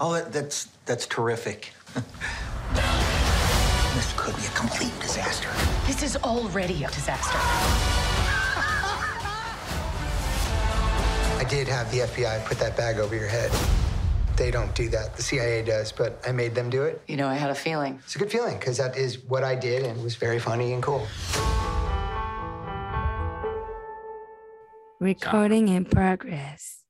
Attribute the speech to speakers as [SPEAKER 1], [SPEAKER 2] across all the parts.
[SPEAKER 1] Oh, that, that's that's terrific. this could be a complete disaster.
[SPEAKER 2] This is already a disaster.
[SPEAKER 3] I did have the FBI put that bag over your head. They don't do that. The CIA does, but I made them do it.
[SPEAKER 2] You know, I had a feeling.
[SPEAKER 3] It's a good feeling because that is what I did and it was very funny and cool.
[SPEAKER 4] Recording in progress.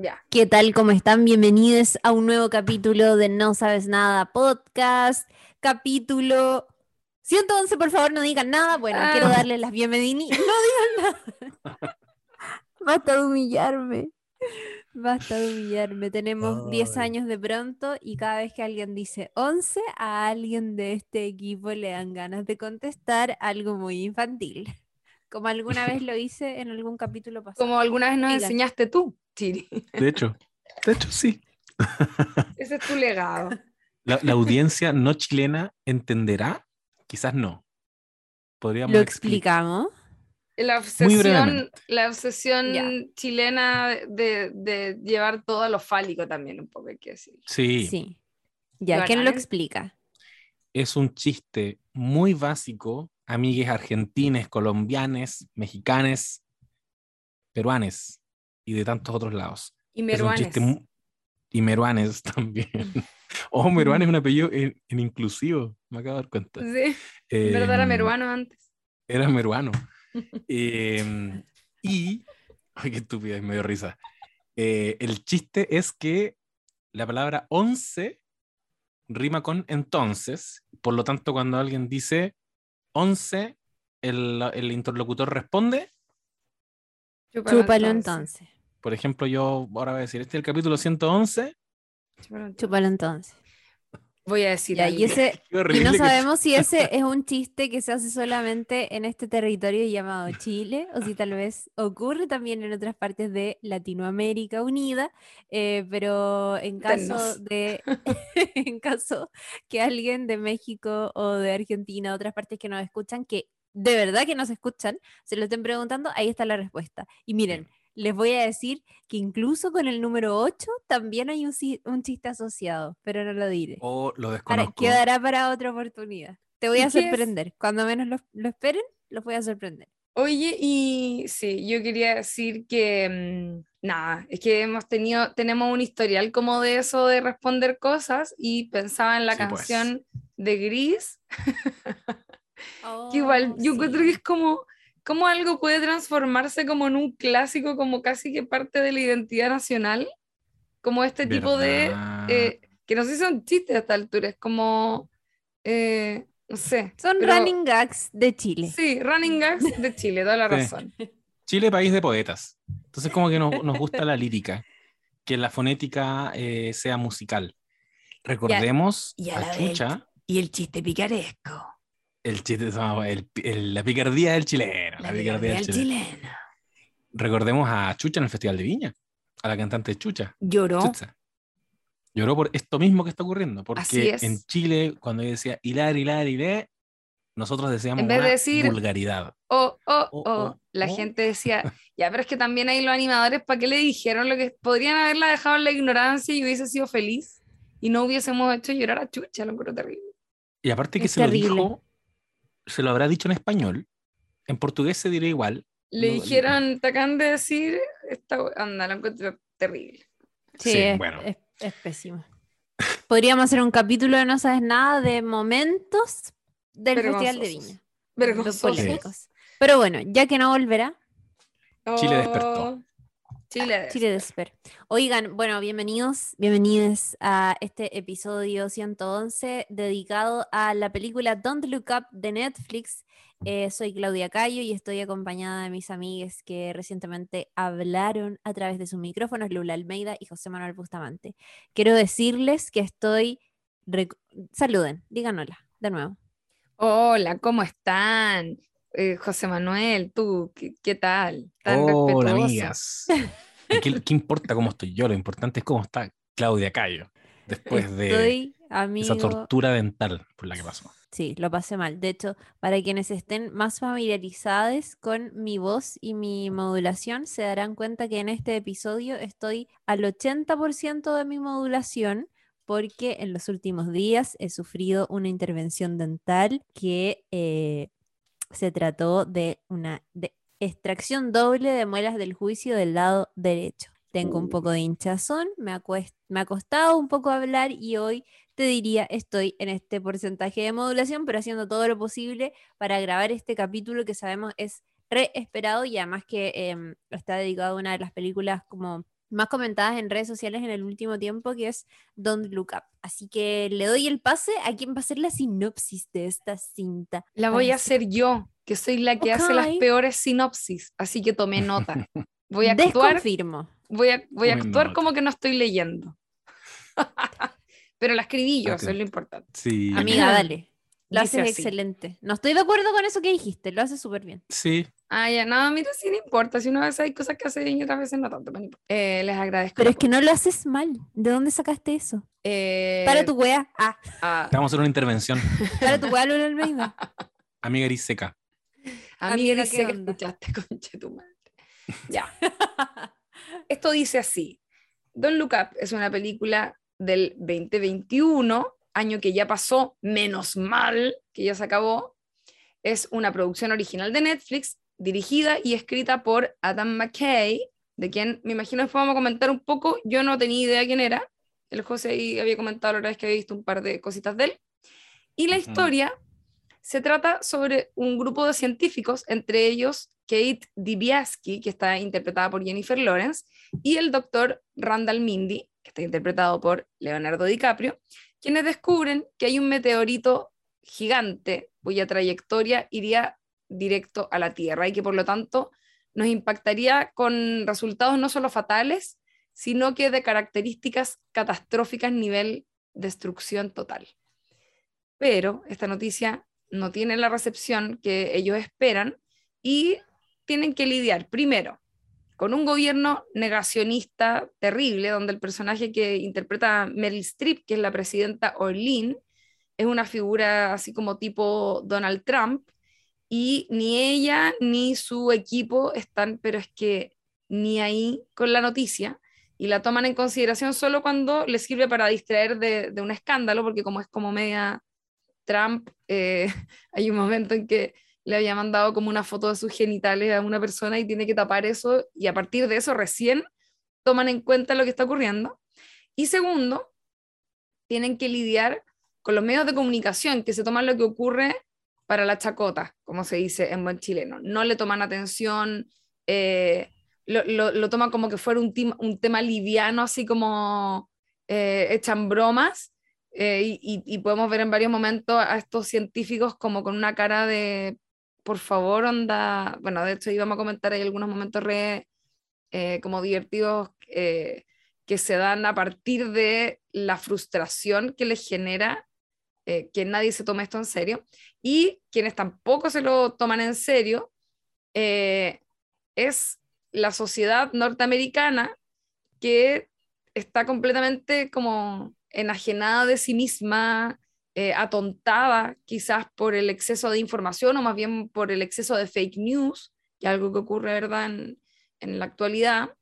[SPEAKER 5] Ya.
[SPEAKER 4] ¿Qué tal? ¿Cómo están? Bienvenidos a un nuevo capítulo de No Sabes Nada Podcast. Capítulo 111, por favor, no digan nada. Bueno,
[SPEAKER 5] Ah.
[SPEAKER 4] quiero darles las bienvenidas. No digan nada. Basta de humillarme. Basta de humillarme. Tenemos 10
[SPEAKER 1] Ay.
[SPEAKER 4] años de pronto y cada vez que alguien dice 11, a alguien de este equipo le dan ganas de contestar algo muy infantil. Como alguna vez lo hice en algún capítulo pasado.
[SPEAKER 5] Como alguna vez nos enseñaste tú, Chiri.
[SPEAKER 6] De hecho, de hecho sí.
[SPEAKER 5] Ese es tu legado.
[SPEAKER 6] La, la audiencia no chilena entenderá, quizás no. Podríamos
[SPEAKER 4] Lo
[SPEAKER 6] explicar.
[SPEAKER 4] explicamos.
[SPEAKER 5] La obsesión, la obsesión chilena de, de llevar todo a lo fálico también, un poco hay que decir.
[SPEAKER 6] Sí,
[SPEAKER 4] Sí. Ya, ¿quién lo
[SPEAKER 5] Bacán.
[SPEAKER 4] explica?
[SPEAKER 6] es un chiste muy básico, amigues argentines, colombianes, mexicanes, peruanes y de tantos otros lados.
[SPEAKER 5] Y Meruanes.
[SPEAKER 6] y meruanes también. oh, meruanes es un apellido en, en inclusivo, me acabo de dar cuenta.
[SPEAKER 5] Sí, en verdad era meruano antes.
[SPEAKER 6] Era meruano. Em, y, ay, qué estúpida, me dio risa. Eh, el chiste es que la palabra once rima con entonces, por lo tanto, cuando alguien dice once, el, el interlocutor responde.
[SPEAKER 4] Chúpalo entonces.
[SPEAKER 6] Por ejemplo, yo ahora voy a decir, este es el capítulo 111.
[SPEAKER 5] Chúpalo entonces. Voy a decir
[SPEAKER 4] Ya, y, ese, no sabemos si ese es un chiste que se hace solamente en este territorio llamado Chile o si tal vez ocurre también en otras partes de Latinoamérica Unida, eh, pero en caso de en caso que alguien de México o de Argentina, otras partes que nos escuchan, que de verdad que nos escuchan, se lo estén preguntando, ahí está la respuesta. Y miren, les voy a decir que incluso con el número 8 también hay un, un chiste asociado, pero no lo diré.
[SPEAKER 6] O lo
[SPEAKER 4] Para-
[SPEAKER 6] desconozco.
[SPEAKER 4] quedará para otra oportunidad. Te voy
[SPEAKER 5] ¿Y
[SPEAKER 4] a sorprender. Cuando menos lo, lo esperen, los voy a sorprender.
[SPEAKER 5] Oye, y sí, yo quería decir que mm, nada, es que hemos tenido, tenemos un historial como de eso de responder cosas y pensaba en la
[SPEAKER 6] Sí, pues.
[SPEAKER 5] canción de Gris, que igual yo encuentro que es como, como algo puede transformarse como en un clásico, como casi que parte de la identidad nacional, como este tipo de,
[SPEAKER 6] ¿Verdad?
[SPEAKER 5] eh, que no sé si son chistes a esta altura, es como, eh, no sé.
[SPEAKER 4] Son
[SPEAKER 5] pero-
[SPEAKER 4] running gags de Chile.
[SPEAKER 5] Sí, running gags de Chile, toda la
[SPEAKER 6] Sí.
[SPEAKER 5] razón.
[SPEAKER 6] Chile, país de poetas. Entonces, como que nos, nos gusta la lírica, que la fonética eh, sea musical. Recordemos
[SPEAKER 5] y a
[SPEAKER 6] a
[SPEAKER 5] la vez-
[SPEAKER 6] Chucha,
[SPEAKER 5] Y el chiste picaresco.
[SPEAKER 6] El chiste, no, el- el- la picardía del chileno. La, picardía del chileno.
[SPEAKER 5] chileno.
[SPEAKER 6] Recordemos a Chucha en el Festival de Viña, a la cantante Chucha.
[SPEAKER 5] Lloró.
[SPEAKER 6] Chucha. Lloró por esto mismo que está ocurriendo, porque en Chile, cuando ella decía hilar, hilar, hilé, nosotros decíamos
[SPEAKER 5] En vez de
[SPEAKER 6] una
[SPEAKER 5] decir-
[SPEAKER 6] vulgaridad.
[SPEAKER 5] Oh, oh,
[SPEAKER 6] Oh,
[SPEAKER 5] oh.
[SPEAKER 6] oh,
[SPEAKER 5] La
[SPEAKER 6] oh.
[SPEAKER 5] gente decía, ya, pero es que también hay los animadores, ¿para qué le dijeron lo que podrían haberla dejado en la ignorancia y hubiese sido feliz? Y no hubiésemos hecho llorar a Chucha, lo creo terrible.
[SPEAKER 6] Y aparte que
[SPEAKER 4] Es
[SPEAKER 6] se
[SPEAKER 4] terrible.
[SPEAKER 6] lo dijo, se lo habrá dicho en español, en portugués se dirá igual.
[SPEAKER 5] Le
[SPEAKER 6] No,
[SPEAKER 5] dijeron, te acaban de decir, esta we- anda, lo encuentro terrible.
[SPEAKER 4] Sí,
[SPEAKER 6] Sí,
[SPEAKER 4] es,
[SPEAKER 6] bueno.
[SPEAKER 4] es- es pésimo. Podríamos hacer un capítulo de No Sabes Nada de momentos del Festival de
[SPEAKER 5] Vergonzosos.
[SPEAKER 4] Viña.
[SPEAKER 5] Vergonzoso.
[SPEAKER 4] Polémicos. Pero bueno, ya que no volverá,
[SPEAKER 6] Chile despertó.
[SPEAKER 5] Chile despertó.
[SPEAKER 4] Chile Desper. Oigan, bueno, bienvenidos, bienvenidos a este episodio 111 dedicado a la película Don't Look Up de Netflix. Eh, soy Claudia Cayo y estoy acompañada de mis amigues que recientemente hablaron a través de sus micrófonos, Lula Almeida y José Manuel Bustamante. Quiero decirles que estoy... rec- Saluden, digan hola, de nuevo.
[SPEAKER 5] Hola, ¿cómo están? Eh, José Manuel, tú, ¿qué, qué tal? Tan
[SPEAKER 6] Hola,
[SPEAKER 5] respetuoso.
[SPEAKER 6] amigas. ¿Y ¿Qué, qué importa cómo estoy yo? Lo importante es cómo está Claudia Cayo. después de
[SPEAKER 4] Estoy,
[SPEAKER 6] esa tortura dental por la que pasó.
[SPEAKER 4] Sí, lo pasé mal. De hecho, para quienes estén más familiarizados con mi voz y mi modulación, se darán cuenta que en este episodio estoy al 80% de mi modulación porque en los últimos días he sufrido una intervención dental que eh, se trató de una de extracción doble de muelas del juicio del lado derecho. Tengo un poco de hinchazón, me, me ha costado un poco hablar y hoy te diría estoy en este porcentaje de modulación, pero haciendo todo lo posible para grabar este capítulo que sabemos es re esperado y además que em, está dedicado a una de las películas como más comentadas en redes sociales en el último tiempo, que es Don't Look Up. Así que le doy el pase a quien va a hacer la sinopsis de esta cinta.
[SPEAKER 5] La voy a hacer yo, que soy la que hace las peores sinopsis, así que tomé nota. Voy a actuar,
[SPEAKER 4] Desconfirmo.
[SPEAKER 5] voy a, voy a actuar como que no estoy leyendo. Pero la escribí yo, eso es lo importante.
[SPEAKER 6] Sí.
[SPEAKER 4] Amiga, dale. Lo haces
[SPEAKER 5] así.
[SPEAKER 4] excelente. No estoy de acuerdo con eso que dijiste, lo haces súper bien.
[SPEAKER 6] Sí.
[SPEAKER 5] Ah, ya, no, mira, sí, no importa. Si una vez hay cosas que hace bien y otras veces no tanto. pero no importa. Eh, les agradezco.
[SPEAKER 4] Pero es que no lo haces mal. ¿De dónde sacaste eso?
[SPEAKER 5] Eh,
[SPEAKER 4] Para tu wea. Ah,
[SPEAKER 5] ah,
[SPEAKER 6] Te vamos a hacer una intervención.
[SPEAKER 4] para tu wea, Lola Almeida.
[SPEAKER 6] Amiga Eris seca.
[SPEAKER 5] amiga,
[SPEAKER 4] amiga,
[SPEAKER 5] dice
[SPEAKER 4] ¿qué
[SPEAKER 5] que
[SPEAKER 4] onda?
[SPEAKER 5] escuchaste, conche tu madre. Ya. Esto dice así. Don't Look Up es una película del 2021, año que ya pasó, menos mal que ya se acabó. Es una producción original de Netflix, dirigida y escrita por Adam McKay, de quien me imagino después vamos a comentar un poco. Yo no tenía idea quién era. El José ahí había comentado la otra vez que había visto un par de cositas de él. Y la historia se trata sobre un grupo de científicos, entre ellos Kate Dibiasky, que está interpretada por Jennifer Lawrence, y el doctor Randall Mindy, que está interpretado por Leonardo DiCaprio, quienes descubren que hay un meteorito gigante cuya trayectoria iría directo a la Tierra y que por lo tanto nos impactaría con resultados no solo fatales, sino que de características catastróficas nivel destrucción total. Pero esta noticia no tiene la recepción que ellos esperan y tienen que lidiar primero con un gobierno negacionista terrible, donde el personaje que interpreta Meryl Streep, que es la presidenta Orlin, es una figura así como tipo Donald Trump, y ni ella ni su equipo están, pero es que ni ahí con la noticia, y la toman en consideración solo cuando les sirve para distraer de, un escándalo, porque como es como media Trump, eh, hay un momento en que le había mandado como una foto de sus genitales a una persona y tiene que tapar eso y a partir de eso recién toman en cuenta lo que está ocurriendo. Y segundo, tienen que lidiar con los medios de comunicación que se toman lo que ocurre para la chacota, como se dice en buen chileno. No le toman atención, eh, lo, lo, lo, toman como que fuera un, tema, un tema liviano, así como eh, echan bromas. Eh, y, y, podemos ver en varios momentos a estos científicos como con una cara de, por favor, onda, bueno, de hecho íbamos a comentar hay algunos momentos re, eh, como divertidos eh, que se dan a partir de la frustración que les genera eh, que nadie se tome esto en serio y quienes tampoco se lo toman en serio es la sociedad norteamericana que está completamente como enajenada de sí misma, eh, atontada quizás por el exceso de información o más bien por el exceso de fake news, que es algo que ocurre ¿verdad? En, en la actualidad.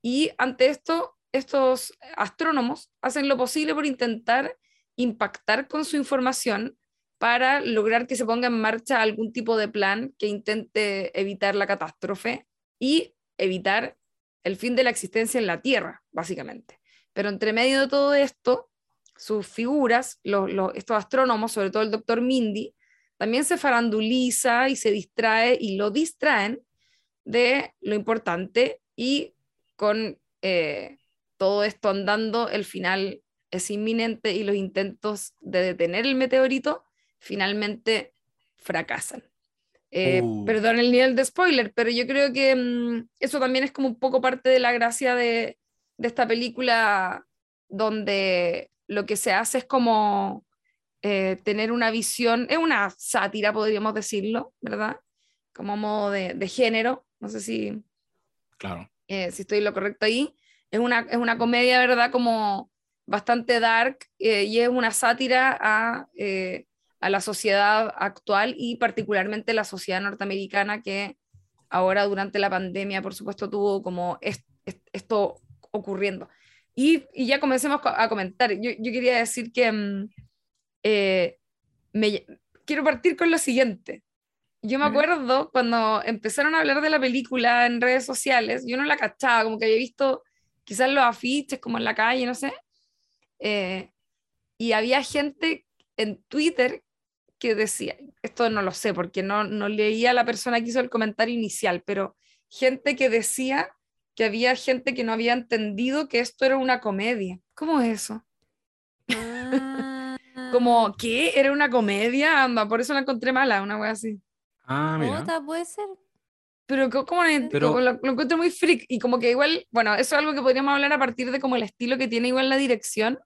[SPEAKER 5] Y ante esto, estos astrónomos hacen lo posible por intentar impactar con su información para lograr que se ponga en marcha algún tipo de plan que intente evitar la catástrofe y evitar el fin de la existencia en la Tierra, básicamente. Pero entre medio de todo esto, sus figuras, los, los, estos astrónomos, sobre todo el doctor Mindy, también se faranduliza y se distrae y lo distraen de lo importante y con eh, todo esto andando, el final es inminente y los intentos de detener el meteorito finalmente fracasan. Eh,
[SPEAKER 6] Uh.
[SPEAKER 5] Perdón el nivel de spoiler, pero yo creo que mm, eso también es como un poco parte de la gracia de, de esta película donde lo que se hace es como eh, tener una visión, es una sátira, podríamos decirlo, ¿verdad? Como modo de, de género, no sé si,
[SPEAKER 6] Claro.
[SPEAKER 5] eh, si estoy lo correcto ahí. Es una, es una comedia, ¿verdad? Como bastante dark eh, y es una sátira a, a la sociedad actual y particularmente la sociedad norteamericana que ahora durante la pandemia, por supuesto, tuvo como esto ocurriendo. Y, y, ya comencemos a comentar. Yo, yo quería decir que mm, eh, me, quiero partir con lo siguiente. Yo me acuerdo cuando empezaron a hablar de la película en redes sociales, yo no la cachaba, como que había visto quizás los afiches como en la calle, no sé. Eh, y había gente en Twitter que decía, esto no lo sé porque no, no leía a la persona que hizo el comentario inicial, pero gente que decía que había gente que no había entendido que esto era una comedia. ¿Cómo es eso? Ah. Como, ¿qué? ¿Era una comedia? Anda, por eso la encontré mala, una wea así.
[SPEAKER 6] Ah, mira.
[SPEAKER 4] puede ser.
[SPEAKER 5] Pero como Pero... Lo, lo, encuentro muy freak y como que igual, bueno, eso es algo que podríamos hablar a partir de como el estilo que tiene igual la dirección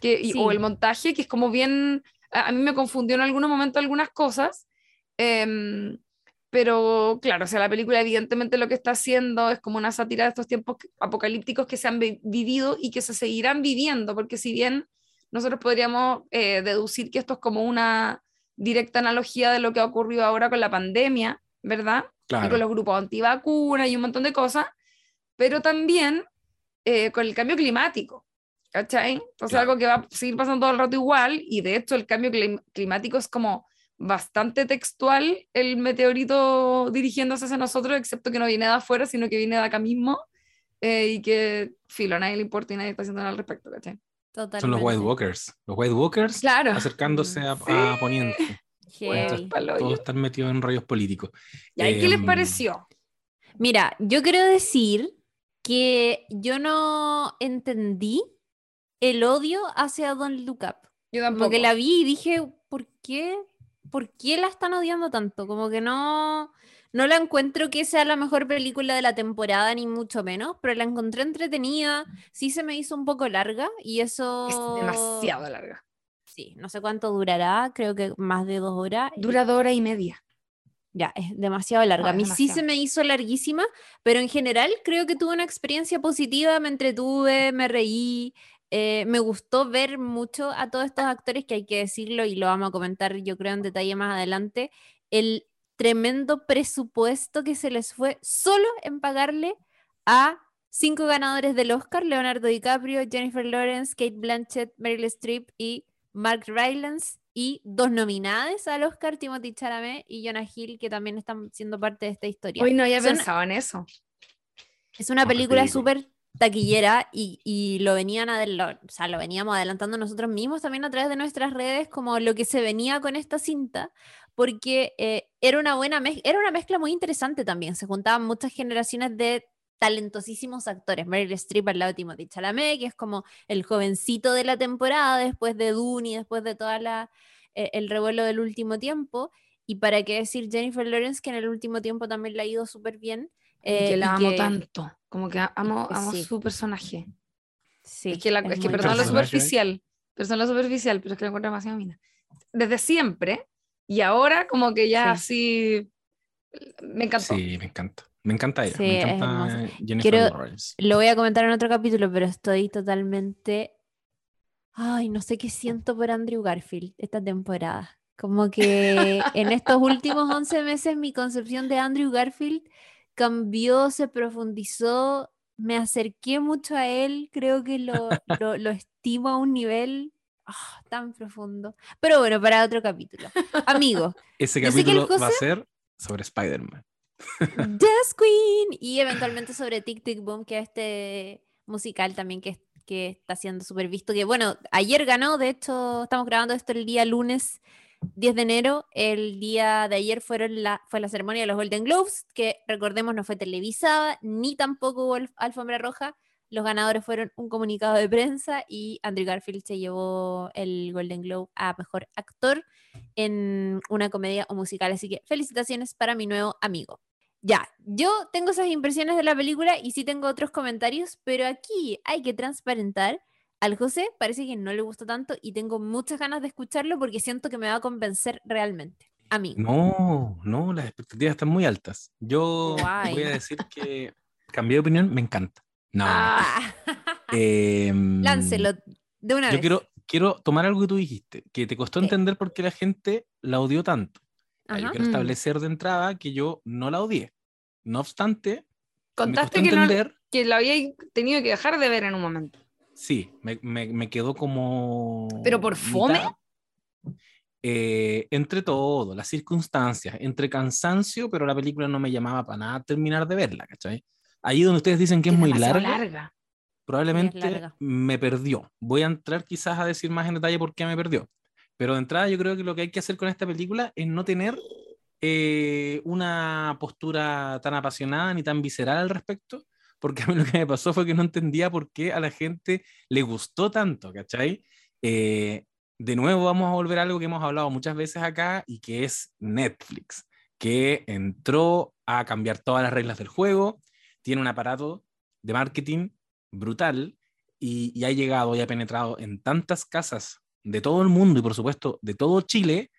[SPEAKER 5] que, o el montaje, que es como bien, a, mí me confundió en algunos momentos algunas cosas, em, pero claro, o sea, la película evidentemente lo que está haciendo es como una sátira de estos tiempos apocalípticos que se han vivido y que se seguirán viviendo, porque si bien nosotros podríamos eh, deducir que esto es como una directa analogía de lo que ha ocurrido ahora con la pandemia, ¿verdad? Y con los grupos antivacunas y un montón de cosas, pero también eh, con el cambio climático, ¿cachai? Entonces algo que va a seguir pasando todo el rato igual, y de hecho el cambio climático es como bastante textual el meteorito dirigiéndose hacia nosotros, excepto que no viene de afuera, sino que viene de acá mismo, eh, y que, filo, a nadie le importa y nadie está haciendo nada al respecto, ¿cachai?
[SPEAKER 6] Son los White Walkers. Los White Walkers acercándose a, Poniente. todos están metidos en rayos políticos.
[SPEAKER 5] ¿Y ahí qué les em, pareció?
[SPEAKER 4] Mira, yo quiero decir que yo no entendí el odio hacia Don Look Up.
[SPEAKER 5] Yo tampoco.
[SPEAKER 4] Como que la vi y dije, ¿por qué? ¿Por qué la están odiando tanto? Como que no no la encuentro que sea la mejor película de la temporada, ni mucho menos, pero la encontré entretenida. Sí se me hizo un poco larga y eso...
[SPEAKER 5] Es demasiado larga.
[SPEAKER 4] Sí, no sé cuánto durará, creo que más de dos horas.
[SPEAKER 5] Dura dos horas y media.
[SPEAKER 4] Ya, es demasiado larga. a mí sí se me hizo larguísima, pero en general creo que tuve una experiencia positiva, me entretuve, me reí, eh, me gustó ver mucho a todos estos actores, que hay que decirlo y lo vamos a comentar yo creo en detalle más adelante, el tremendo presupuesto que se les fue solo en pagarle a cinco ganadores del Oscar, Leonardo DiCaprio, Jennifer Lawrence, Kate Blanchett, Meryl Streep y Mark Rylance, y dos nominadas al Oscar, Timothy Chalamet y Jonah Hill, que también están siendo parte de esta historia.
[SPEAKER 5] Hoy no había pensado en eso.
[SPEAKER 4] Es una película súper taquillera y, y, lo venían o sea, lo veníamos adelantando nosotros mismos también a través de nuestras redes como lo que se venía con esta cinta porque eh, era, una buena era una mezcla muy interesante también. Se juntaban muchas generaciones de talentosísimos actores. Meryl Streep al lado de Timothy Chalamet, que es como el jovencito de la temporada, después de Dune y después de toda la eh, el revuelo del último tiempo. Y para qué decir Jennifer Lawrence, que en el último tiempo también le ha ido súper bien.
[SPEAKER 5] Que la amo tanto, como que amo, amo su personaje. Sí, es que, la, es, que perdón lo superficial, perdón lo superficial, pero es que la encuentro demasiado mina. Desde siempre, y ahora como que ya así me encantó.
[SPEAKER 6] Sí, me encanta. Me encanta ella. me encanta Jennifer Lawrence.
[SPEAKER 4] Lo voy a comentar en otro capítulo, pero estoy totalmente. Ay, no sé qué siento por Andrew Garfield esta temporada. Como que en estos últimos 11 meses mi concepción de Andrew Garfield cambió, se profundizó, me acerqué mucho a él, creo que lo, lo, lo estimo a un nivel Ah, tan profundo. Pero bueno, para otro capítulo. Amigo.
[SPEAKER 6] Ese capítulo va a ser sobre Spider-Man.
[SPEAKER 4] Death Queen. Y eventualmente sobre Tic Tic Boom, que es este musical también que, que está siendo súper visto. Que bueno, ayer ganó, de hecho, estamos grabando esto el día lunes 10 de enero. El día de ayer fueron la, fue la ceremonia de los Golden Globes, que recordemos no fue televisada, ni tampoco hubo alfombra roja los ganadores fueron un comunicado de prensa y Andrew Garfield se llevó el Golden Globe a Mejor Actor en una comedia o musical. Así que felicitaciones para mi nuevo amigo. Ya, yo tengo esas impresiones de la película y sí tengo otros comentarios, pero aquí hay que transparentar. Al José parece que no le gustó tanto y tengo muchas ganas de escucharlo porque siento que me va a convencer realmente. A mí.
[SPEAKER 6] No, no, las expectativas están muy altas. Yo voy a decir que cambié de opinión, me encanta. No. Ah.
[SPEAKER 4] Em, Lancelot. De una
[SPEAKER 6] Yo
[SPEAKER 4] vez.
[SPEAKER 6] quiero, quiero tomar algo que tú dijiste, que te costó
[SPEAKER 4] Sí.
[SPEAKER 6] entender por qué la gente la odió tanto.
[SPEAKER 4] Ajá.
[SPEAKER 6] Yo quiero
[SPEAKER 5] Mm.
[SPEAKER 6] establecer de entrada que yo no la odié. No obstante,
[SPEAKER 5] Contaste
[SPEAKER 6] me
[SPEAKER 5] que,
[SPEAKER 6] costó
[SPEAKER 5] no,
[SPEAKER 6] entender,
[SPEAKER 5] que lo había tenido que dejar de ver en un momento.
[SPEAKER 6] Sí, me, me- me quedó como...
[SPEAKER 5] ¿Pero por fome?
[SPEAKER 6] Eh, entre todo, las circunstancias, entre cansancio, pero la película no me llamaba para nada terminar de verla, ¿cachai? Ahí donde ustedes dicen que es muy larga,
[SPEAKER 5] larga.
[SPEAKER 6] probablemente
[SPEAKER 4] larga.
[SPEAKER 6] me perdió. Voy a entrar quizás a decir más en detalle por qué me perdió. Pero de entrada yo creo que lo que hay que hacer con esta película es no tener eh, una postura tan apasionada ni tan visceral al respecto, porque a mí lo que me pasó fue que no entendía por qué a la gente le gustó tanto, ¿cachai? Eh, de nuevo vamos a volver a algo que hemos hablado muchas veces acá y que es Netflix, que entró a cambiar todas las reglas del juego, tiene un aparato de marketing brutal y, y ha llegado y ha penetrado en tantas casas de todo el mundo y por supuesto de todo Chile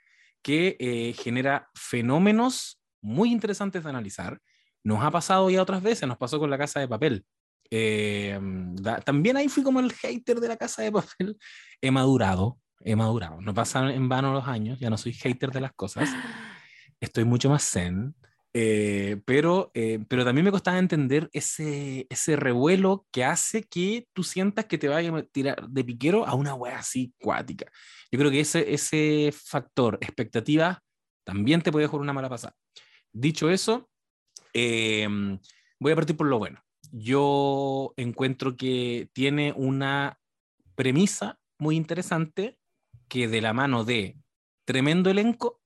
[SPEAKER 6] que eh, genera fenómenos muy interesantes de analizar. Nos ha pasado ya otras veces, nos pasó con la casa de papel. Eh, da- también ahí fui como el hater de la casa de papel. He madurado, he madurado. No pasan en vano los años, ya no soy hater de las cosas. Estoy mucho más zen. Eh, pero, eh, pero también me costaba entender ese, ese revuelo que hace que tú sientas que te vaya a tirar de piquero a una wea así cuática. Yo creo que ese, ese factor, expectativa, también te puede jugar una mala pasada. Dicho eso, eh, voy a partir por lo bueno. Yo encuentro que tiene una premisa muy interesante que de la mano de tremendo elenco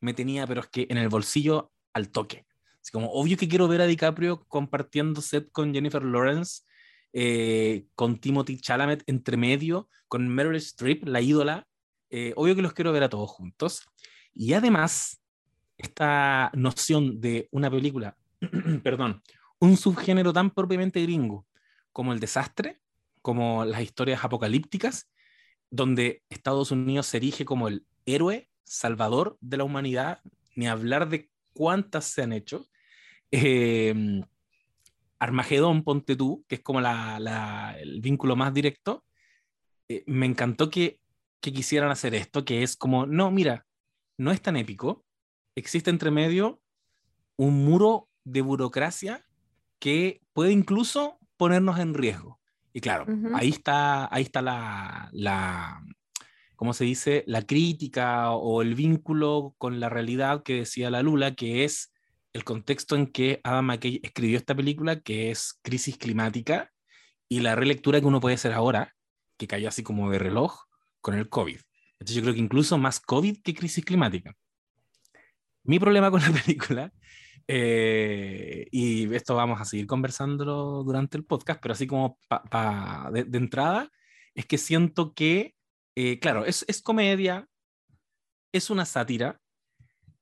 [SPEAKER 6] me tenía, pero es que en el bolsillo al toque. Así como, obvio que quiero ver a DiCaprio compartiendo set con Jennifer Lawrence, eh, con Timothy Chalamet entre medio, con Meryl Streep, la ídola. Eh, obvio que los quiero ver a todos juntos. Y además, esta noción de una película, perdón, un subgénero tan propiamente gringo como el desastre, como las historias apocalípticas, donde Estados Unidos se erige como el héroe salvador de la humanidad, ni hablar de cuántas se han hecho. Eh, Armagedón, ponte tú, que es como el vínculo más directo. Eh, me encantó que quisieran hacer esto, que es como, no, mira, no es tan épico. Existe entre medio un muro de burocracia que puede incluso ponernos en riesgo. Y claro, ahí está, ahí está la, la, ¿cómo se dice? La crítica o el vínculo con la realidad que decía la Lula, que es el contexto en que Adam McKay escribió esta película, que es crisis climática, y la relectura que uno puede hacer ahora, que cayó así como de reloj con el COVID. Entonces yo creo que incluso más COVID que crisis climática. Mi problema con la película, eh, y esto vamos a seguir conversándolo durante el podcast, pero así como de entrada, es que siento que, eh, claro, es, es comedia, es una sátira,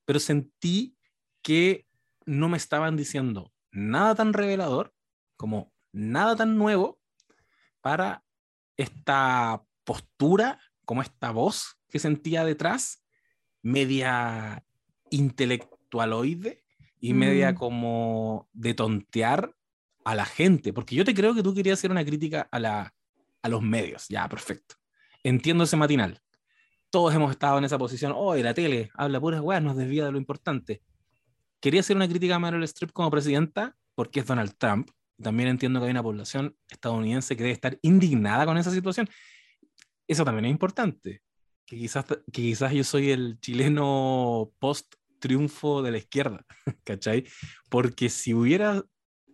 [SPEAKER 6] pero sentí que no me estaban diciendo nada tan revelador como nada tan nuevo para esta postura, como esta voz que sentía detrás, media intelectualoide y media
[SPEAKER 5] Mm.
[SPEAKER 6] como de tontear a la gente, porque yo te creo que tú querías hacer una crítica a, la, a los medios, ya, perfecto. Entiendo ese matinal. Todos hemos estado en esa posición, hoy la tele habla puras weas, nos desvía de lo importante. Quería hacer una crítica a Meryl Streep como presidenta porque es Donald Trump. También entiendo que hay una población estadounidense que debe estar indignada con esa situación. Eso también es importante. Que quizás, que quizás yo soy el chileno post triunfo de la izquierda, ¿cachai? Porque si hubiera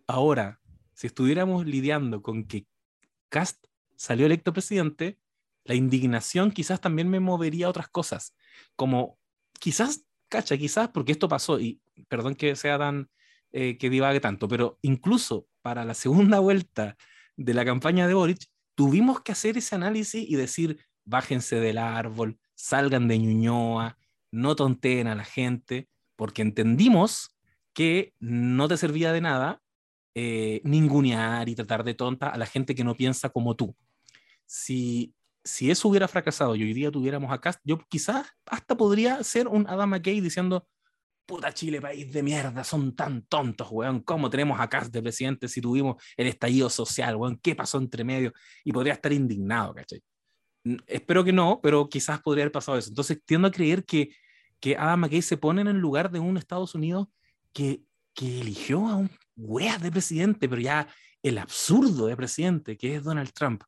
[SPEAKER 6] ahora, si estuviéramos lidiando con que Cast salió electo presidente, la indignación quizás también me movería a otras cosas, como quizás, cacha, quizás porque esto pasó, y perdón que sea tan, eh, que divague tanto, pero incluso para la segunda vuelta de la campaña de Boric, tuvimos que hacer ese análisis y decir, bájense del árbol, salgan de Ñuñoa, no tonteen a la gente, porque entendimos que no te servía de nada eh, ningunear y tratar de tonta a la gente que no piensa como tú. Si, si eso hubiera fracasado y hoy día tuviéramos acá, yo quizás hasta podría ser un Adam McKay diciendo, puta Chile, país de mierda, son tan tontos, weón, ¿cómo tenemos a Cast de presidente si tuvimos el estallido social, weón? ¿Qué pasó entre medio? Y podría estar indignado, ¿cachai? Espero que no, pero quizás podría haber pasado eso. Entonces tiendo a creer que, que Adam McKay se pone en el lugar de un Estados Unidos que, que eligió a un wea de presidente, pero ya el absurdo de presidente, que es Donald Trump.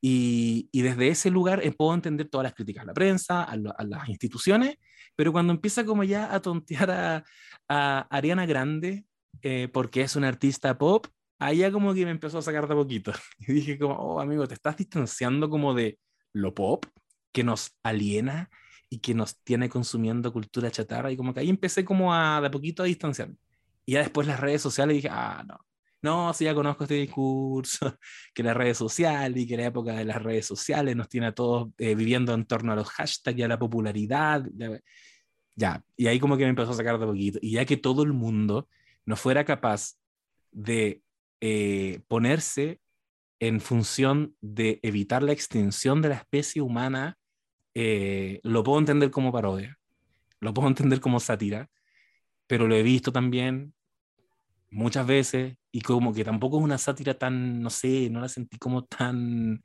[SPEAKER 6] Y, y desde ese lugar eh, puedo entender todas las críticas a la prensa, a, a, las instituciones, pero cuando empieza como ya a tontear a, a Ariana Grande, eh, porque es una artista pop, ya como que me empezó a sacar de poquito. Y dije como, oh amigo, te estás distanciando como de lo pop, que nos aliena y que nos tiene consumiendo cultura chatarra, y como que ahí empecé como a de poquito a distanciarme. Y ya después las redes sociales dije, ah, no, no, si ya conozco este discurso, que las redes sociales y que la época de las redes sociales nos tiene a todos eh, viviendo en torno a los hashtags y a la popularidad. Ya, ya, y ahí como que me empezó a sacar de poquito. Y ya que todo el mundo no fuera capaz de eh, ponerse en función de evitar la extinción de la especie humana, eh, lo puedo entender como parodia, lo puedo entender como sátira, pero lo he visto también muchas veces y como que tampoco es una sátira tan, no sé, no la sentí como tan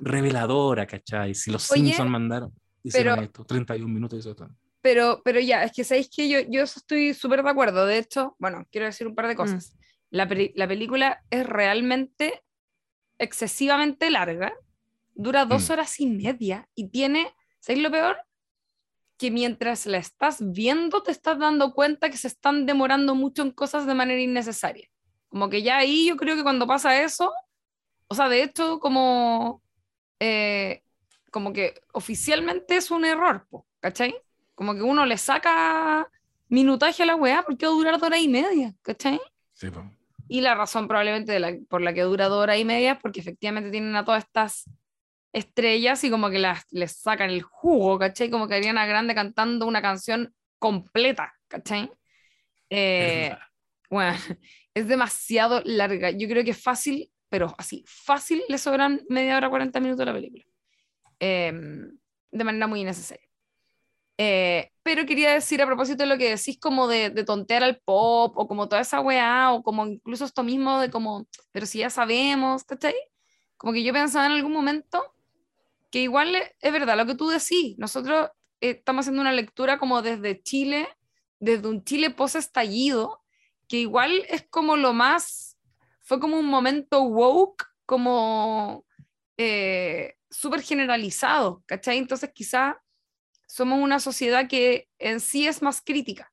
[SPEAKER 6] reveladora, ¿cachai? Si los
[SPEAKER 5] Oye,
[SPEAKER 6] Simpsons mandaron, hicieron
[SPEAKER 5] pero-
[SPEAKER 6] esto, 31 minutos y eso está.
[SPEAKER 5] Pero, pero ya, es que sabéis que yo, yo estoy súper de acuerdo. De hecho, bueno, quiero decir un par de cosas. La, peli- la película es realmente excesivamente larga, dura dos
[SPEAKER 6] Mm.
[SPEAKER 5] horas y media y tiene, ¿sabéis lo peor? Que mientras la estás viendo te estás dando cuenta que se están demorando mucho en cosas de manera innecesaria. Como que ya ahí yo creo que cuando pasa eso, o sea, de hecho, como, eh, como que oficialmente es un error, po, ¿cachai? Como que uno le saca minutaje a la weá porque va a durar dos horas y media, ¿cachai?
[SPEAKER 6] Sí, po.
[SPEAKER 5] Y la razón probablemente de la- por la que dura dos horas y media es porque efectivamente tienen a todas estas estrellas y como que las, les sacan el jugo, ¿cachai? Como que Ariana Grande cantando una canción completa, ¿cachai? Eh, bueno, es demasiado larga. Yo creo que es fácil, pero así, fácil le sobran media hora, 40 minutos a la película. Eh, de manera muy innecesaria. Eh, pero quería decir a propósito de lo que decís como de, de tontear al pop o como toda esa weá o como incluso esto mismo de como, pero si ya sabemos, ¿cachai? Como que yo pensaba en algún momento que igual es, verdad lo que tú decís. Nosotros eh, estamos haciendo una lectura como desde Chile, desde un Chile post-estallido, que igual es como lo más, fue como un momento woke, como eh, súper generalizado, ¿cachai? Entonces quizá somos una sociedad que en sí es más crítica,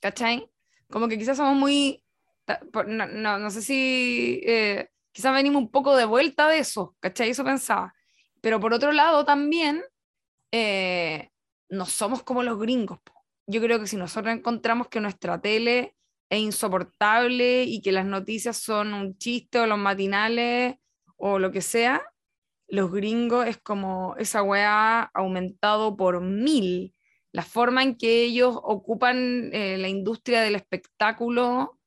[SPEAKER 5] ¿cachai? Como que quizás somos muy, no, no, no sé si, eh, quizás venimos un poco de vuelta de eso, ¿cachai? Eso pensaba. Pero por otro lado también, eh, no somos como los gringos. po. Yo creo que si nosotros encontramos que nuestra tele es insoportable y que las noticias son un chiste o los matinales o lo que sea, los gringos es como esa weá aumentado por mil. La forma en que ellos ocupan eh, la industria del espectáculo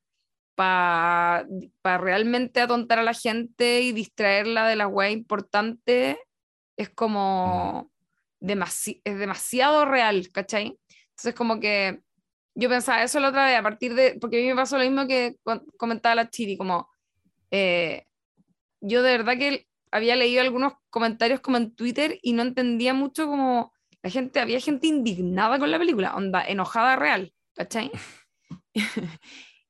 [SPEAKER 5] para realmente atontar a la gente y distraerla de la weá importante es como demasi- es demasiado real, ¿cachai? Entonces como que yo pensaba eso la otra vez, a partir de, porque a mí me pasó lo mismo que comentaba la Chiri, como eh, yo de verdad que había leído algunos comentarios como en Twitter y no entendía mucho como la gente, había gente indignada con la película, onda, enojada real, ¿cachai?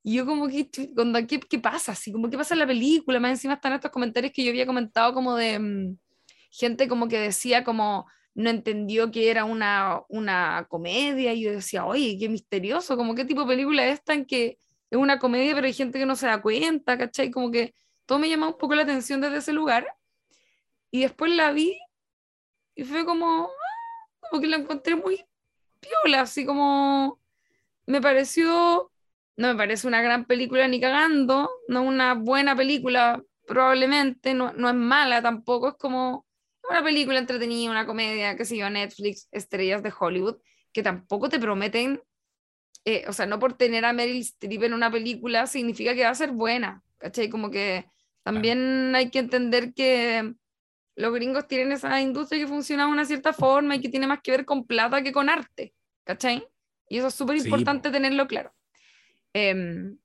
[SPEAKER 5] y yo como que, onda, ¿qué, qué pasa? Así como, ¿qué pasa en la película? Más encima están estos comentarios que yo había comentado como de mm, gente como que decía como no entendió que era una, una comedia y yo decía, oye, qué misterioso, como qué tipo de película es esta en que es una comedia pero hay gente que no se da cuenta, ¿cachai? Como que todo me llama un poco la atención desde ese lugar. Y después la vi y fue como, ah, como que la encontré muy piola, así como me pareció, no me parece una gran película ni cagando, no una buena película probablemente, no, no es mala tampoco, es como una película entretenida, una comedia, qué sé yo, Netflix, estrellas de Hollywood, que tampoco te prometen, eh, o sea, no por tener a Meryl Streep en una película significa que va a ser buena, ¿cachai? Como que también hay que entender que los gringos tienen esa industria que funciona de una cierta forma y que tiene más que ver con plata que con arte, ¿cachai? Y eso es súper importante
[SPEAKER 6] po.
[SPEAKER 5] tenerlo claro. Em,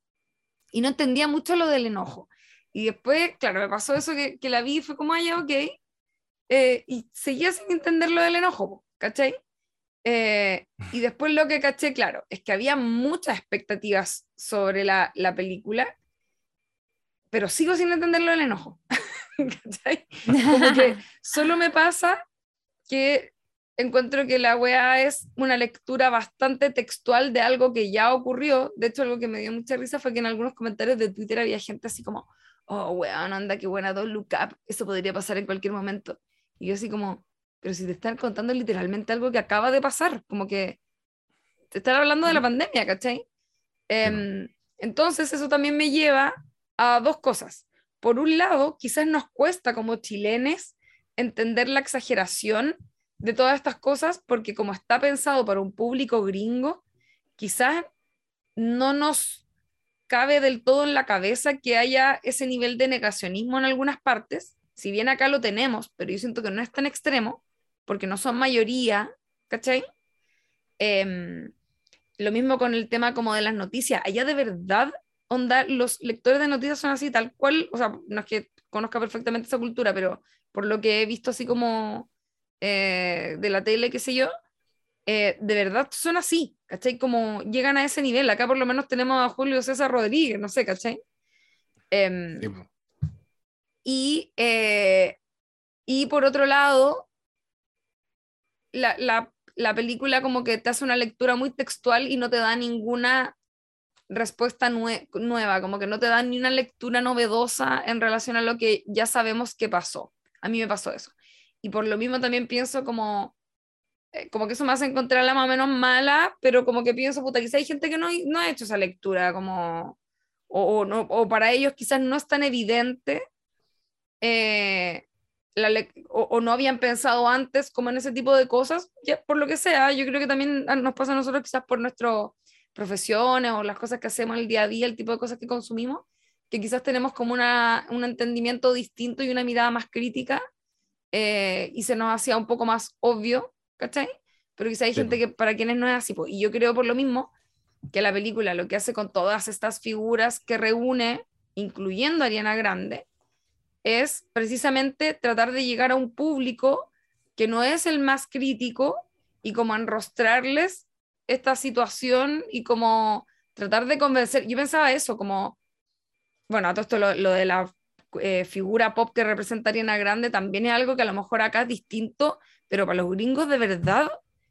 [SPEAKER 5] y no entendía mucho lo del enojo. Y después, claro, me pasó eso que, que la vi y fue como, ah, ya, ok. eh, y seguía sin entender lo del enojo, ¿cachai? Eh, y después lo que caché, claro, es que había muchas expectativas sobre la, la película, pero sigo sin entender lo del enojo. ¿cachai? Como que solo me pasa que encuentro que la weá es una lectura bastante textual de algo que ya ocurrió. De hecho, algo que me dio mucha risa fue que en algunos comentarios de Twitter había gente así como, oh, weón, anda, qué buena, Don't Look Up, eso podría pasar en cualquier momento. Y yo así como, pero si te están contando literalmente algo que acaba de pasar, como que te están hablando de la pandemia, ¿cachai? Em, entonces eso también me lleva a dos cosas. Por un lado, quizás nos cuesta como chilenes entender la exageración de todas estas cosas porque como está pensado para un público gringo, quizás no nos cabe del todo en la cabeza que haya ese nivel de negacionismo en algunas partes, si bien acá lo tenemos, pero yo siento que no es tan extremo, porque no son mayoría, ¿cachai? Em, lo mismo con el tema como de las noticias, allá de verdad, onda, los lectores de noticias son así, tal cual, o sea, no es que conozca perfectamente esa cultura, pero por lo que he visto así como eh, de la tele, qué sé yo, eh, de verdad son así, ¿cachai? Como llegan a ese nivel. Acá por lo menos tenemos a Julio César Rodríguez, no sé, ¿cachai? Em, y, eh, y por otro lado, la, la, la, película como que te hace una lectura muy textual y no te da ninguna respuesta nueva, como que no te da ni una lectura novedosa en relación a lo que ya sabemos que pasó. A mí me pasó eso y por lo mismo también pienso como, eh, como que eso me hace encontrar la más o menos mala, pero como que pienso, puta, quizá hay gente que no, no ha hecho esa lectura, como, o, o, no, o para ellos quizás no es tan evidente, eh, la o, o, no habían pensado antes como en ese tipo de cosas, ya, por lo que sea, yo creo que también nos pasa a nosotros quizás por nuestras profesiones o las cosas que hacemos el día a día, el tipo de cosas que consumimos, que quizás tenemos como una, un entendimiento distinto y una mirada más crítica eh, y se nos hacía un poco más obvio, ¿cachai? Pero quizá hay gente que para quienes no es así. y yo creo por lo mismo que la película lo que hace con todas estas figuras que reúne, incluyendo a Ariana Grande, es precisamente tratar de llegar a un público que no es el más crítico y como enrostrarles esta situación y como tratar de convencer. Yo pensaba eso, como, bueno, a todo esto lo, de la eh, figura pop que representaría Ariana Grande también es algo que a lo mejor acá es distinto, pero para los gringos de verdad,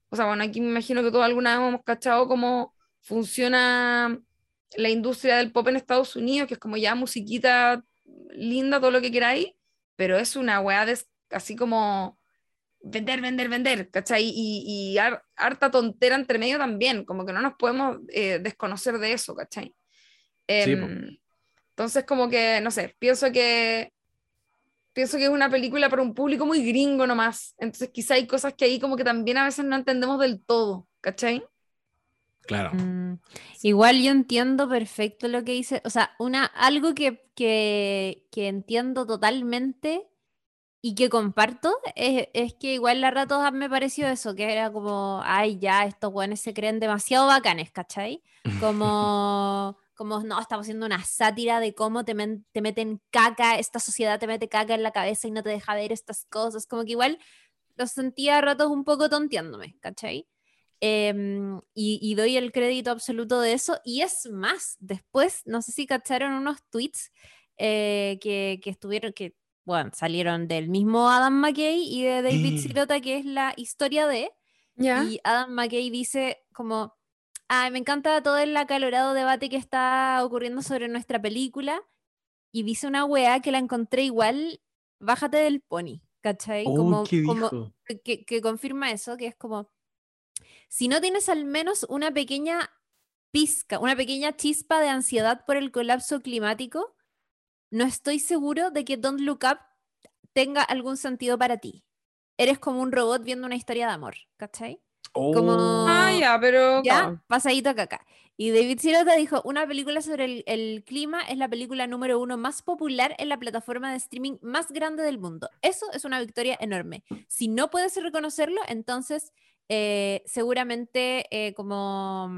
[SPEAKER 5] o sea, bueno, aquí me imagino que todos alguna vez hemos cachado cómo funciona la industria del pop en Estados Unidos, que es como ya musiquita linda, todo lo que queráis, pero es una weá de, así como vender, vender, vender, ¿cachai? Y, y harta tontera entre medio también, como que no nos podemos eh, desconocer de eso, ¿cachai? sí, em, entonces, como que, no sé, pienso que pienso que es una película para un público muy gringo nomás. Entonces, quizá hay cosas que ahí como que también a veces no entendemos del todo, ¿cachai?
[SPEAKER 6] Claro.
[SPEAKER 4] Mm, igual yo entiendo perfecto lo que dice. O sea, una, algo que, que, que entiendo totalmente y que comparto es, es, que igual la rato me pareció eso, que era como, ay, ya, estos buenos se creen demasiado bacanes, ¿cachai? Como como no, estamos haciendo una sátira de cómo te, te meten caca, esta sociedad te mete caca en la cabeza y no te deja ver estas cosas, como que igual lo sentía a ratos un poco tonteándome, ¿cachai? Em, y, doy el crédito absoluto de eso. Y es más, después, no sé si cacharon unos tweets eh, que, que, estuvieron, que, bueno, salieron del mismo Adam McKay y de David Sirota, que es la historia de. Y Adam McKay dice como, me encanta todo el acalorado debate que está ocurriendo sobre nuestra película. Y dice una wea que la encontré igual, bájate del pony, ¿cachai?
[SPEAKER 6] Oh,
[SPEAKER 4] como,
[SPEAKER 6] como
[SPEAKER 4] que, que, confirma eso, que es como, si no tienes al menos una pequeña pizca, una pequeña chispa de ansiedad por el colapso climático, no estoy seguro de que Don't Look Up tenga algún sentido para ti. Eres como un robot viendo una historia de amor, ¿cachai? Como,
[SPEAKER 5] ah, ya, pero.
[SPEAKER 4] Ya, pasadito acá, acá. Y David Sirota dijo: Una película sobre el, el, clima es la película número uno más popular en la plataforma de streaming más grande del mundo. Eso es una victoria enorme. Si no puedes reconocerlo, entonces eh, seguramente eh, como.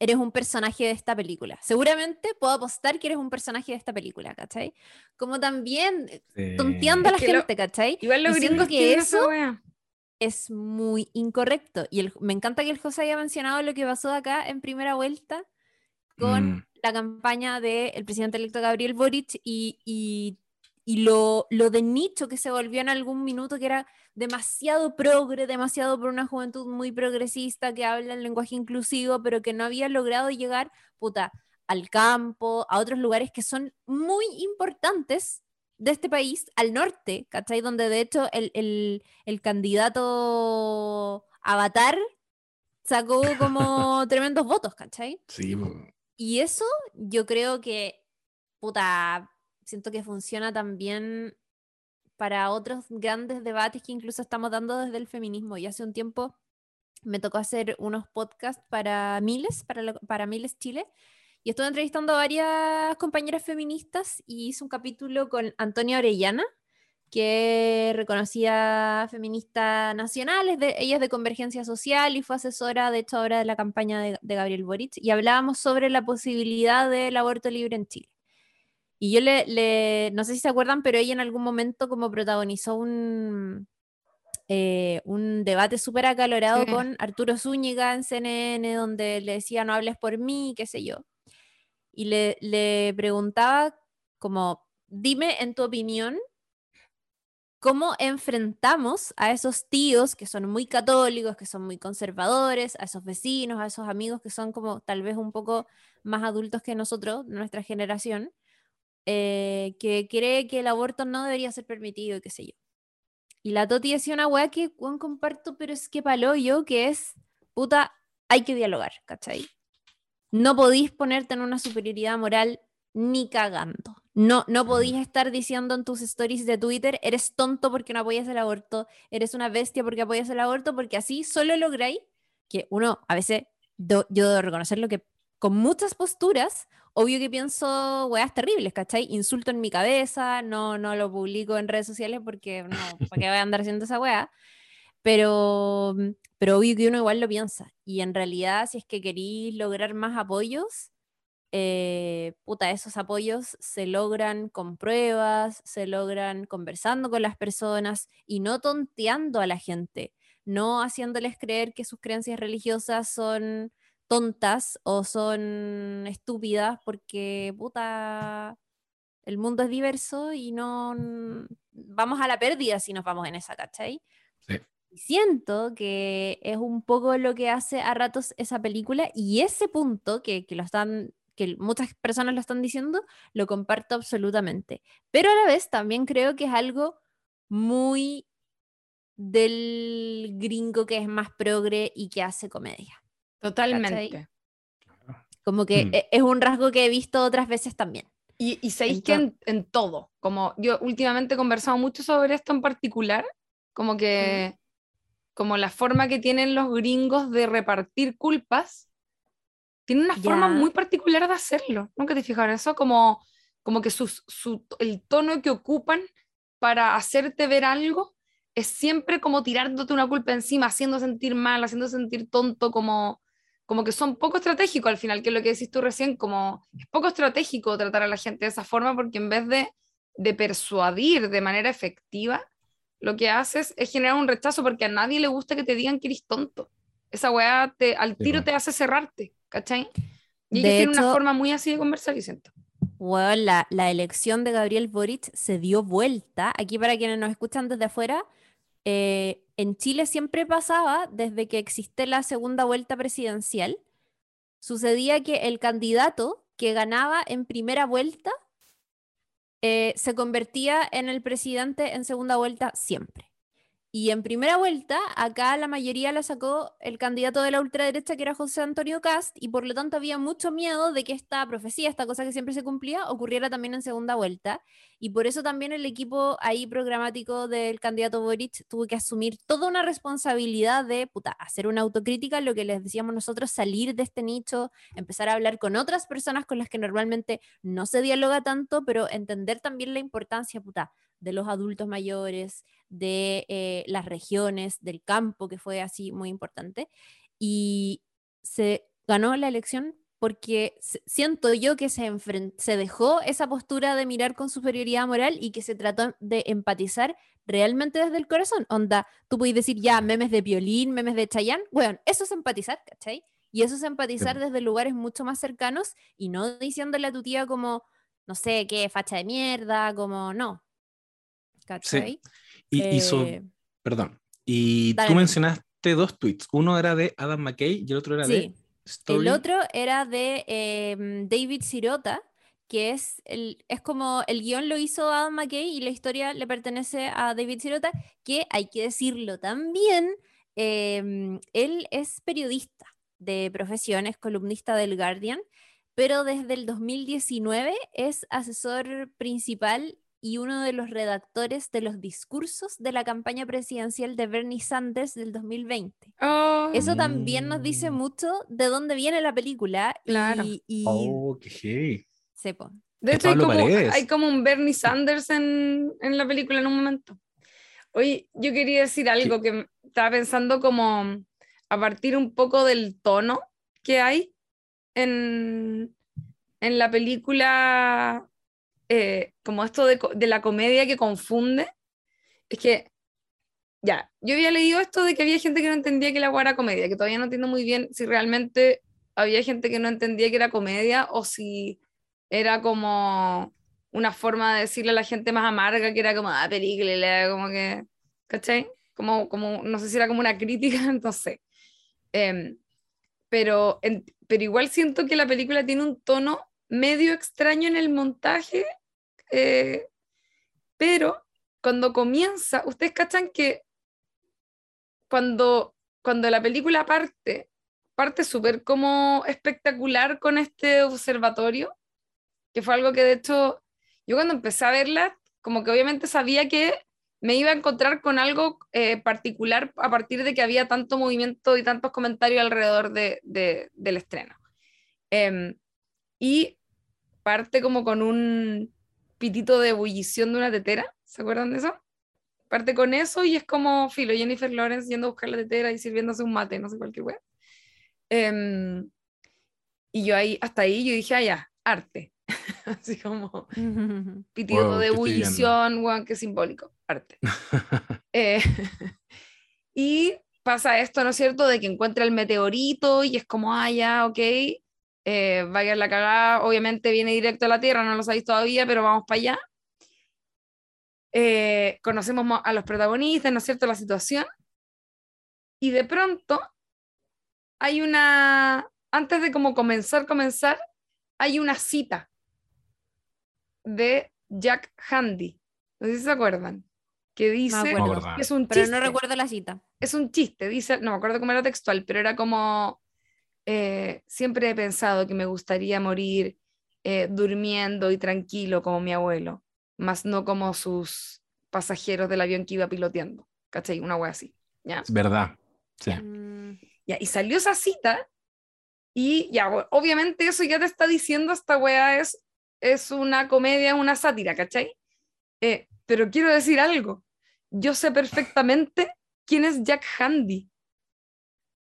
[SPEAKER 4] Eres un personaje de esta película. Seguramente puedo apostar que eres un personaje de esta película, ¿cachai? Como también
[SPEAKER 6] Sí.
[SPEAKER 4] tonteando a la
[SPEAKER 5] Es que lo-
[SPEAKER 4] gente, ¿cachai?
[SPEAKER 5] Igual los
[SPEAKER 4] Diciendo que eso
[SPEAKER 5] wea.
[SPEAKER 4] es muy incorrecto. Y el- me encanta que el José haya mencionado lo que pasó acá en primera vuelta con
[SPEAKER 6] Mm.
[SPEAKER 4] la campaña del presidente electo Gabriel Boric y, y- y lo, lo de nicho que se volvió en algún minuto que era demasiado progre, demasiado por una juventud muy progresista que habla el lenguaje inclusivo, pero que no había logrado llegar, puta, al campo, a otros lugares que son muy importantes de este país, al norte, ¿cachai? Donde de hecho el, el- el candidato Avatar sacó como tremendos votos, ¿cachai?
[SPEAKER 6] Sí.
[SPEAKER 4] Y eso yo creo que, puta, siento que funciona también para otros grandes debates que incluso estamos dando desde el feminismo. Y hace un tiempo me tocó hacer unos podcasts para Miles, para, para Miles Chile, y estuve entrevistando a varias compañeras feministas y hice un capítulo con Antonia Orellana, que reconocida feminista nacional, es de, ella es de Convergencia Social y fue asesora, de hecho, ahora de la campaña de Gabriel Boric, y hablábamos sobre la posibilidad del aborto libre en Chile. Y yo le, le- no sé si se acuerdan, pero ella en algún momento como protagonizó un, eh, un debate súper acalorado
[SPEAKER 5] Sí.
[SPEAKER 4] con Arturo Zúñiga en CNN, donde le decía no hables por mí, qué sé yo. Y le, le preguntaba como, dime en tu opinión, ¿cómo enfrentamos a esos tíos que son muy católicos, que son muy conservadores, a esos vecinos, a esos amigos que son como tal vez un poco más adultos que nosotros, nuestra generación, eh, que cree que el aborto no debería ser permitido y qué sé yo. Y la Toti decía una weá que weón, comparto, pero es que palo yo, que es, puta, hay que dialogar, ¿cachai? No podís ponerte en una superioridad moral ni cagando. No, no podís estar diciendo en tus stories de Twitter, eres tonto porque no apoyas el aborto, eres una bestia porque apoyas el aborto, porque así solo lográis que uno, a veces, do- yo debo reconocerlo que con muchas posturas, obvio que pienso weas terribles, ¿cachai? Insulto en mi cabeza, no, no lo publico en redes sociales porque no, ¿para qué voy a andar haciendo esa wea? Pero, pero obvio que uno igual lo piensa. Y en realidad, si es que queréis lograr más apoyos, eh, puta, esos apoyos se logran con pruebas, se logran conversando con las personas y no tonteando a la gente, no haciéndoles creer que sus creencias religiosas son tontas o son estúpidas porque, puta, el mundo es diverso y no vamos a la pérdida si nos vamos en esa, ¿cachai?
[SPEAKER 6] Sí.
[SPEAKER 4] Siento que es un poco lo que hace a ratos esa película y ese punto que, que lo están que muchas personas lo están diciendo, lo comparto absolutamente. Pero a la vez también creo que es algo muy del gringo que es más progre y que hace comedia.
[SPEAKER 5] Totalmente.
[SPEAKER 4] Como que
[SPEAKER 6] Mm.
[SPEAKER 4] e- es un rasgo que he visto otras veces también.
[SPEAKER 5] Y, y sabéis que en, en todo, como yo últimamente he conversado mucho sobre esto en particular, como que, como la forma que tienen los gringos de repartir culpas, tienen una forma
[SPEAKER 4] Ya.
[SPEAKER 5] muy particular de hacerlo. Nunca te fijaron eso, como, como que sus, su, el tono que ocupan para hacerte ver algo es siempre como tirándote una culpa encima, haciendo sentir mal, haciendo sentir tonto, como, como que son poco estratégicos al final, que es lo que decís tú recién, como es poco estratégico tratar a la gente de esa forma porque en vez de, de persuadir de manera efectiva, lo que haces es generar un rechazo porque a nadie le gusta que te digan que eres tonto. Esa weá te, al tiro te hace cerrarte, ¿cachai? Y ellos tienen una forma muy así de conversar y siento.
[SPEAKER 4] Weón, la, la elección de Gabriel Boric se dio vuelta. Aquí para quienes nos escuchan desde afuera, eh, en Chile siempre pasaba, desde que existe la segunda vuelta presidencial, sucedía que el candidato que ganaba en primera vuelta eh, se convertía en el presidente en segunda vuelta siempre. Y en primera vuelta, acá la mayoría la sacó el candidato de la ultraderecha, que era José Antonio Cast, y por lo tanto había mucho miedo de que esta profecía, esta cosa que siempre se cumplía, ocurriera también en segunda vuelta. Y por eso también el equipo ahí programático del candidato Boric tuvo que asumir toda una responsabilidad de, puta, hacer una autocrítica, lo que les decíamos nosotros, salir de este nicho, empezar a hablar con otras personas con las que normalmente no se dialoga tanto, pero entender también la importancia, puta, de los adultos mayores, de eh, las regiones, del campo, que fue así muy importante. Y se ganó la elección porque siento yo que se, se dejó esa postura de mirar con superioridad moral y que se trató de empatizar realmente desde el corazón. Onda, tú puedes decir ya memes de violín, memes de Chayanne, bueno, eso es empatizar, ¿cachai? Y eso es empatizar desde lugares mucho más cercanos y no diciéndole a tu tía como, no sé, qué facha de mierda, como no. ¿Cachai?
[SPEAKER 6] Y, y so-
[SPEAKER 4] Eh,
[SPEAKER 6] perdón. Y
[SPEAKER 4] dale,
[SPEAKER 6] tú mencionaste dos tweets. Uno era de Adam McKay y el otro era de
[SPEAKER 4] sí.
[SPEAKER 6] Story.
[SPEAKER 4] El otro era de em, David Sirota, que es, el, es como el guion lo hizo Adam McKay y la historia le pertenece a David Sirota, que hay que decirlo también, em, él es periodista de profesión, es columnista del Guardian, pero desde el 2019 es asesor principal y uno de los redactores de los discursos de la campaña presidencial de Bernie Sanders del 2020.
[SPEAKER 5] Oh,
[SPEAKER 4] Eso también nos dice
[SPEAKER 6] Mm.
[SPEAKER 4] mucho de dónde viene la película.
[SPEAKER 5] Claro.
[SPEAKER 4] Y, y
[SPEAKER 6] Oh, qué heavy.
[SPEAKER 4] sepo.
[SPEAKER 5] De hecho, hay como,
[SPEAKER 6] Paredes.
[SPEAKER 5] hay como un Bernie Sanders en, en la película en un momento. Oye, yo quería decir algo que estaba pensando como a partir un poco del tono que hay en, en la película, eh, como esto de, de la comedia que confunde. Es que, ya, yo había leído esto de que había gente que no entendía que la hueá era comedia, que todavía no entiendo muy bien si realmente había gente que no entendía que era comedia o si era como una forma de decirle a la gente más amarga que era como, ah, película, como que, ¿cachai? Como, como, no sé si era como una crítica, no sé. Em, pero, en- pero igual siento que la película tiene un tono medio extraño en el montaje, eh, pero cuando comienza, ustedes cachan que cuando, cuando la película parte, parte súper como espectacular con este observatorio, que fue algo que de hecho yo cuando empecé a verla, como que obviamente sabía que me iba a encontrar con algo eh, particular a partir de que había tanto movimiento y tantos comentarios alrededor de, de- del estreno. Em, y parte como con un pitito de ebullición de una tetera, ¿se acuerdan de eso? Parte con eso y es como filo, Jennifer Lawrence yendo a buscar la tetera y sirviéndose un mate, no sé cualquier wea. Em, y yo ahí, hasta ahí yo dije, ah, ya, arte. Así como pitido
[SPEAKER 6] Wow,
[SPEAKER 5] de ebullición, weón, qué simbólico, arte. Eh, y pasa esto, ¿no es cierto?, de que encuentra el meteorito y es como, ah, ya, ok, eh, vaya la cagada, obviamente viene directo a la Tierra, no lo sabéis todavía, pero vamos para allá. Eh, conocemos mo- a los protagonistas, ¿no es cierto?, la situación. Y de pronto hay una, antes de como comenzar, comenzar, hay una cita de Jack Handy. No sé si se acuerdan. Que dice.
[SPEAKER 6] No,
[SPEAKER 5] que es un
[SPEAKER 4] Pero
[SPEAKER 5] chiste.
[SPEAKER 4] no recuerdo la cita.
[SPEAKER 5] Es un chiste, dice, no me acuerdo cómo era textual, pero era como, eh, siempre he pensado que me gustaría morir eh, durmiendo y tranquilo como mi abuelo, más no como sus pasajeros del avión que iba piloteando. ¿Cachai? Una wea así. ¿ya?
[SPEAKER 6] Es verdad. Sí.
[SPEAKER 4] Mm,
[SPEAKER 5] Ya, y salió esa cita y ya, obviamente eso ya te está diciendo esta weá es, es una comedia, una sátira, ¿cachai? Eh, pero quiero decir algo, yo sé perfectamente quién es Jack Handy.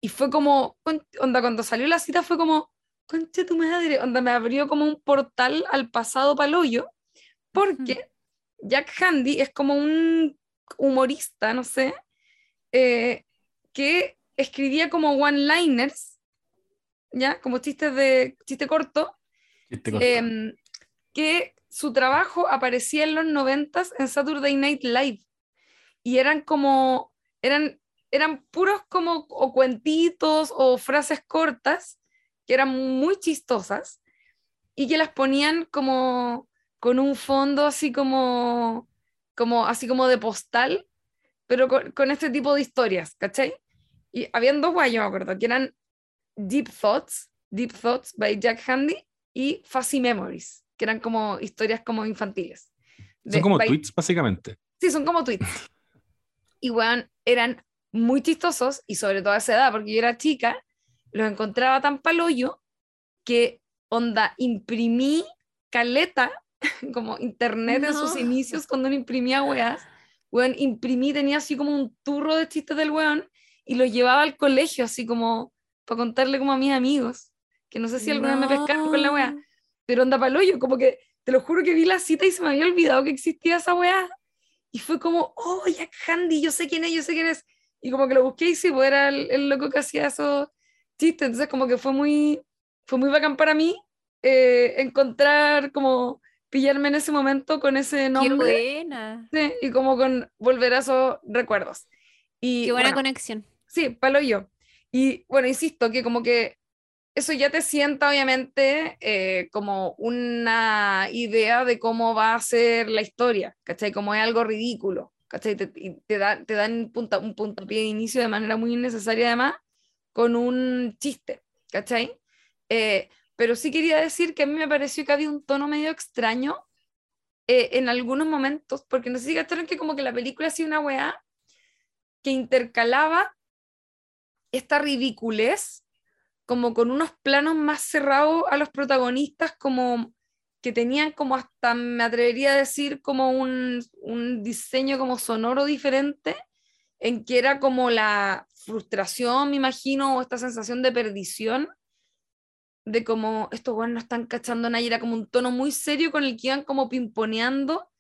[SPEAKER 5] Y fue como, onda, cuando salió la cita fue como, concha tu madre, onda, me abrió como un portal al pasado paloyo, porque Jack Handy es como un humorista, no sé, eh, que escribía como one-liners, ¿ya? Como chistes de chiste corto,
[SPEAKER 6] Chiste corto.
[SPEAKER 5] em, que su trabajo aparecía en los noventas en Saturday Night Live. Y eran como, eran, eran puros como o cuentitos o frases cortas que eran muy chistosas y que las ponían como con un fondo así como, como, así como de postal, pero con, con este tipo de historias, ¿cachai? Y habían dos guayos, me acuerdo, que eran Deep Thoughts, Deep Thoughts by Jack Handy y Fuzzy Memories, que eran como historias como infantiles.
[SPEAKER 6] Son
[SPEAKER 5] De-
[SPEAKER 6] como
[SPEAKER 5] by-
[SPEAKER 6] tweets, básicamente.
[SPEAKER 5] Sí, son como tweets. Y weón, eran muy chistosos y sobre todo a esa edad, porque yo era chica, los encontraba tan paloyo que onda, imprimí caleta, como internet en sus
[SPEAKER 4] No.
[SPEAKER 5] inicios cuando uno imprimía weas, weón, imprimí, tenía así como un turro de chistes del weón y los llevaba al colegio así como para contarle como a mis amigos. que no sé si alguna vez me pescaron con la weá, pero onda paloyo, como que te lo juro que vi la cita y se me había olvidado que existía esa weá. Y fue como, oh, Jack Handy, yo sé quién es, yo sé quién es. Y como que lo busqué y sí, pues era el, el loco que hacía esos chistes. Entonces como que fue muy, fue muy bacán para mí eh, encontrar como pillarme en ese momento con ese nombre.
[SPEAKER 4] Qué buena.
[SPEAKER 5] Sí, y como con volver a esos recuerdos. Y,
[SPEAKER 4] Qué buena
[SPEAKER 5] bueno,
[SPEAKER 4] conexión.
[SPEAKER 5] Sí, palo yo. Y bueno, insisto, que como que eso ya te sienta obviamente eh, como una idea de cómo va a ser la historia, ¿cachai? Como es algo ridículo, ¿cachai? Te, da, te dan punta, un puntapié de inicio de manera muy innecesaria además, con un chiste, ¿cachai? Eh, pero sí quería decir que a mí me pareció que había un tono medio extraño eh, en algunos momentos, porque no sé si cacharon que como que la película hacía una weá que intercalaba esta ridiculez como con unos planos más cerrados a los protagonistas, como que tenían como hasta, me atrevería a decir, como un, un diseño como sonoro diferente, en que era como la frustración, me imagino, o esta sensación de perdición, de como estos buenos no están cachando nada, y era como un tono muy serio con el que iban como pimponeando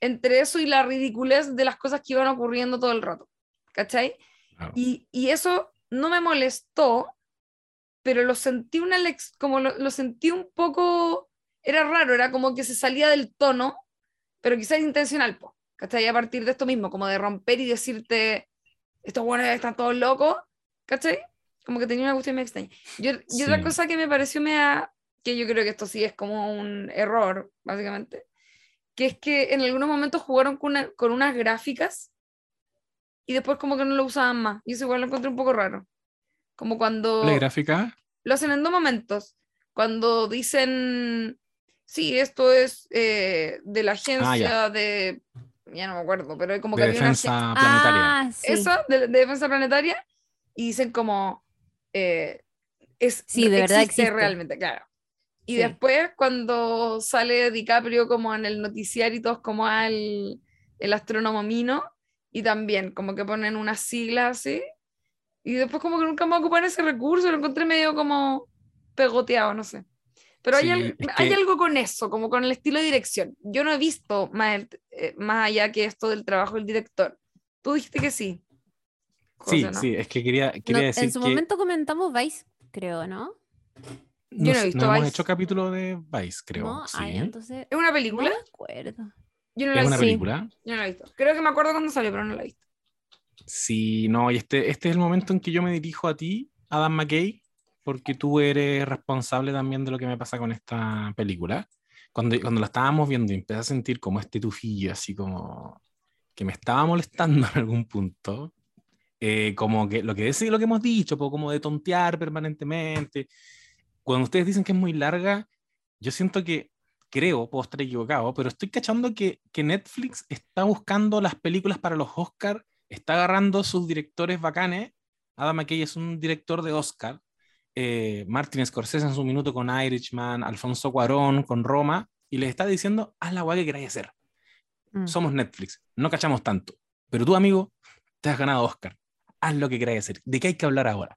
[SPEAKER 5] entre eso y la ridiculez de las cosas que iban ocurriendo todo el rato, ¿cachai?
[SPEAKER 6] Claro.
[SPEAKER 5] Y, y eso no me molestó, pero lo sentí una lex como lo, lo, sentí un poco, era raro, era como que se salía del tono, pero quizás intencional, po, ¿cachai? A partir de esto mismo, como de romper y decirte, estos buenos están todos locos, ¿cachai? Como que tenía una cuestión muy extraña. Yo, y
[SPEAKER 6] Sí.
[SPEAKER 5] otra cosa que me pareció mea, que yo creo que esto sí es como un error, básicamente, que es que en algunos momentos jugaron con, una- con unas gráficas y después como que no lo usaban más. Y eso igual lo encontré un poco raro. Como cuando...
[SPEAKER 6] ¿La gráfica?
[SPEAKER 5] Lo hacen en dos momentos. Cuando dicen, sí, esto es eh, de la agencia de... Ya no me acuerdo, pero como que
[SPEAKER 6] De
[SPEAKER 5] había una
[SPEAKER 6] defensa planetaria.
[SPEAKER 4] Ah, sí.
[SPEAKER 5] Eso, de, de defensa planetaria, y dicen como... eh, es,
[SPEAKER 4] Sí, de verdad
[SPEAKER 5] existe
[SPEAKER 4] existe.
[SPEAKER 5] realmente, claro. Y
[SPEAKER 4] Sí.
[SPEAKER 5] después, cuando sale DiCaprio como en el noticiario y todos como al el astrónomo Mino, y también como que ponen unas siglas así, y después como que nunca me ocupan ese recurso, lo encontré medio como pegoteado, no sé. Pero hay,
[SPEAKER 6] Sí,
[SPEAKER 5] al-
[SPEAKER 6] es
[SPEAKER 5] hay
[SPEAKER 6] que-
[SPEAKER 5] algo con eso, como con el estilo de dirección. Yo no he visto más, el- eh, más allá que esto del trabajo del director. Tú dijiste que sí.
[SPEAKER 6] Sí,
[SPEAKER 5] José, ¿no?
[SPEAKER 6] sí, es que quería,
[SPEAKER 4] No,
[SPEAKER 6] quería decir
[SPEAKER 4] en su
[SPEAKER 6] que
[SPEAKER 4] momento comentamos Vice, creo, ¿no?
[SPEAKER 5] Yo no he visto
[SPEAKER 6] hemos
[SPEAKER 5] Vice.
[SPEAKER 6] hecho capítulo de Vice, creo.
[SPEAKER 4] ¿No?
[SPEAKER 6] sí.
[SPEAKER 4] Ay, entonces.
[SPEAKER 5] ¿Es una
[SPEAKER 4] No
[SPEAKER 5] película?
[SPEAKER 4] me acuerdo.
[SPEAKER 5] Yo no la
[SPEAKER 6] es
[SPEAKER 5] he
[SPEAKER 6] una
[SPEAKER 5] visto.
[SPEAKER 6] película.
[SPEAKER 5] Yo no la he visto. Creo que me acuerdo cuando salió, pero no la he visto.
[SPEAKER 6] Sí, no, y este, este es el momento en que yo me dirijo a ti, Adam McKay, porque tú eres responsable también de lo que me pasa con esta película. Cuando, cuando la estábamos viendo empecé a sentir como este tufillo, así como que me estaba molestando en algún punto, eh, como que lo que es lo que hemos dicho, como de tontear permanentemente. Cuando ustedes dicen que es muy larga, yo siento que, creo, puedo estar equivocado, pero estoy cachando que, que Netflix está buscando las películas para los Oscars está agarrando sus directores bacanes. Adam McKay es un director de Oscar. Eh, Martin Scorsese en su minuto con Irishman, Alfonso Cuarón con Roma, y les está diciendo, haz la guay que queráis hacer.
[SPEAKER 4] Mm.
[SPEAKER 6] Somos Netflix, no cachamos tanto. Pero tú, amigo, te has ganado Oscar. Haz lo que queráis hacer. ¿De qué hay que hablar ahora?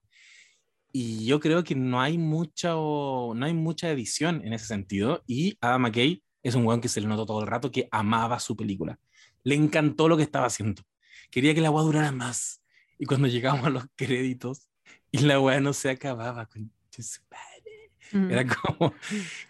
[SPEAKER 6] Y yo creo que no hay, mucho, no hay mucha edición en ese sentido. Y Adam McKay es un weón que se le notó todo el rato que amaba su película. Le encantó lo que estaba haciendo quería que la weá durara más. Y cuando llegamos a los créditos y la weá no se acababa, con
[SPEAKER 4] Mm.
[SPEAKER 6] era como,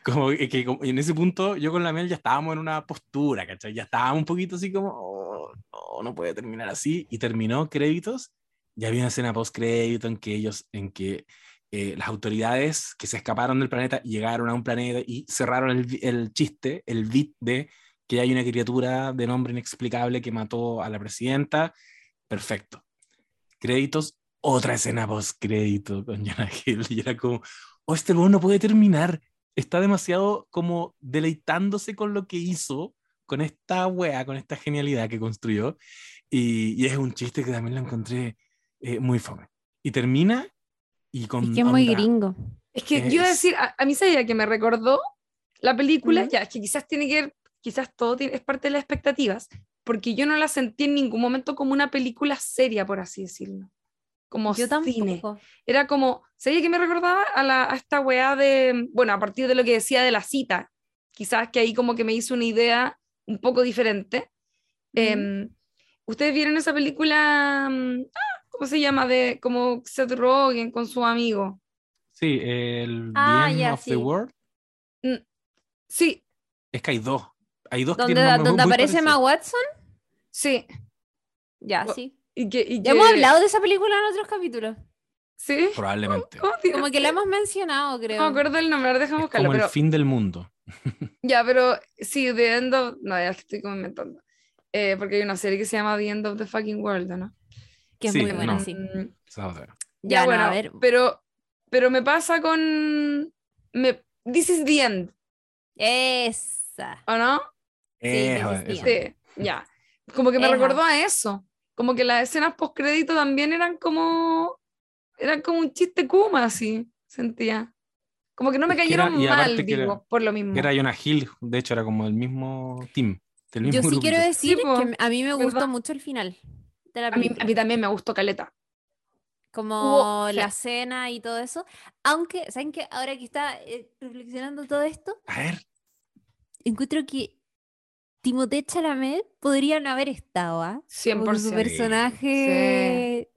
[SPEAKER 6] como que como- y en ese punto yo con la Mel ya estábamos en una postura, ¿cachai? Ya estábamos un poquito así como, oh, no, no puede terminar así. Y terminó créditos, ya había una escena post crédito en que ellos, en que eh, las autoridades que se escaparon del planeta llegaron a un planeta y cerraron el, el chiste, el beat de que hay una criatura de nombre inexplicable que mató a la presidenta. Perfecto. Créditos, otra escena post crédito con Jonah Hill. Y era como, oh, este weón no puede terminar. Está demasiado como deleitándose con lo que hizo, con esta wea, con esta genialidad que construyó. Y, y es un chiste que también lo encontré eh, muy fome. Y termina y con.
[SPEAKER 4] Es que es muy gringo.
[SPEAKER 5] Es que yo iba a
[SPEAKER 6] Es-
[SPEAKER 5] decir, a, a mí sabía que me recordó la película, ya, es que quizás tiene que ver, quizás todo tiene- es parte de las expectativas, porque yo no la sentí en ningún momento como una película seria, por así decirlo. Como
[SPEAKER 4] Yo
[SPEAKER 5] cine.
[SPEAKER 4] tampoco.
[SPEAKER 5] Era como, ¿sabía que me recordaba a, la, a esta weá de, bueno, a partir de lo que decía de la cita, quizás que ahí como que me hizo una idea un poco diferente. Em, ¿Ustedes vieron esa película, mm, ah, ¿cómo se llama? De como Seth Rogen con su amigo.
[SPEAKER 6] Sí, el
[SPEAKER 4] Ah,
[SPEAKER 6] Bien of
[SPEAKER 4] sí.
[SPEAKER 6] the World.
[SPEAKER 5] Sí,
[SPEAKER 6] Es que hay dos. Hay dos que
[SPEAKER 4] ¿Donde,
[SPEAKER 6] tienen nombres
[SPEAKER 4] donde
[SPEAKER 6] muy
[SPEAKER 4] aparece Emma. Watson?
[SPEAKER 5] sí.
[SPEAKER 4] Ya, sí.
[SPEAKER 5] Y que, y
[SPEAKER 4] Ya hemos
[SPEAKER 5] que-
[SPEAKER 4] hablado de esa película en otros capítulos.
[SPEAKER 5] Sí.
[SPEAKER 6] Probablemente.
[SPEAKER 5] ¿Cómo se
[SPEAKER 4] Como que la hemos mencionado, creo.
[SPEAKER 5] No me acuerdo el nombre, déjame
[SPEAKER 6] Es
[SPEAKER 5] buscarlo.
[SPEAKER 6] como
[SPEAKER 5] Pero,
[SPEAKER 6] el fin del mundo.
[SPEAKER 5] Ya, pero sí, The End of. No, ya estoy como inventando. Eh, porque hay una serie que se llama The End of the Fucking World, ¿no?
[SPEAKER 4] Que es
[SPEAKER 6] Sí,
[SPEAKER 4] muy buena,
[SPEAKER 6] no.
[SPEAKER 4] sí.
[SPEAKER 5] Mm. Ya,
[SPEAKER 4] Ya, no,
[SPEAKER 5] bueno,
[SPEAKER 4] a ver.
[SPEAKER 5] pero, pero me pasa con. Me, This is the end,
[SPEAKER 4] Esa.
[SPEAKER 5] ¿o no?
[SPEAKER 6] Eh,
[SPEAKER 4] This is the
[SPEAKER 6] eso.
[SPEAKER 4] end.
[SPEAKER 5] Sí, ya. Como que me
[SPEAKER 4] Esa.
[SPEAKER 5] recordó a eso. Como que las escenas post-crédito también eran como. Eran como un chiste Kuma, así, sentía. Como que no me
[SPEAKER 6] era-
[SPEAKER 5] cayeron
[SPEAKER 6] aparte
[SPEAKER 5] mal,
[SPEAKER 6] que era-
[SPEAKER 5] digo, por lo mismo.
[SPEAKER 6] Era Jonah Hill, de hecho era como el mismo team. Del mismo
[SPEAKER 4] Yo sí quiero
[SPEAKER 6] grupito.
[SPEAKER 4] decir
[SPEAKER 5] po,
[SPEAKER 4] que a mí me gustó
[SPEAKER 5] ¿verdad?
[SPEAKER 4] mucho el final de la
[SPEAKER 5] a, mí, a mí también me gustó Caleta.
[SPEAKER 4] como
[SPEAKER 5] Hubo-
[SPEAKER 4] la
[SPEAKER 5] sí.
[SPEAKER 4] cena y todo eso. Aunque, ¿saben qué? Ahora que está eh, reflexionando todo esto,
[SPEAKER 6] A ver,
[SPEAKER 4] encuentro que Timothée Chalamet podría no haber estado, ¿ah? Como que su
[SPEAKER 5] 100%.
[SPEAKER 4] personaje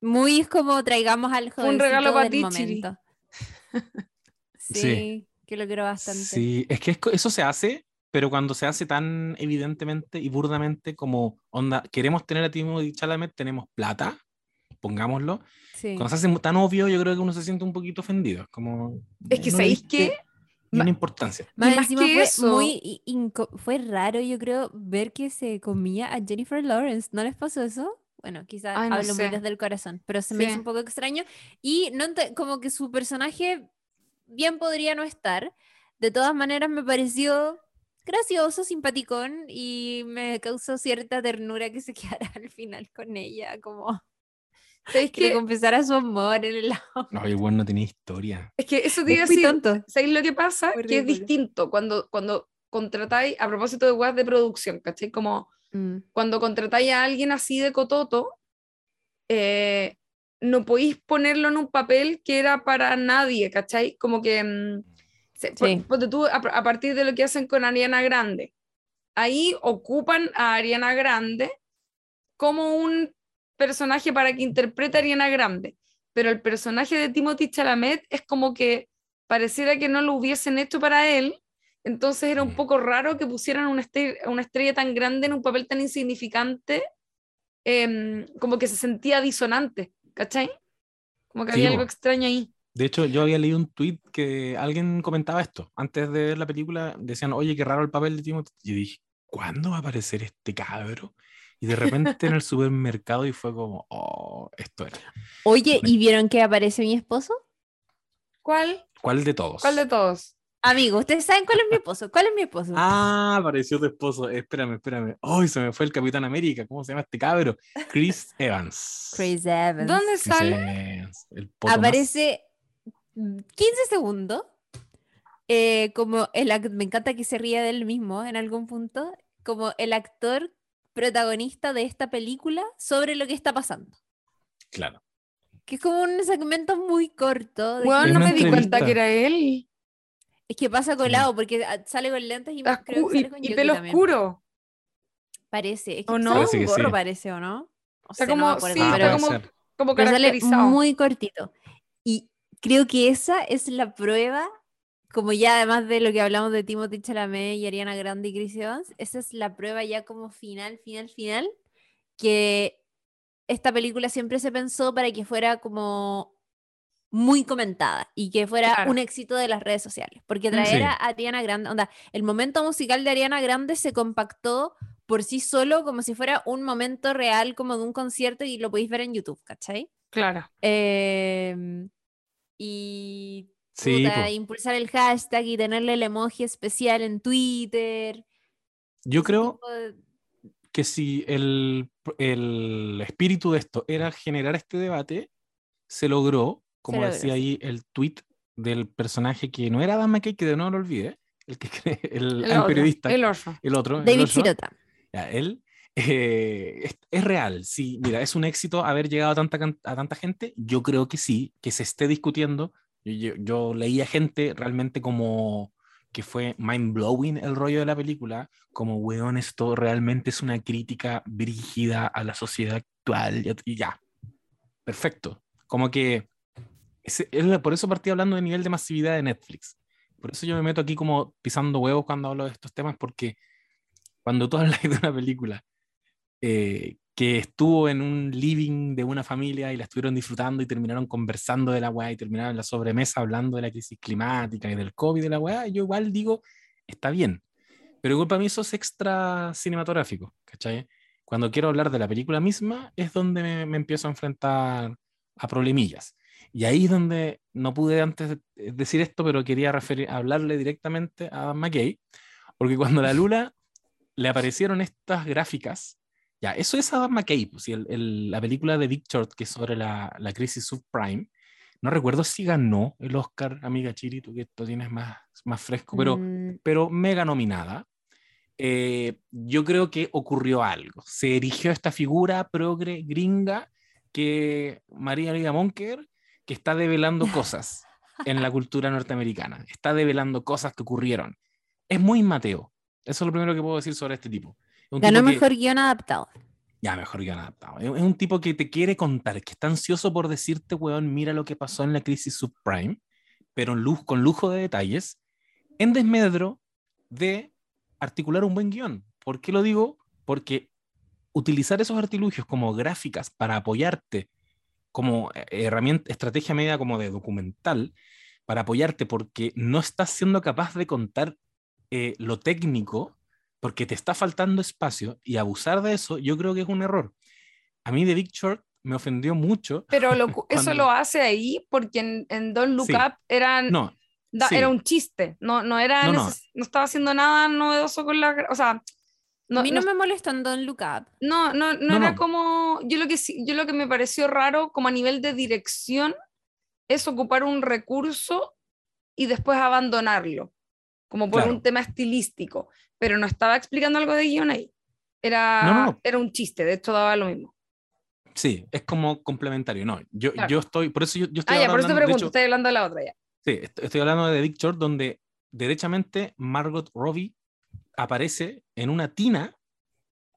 [SPEAKER 4] muy es como traigamos al
[SPEAKER 5] Fue un regalo
[SPEAKER 4] jovencito
[SPEAKER 5] pa'
[SPEAKER 4] del
[SPEAKER 5] ti,
[SPEAKER 4] momento. sí,
[SPEAKER 6] Sí.
[SPEAKER 4] que lo quiero bastante.
[SPEAKER 6] sí, es que es eso se hace, pero cuando se hace tan evidentemente y burdamente como, onda, queremos tener a Timothy Chalamet, tenemos plata, pongámoslo.
[SPEAKER 4] Sí.
[SPEAKER 6] Cuando se hace tan obvio, yo creo que uno se siente un poquito ofendido. es Como,
[SPEAKER 5] Es que,
[SPEAKER 6] no
[SPEAKER 5] ¿sabéis
[SPEAKER 6] diste
[SPEAKER 5] Ma-
[SPEAKER 6] una importancia.
[SPEAKER 4] Más,
[SPEAKER 5] más
[SPEAKER 4] encima fue
[SPEAKER 5] eso-
[SPEAKER 4] muy fue raro, yo creo, ver que se comía a Jennifer Lawrence. ¿No les pasó eso? Bueno, quizás
[SPEAKER 5] Ay, no
[SPEAKER 4] hablo muy
[SPEAKER 5] sé.
[SPEAKER 4] desde el corazón, pero se me
[SPEAKER 5] Sí.
[SPEAKER 4] hizo un poco extraño. Y no como que su personaje bien podría no estar. De todas maneras, me pareció gracioso, simpaticón y me causó cierta ternura que se quedara al final con ella, como
[SPEAKER 5] ¿Sabéis
[SPEAKER 4] que le
[SPEAKER 5] qué?
[SPEAKER 4] confesara su amor en el auto.
[SPEAKER 6] No, igual no tenía historia.
[SPEAKER 5] Es que eso te iba a decir,
[SPEAKER 4] tonto.
[SPEAKER 5] ¿sabéis lo que pasa? Que es distinto cuando, cuando contratáis, a propósito de weas de producción, ¿cachai? Como
[SPEAKER 4] Mm,
[SPEAKER 5] cuando contratáis a alguien así de cototo, eh, no podéis ponerlo en un papel que era para nadie, ¿cachai? Como que, mm, se-
[SPEAKER 4] Sí.
[SPEAKER 5] ponte tú, a, a partir de lo que hacen con Ariana Grande, ahí ocupan a Ariana Grande como un personaje para que interprete a Ariana Grande, pero el personaje de Timothy Chalamet es como que pareciera que no lo hubiesen hecho para él, entonces era un
[SPEAKER 6] Mm.
[SPEAKER 5] poco raro que pusieran una estrella, una estrella tan grande en un papel tan insignificante, em, como que se sentía disonante, ¿cachai? Como que
[SPEAKER 6] Sí,
[SPEAKER 5] había algo extraño ahí.
[SPEAKER 6] De hecho, yo había leído un tweet que alguien comentaba esto. Antes de ver la película, decían, oye, qué raro el papel de Timothy. Y dije, ¿cuándo va a aparecer este cabro? Y de repente en el supermercado y fue como, oh, esto era.
[SPEAKER 4] Oye, ¿y vieron que aparece mi esposo?
[SPEAKER 5] ¿Cuál?
[SPEAKER 6] ¿Cuál de todos?
[SPEAKER 5] ¿Cuál de todos?
[SPEAKER 4] Amigo, ¿ustedes saben cuál es mi esposo? ¿Cuál es mi esposo?
[SPEAKER 6] Ah, apareció tu esposo. Espérame, espérame. Ay, se me fue el Capitán América. ¿Cómo se llama este cabro? Chris Evans.
[SPEAKER 4] Chris Evans.
[SPEAKER 5] ¿Dónde
[SPEAKER 6] Chris
[SPEAKER 5] sale?
[SPEAKER 6] Evans, el poto más-
[SPEAKER 4] Aparece 15 segundos. eh, como el me encanta que se ría de él mismo en algún punto, como el actor protagonista de esta película sobre lo que está pasando.
[SPEAKER 6] Claro.
[SPEAKER 4] Que es como un segmento muy corto. de
[SPEAKER 6] En
[SPEAKER 5] no me di cuenta que era él.
[SPEAKER 4] Es que pasa colado porque ah, sale con lentes y
[SPEAKER 5] Está
[SPEAKER 4] creo que sale
[SPEAKER 5] y,
[SPEAKER 4] con
[SPEAKER 5] y
[SPEAKER 4] Yoki
[SPEAKER 5] pelo
[SPEAKER 4] también.
[SPEAKER 5] oscuro.
[SPEAKER 4] Parece. Es que
[SPEAKER 5] ¿O no?
[SPEAKER 6] Parece
[SPEAKER 4] un gorro,
[SPEAKER 6] sí.
[SPEAKER 4] parece, ¿o no?
[SPEAKER 5] Está
[SPEAKER 4] sé, no me
[SPEAKER 5] como, sí, está como,
[SPEAKER 4] sale
[SPEAKER 5] caracterizado.
[SPEAKER 4] muy cortito. Y creo que esa es la prueba, como ya además de lo que hablamos de Timothy Chalamet y Ariana Grande y Chris Evans, esa es la prueba ya como final, final, final, que esta película siempre se pensó para que fuera como muy comentada y que fuera
[SPEAKER 5] Claro.
[SPEAKER 4] un éxito de las redes sociales. Porque
[SPEAKER 5] Mm.
[SPEAKER 4] traer
[SPEAKER 6] Sí.
[SPEAKER 4] a Ariana Grande, onda, el momento musical de Ariana Grande se compactó por sí solo como si fuera un momento real como de un concierto y lo podéis ver en YouTube, ¿cachai?
[SPEAKER 5] Claro.
[SPEAKER 4] Em, y
[SPEAKER 6] Sí,
[SPEAKER 4] puta,
[SPEAKER 6] po.
[SPEAKER 4] impulsar el hashtag y tenerle el emoji especial en Twitter.
[SPEAKER 6] Yo creo
[SPEAKER 4] de-
[SPEAKER 6] que si el, el espíritu de esto era generar este debate, se logró, como
[SPEAKER 4] logró,
[SPEAKER 6] decía ahí el tweet del personaje que no era Adam McKay, que de nuevo no lo olvide, el que cree, el,
[SPEAKER 5] El,
[SPEAKER 6] el
[SPEAKER 5] otro,
[SPEAKER 6] periodista, el,
[SPEAKER 5] El otro.
[SPEAKER 6] el
[SPEAKER 4] David
[SPEAKER 6] otro,
[SPEAKER 4] Sirota.
[SPEAKER 6] ya, él eh, es, es, real, sí, mira, es un éxito haber llegado a tanta, a tanta gente, yo creo que sí, que se esté discutiendo, yo, yo, leía gente realmente como que fue mind blowing el rollo de la película, como, weón, esto realmente es una crítica brígida a la sociedad actual, y ya, perfecto, como que, es, por eso partí hablando de nivel de masividad de Netflix, por eso yo me meto aquí como pisando huevos cuando hablo de estos temas, porque cuando tú hablas de una película eh, que estuvo en un living de una familia y la estuvieron disfrutando y terminaron conversando de la weá y terminaron en la sobremesa hablando de la crisis climática y del COVID de la weá, yo igual digo, está bien. Pero igual para mí eso es extra cinematográfico, ¿cachai? Cuando quiero hablar de la película misma es donde me, me empiezo a enfrentar a problemillas. Y ahí es donde no pude antes decir esto, pero quería referir, hablarle directamente a McKay, porque cuando la Lula le aparecieron estas gráficas ya, eso es Adam McKay, pues, el, el, la película de Big Short, que es sobre la, la, crisis subprime. No recuerdo si ganó el Oscar, amiga Chiri, tú que esto tienes más, más fresco, pero, mm. pero mega nominada. Eh, yo creo que ocurrió algo. Se erigió esta figura progre gringa que María Liga Monker, que está develando cosas en la cultura norteamericana. Está develando cosas que ocurrieron. Es muy Mateo. Eso es lo primero que puedo decir sobre este tipo.
[SPEAKER 4] Un Ganó mejor que, guion adaptado.
[SPEAKER 6] Ya, mejor guion adaptado. Es un tipo que te quiere contar, que está ansioso por decirte, weón, mira lo que pasó en la crisis subprime, pero en luz, con lujo de detalles, en desmedro de articular un buen guion. ¿Por qué lo digo? Porque utilizar esos artilugios como gráficas para apoyarte como eh, herramienta, estrategia media como de documental, para apoyarte porque no estás siendo capaz de contar eh, lo técnico porque te está faltando espacio y abusar de eso, yo creo que es un error. A mí de Big Short me ofendió mucho.
[SPEAKER 5] Pero lo, cuando... eso lo hace ahí porque en, en Don't Look sí. Up eran, no, da, sí. era un chiste, no, no, era no, no. no, estaba haciendo nada novedoso con la... O sea,
[SPEAKER 4] no, a mí no, me molestó en Don't Look Up.
[SPEAKER 5] No, no, no, era como... Yo lo, que, yo lo que me pareció raro como a nivel de dirección es ocupar un recurso y después abandonarlo como por claro. un tema estilístico, pero no estaba explicando algo de guion ahí. Era, no, no. era un chiste, de hecho daba lo mismo.
[SPEAKER 6] Sí, es como complementario. No, yo, claro. yo estoy, por eso yo, yo estoy
[SPEAKER 5] ah, ya, por eso te pregunto,
[SPEAKER 6] hecho,
[SPEAKER 5] estoy hablando de la otra ya.
[SPEAKER 6] Sí, estoy hablando de Dick Short, donde derechamente Margot Robbie aparece en una tina,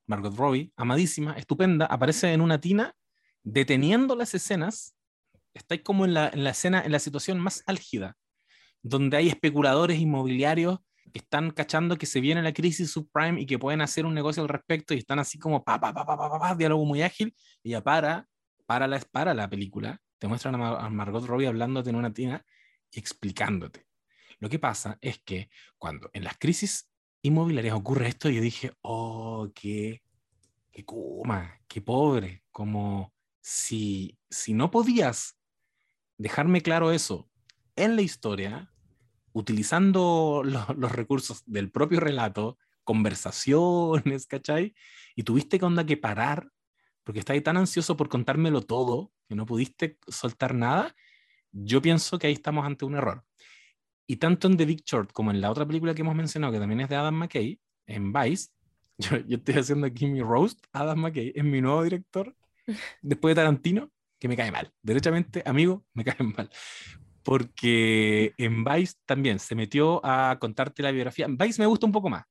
[SPEAKER 6] Margot Robbie, amadísima, estupenda, aparece en una tina deteniendo las escenas, estáis como en la, en la escena, en la situación más álgida donde hay especuladores inmobiliarios que están cachando que se viene la crisis subprime y que pueden hacer un negocio al respecto y están así como pa, pa, pa, pa, pa, pa, diálogo muy ágil y ya para, para la, para la película, te muestran a, a Margot Robbie hablándote en una tina y explicándote. Lo que pasa es que cuando en las crisis inmobiliarias ocurre esto, yo dije, oh, qué, qué coma, qué pobre, como si, si no podías dejarme claro eso en la historia, utilizando lo, los recursos del propio relato, conversaciones, ¿cachai? Y tuviste que onda que parar, porque estabas tan ansioso por contármelo todo, que no pudiste soltar nada, yo pienso que ahí estamos ante un error. Y tanto en The Big Short como en la otra película que hemos mencionado, que también es de Adam McKay, en Vice, yo, yo estoy haciendo aquí mi roast, Adam McKay es mi nuevo director, después de Tarantino, que me cae mal. Derechamente, amigo, me cae mal porque en Vice también se metió a contarte la biografía. Vice me gusta un poco más.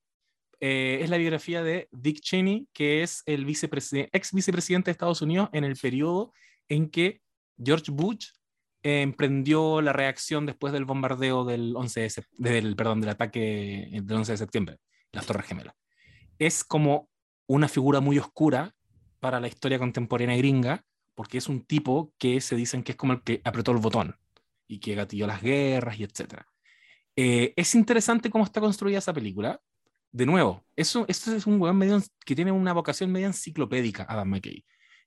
[SPEAKER 6] Eh, es la biografía de Dick Cheney, que es el ex vicepresidente de Estados Unidos en el periodo en que George Bush eh, emprendió la reacción después del bombardeo del 11 de del, perdón, del ataque del 11 de septiembre, las Torres Gemelas. Es como una figura muy oscura para la historia contemporánea gringa, porque es un tipo que se dicen que es como el que apretó el botón y que gatilló las guerras y etc. Eh, es interesante cómo está construida esa película. De nuevo, eso, esto es un weón medio, que tiene una vocación media enciclopédica, Adam McKay.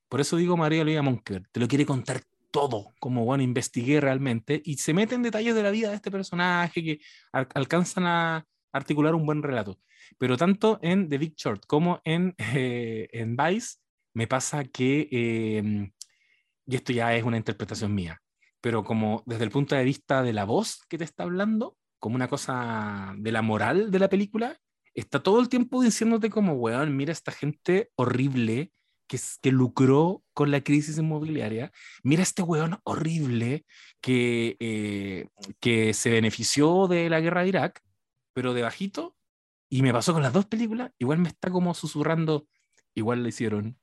[SPEAKER 6] Por eso digo María Olivia Monker, te lo quiere contar todo, como bueno, investigué realmente, y se mete en detalles de la vida de este personaje que al alcanzan a articular un buen relato. Pero tanto en The Big Short como en, eh, en Vice, me pasa que, eh, y esto ya es una interpretación mía, pero como desde el punto de vista de la voz que te está hablando, como una cosa de la moral de la película, está todo el tiempo diciéndote como, weón, mira esta gente horrible que, que lucró con la crisis inmobiliaria, mira este weón horrible que, eh, que se benefició de la guerra de Irak, pero de bajito, y me pasó con las dos películas, igual me está como susurrando, igual le hicieron,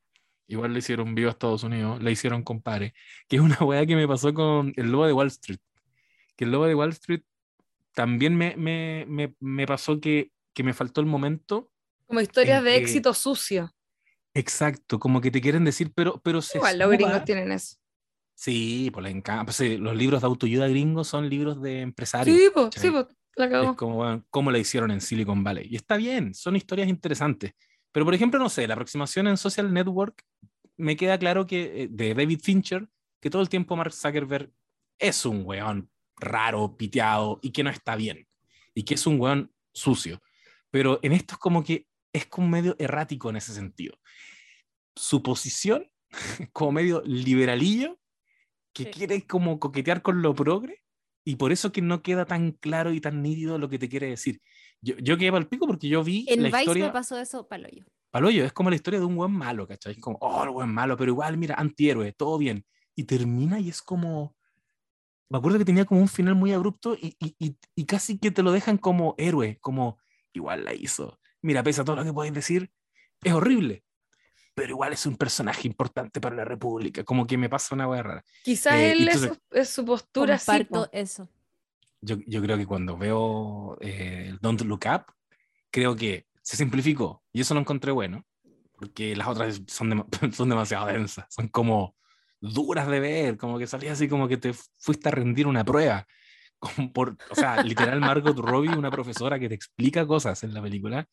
[SPEAKER 6] igual le hicieron vivo a Estados Unidos, le hicieron compare, que es una weá que me pasó con el lobo de Wall Street, que el lobo de Wall Street también me, me, me, me pasó que, que me faltó el momento.
[SPEAKER 5] Como historias de
[SPEAKER 6] que-
[SPEAKER 5] éxito sucio.
[SPEAKER 6] Exacto, como que te quieren decir, pero, pero se
[SPEAKER 5] Igual los gringos tienen eso.
[SPEAKER 6] Sí, pues les encanta. Pues, sí, los libros de autoayuda gringos son libros de empresarios.
[SPEAKER 5] Sí, pues, sí, po, la
[SPEAKER 6] Es
[SPEAKER 5] cagó.
[SPEAKER 6] como, cómo la hicieron en Silicon Valley. Y está bien, son historias interesantes. Pero, por ejemplo, no sé, la aproximación en Social Network, me queda claro que eh, de David Fincher, que todo el tiempo Mark Zuckerberg es un weón raro, piteado y que no está bien. Y que es un weón sucio. Pero en esto es como que es como medio errático en ese sentido. Su posición, como medio liberalillo, que
[SPEAKER 4] Sí.
[SPEAKER 6] quiere como coquetear con lo progre, y por eso que no queda tan claro y tan nítido lo que te quiere decir. Yo, yo quedé al pico porque yo vi
[SPEAKER 4] En
[SPEAKER 6] la
[SPEAKER 4] Vice
[SPEAKER 6] historia.
[SPEAKER 4] me pasó eso, paloyo.
[SPEAKER 6] Paloyo, es como la historia de un buen malo, ¿cachai? Como, oh, el buen malo, pero igual, mira, antihéroe, todo bien. Y termina y es como. Me acuerdo que tenía como un final muy abrupto y, y, y, y casi que te lo dejan como héroe, como, igual la hizo. Mira, pese a todo lo que podéis decir, es horrible, pero igual es un personaje importante para la República. Como que me pasa una hueá rara.
[SPEAKER 5] Quizás
[SPEAKER 6] Eh,
[SPEAKER 5] él es,
[SPEAKER 6] entonces-
[SPEAKER 5] su- es su postura.
[SPEAKER 4] Comparto
[SPEAKER 5] po.
[SPEAKER 4] eso.
[SPEAKER 6] yo, yo creo que cuando veo eh, el Don't Look Up, creo que se simplificó y eso lo encontré bueno, porque las otras son, dema- son demasiado densas, son como duras de ver, como que salía así como que te fuiste a rendir una prueba. Como por, o sea, literal Margot Robbie, una profesora que te explica cosas en la película.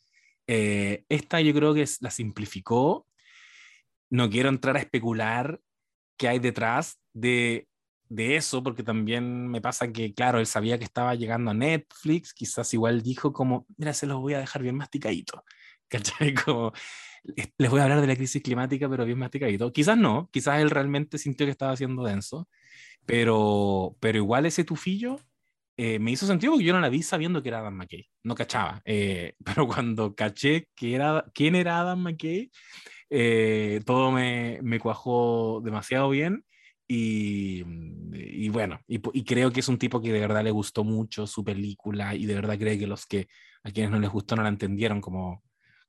[SPEAKER 6] Eh, esta yo creo que es- la simplificó. No quiero entrar a especular qué hay detrás de, de eso, porque también me pasa que, claro, él sabía que estaba llegando a Netflix, quizás igual dijo como, mira, se los voy a dejar bien masticadito, ¿cachai? Como, "Les- voy a hablar de la crisis climática, pero bien masticadito. Quizás no, quizás él realmente sintió que estaba siendo denso, pero, pero igual ese tufillo eh, me hizo sentido porque yo no la vi sabiendo que era Adam McKay, no cachaba, eh, pero cuando caché que era, quién era Adam McKay, eh, todo me, me cuajó demasiado bien y, y bueno, y, creo que es un tipo que de verdad le gustó mucho su película y de verdad cree que los que a quienes no les gustó no la entendieron como,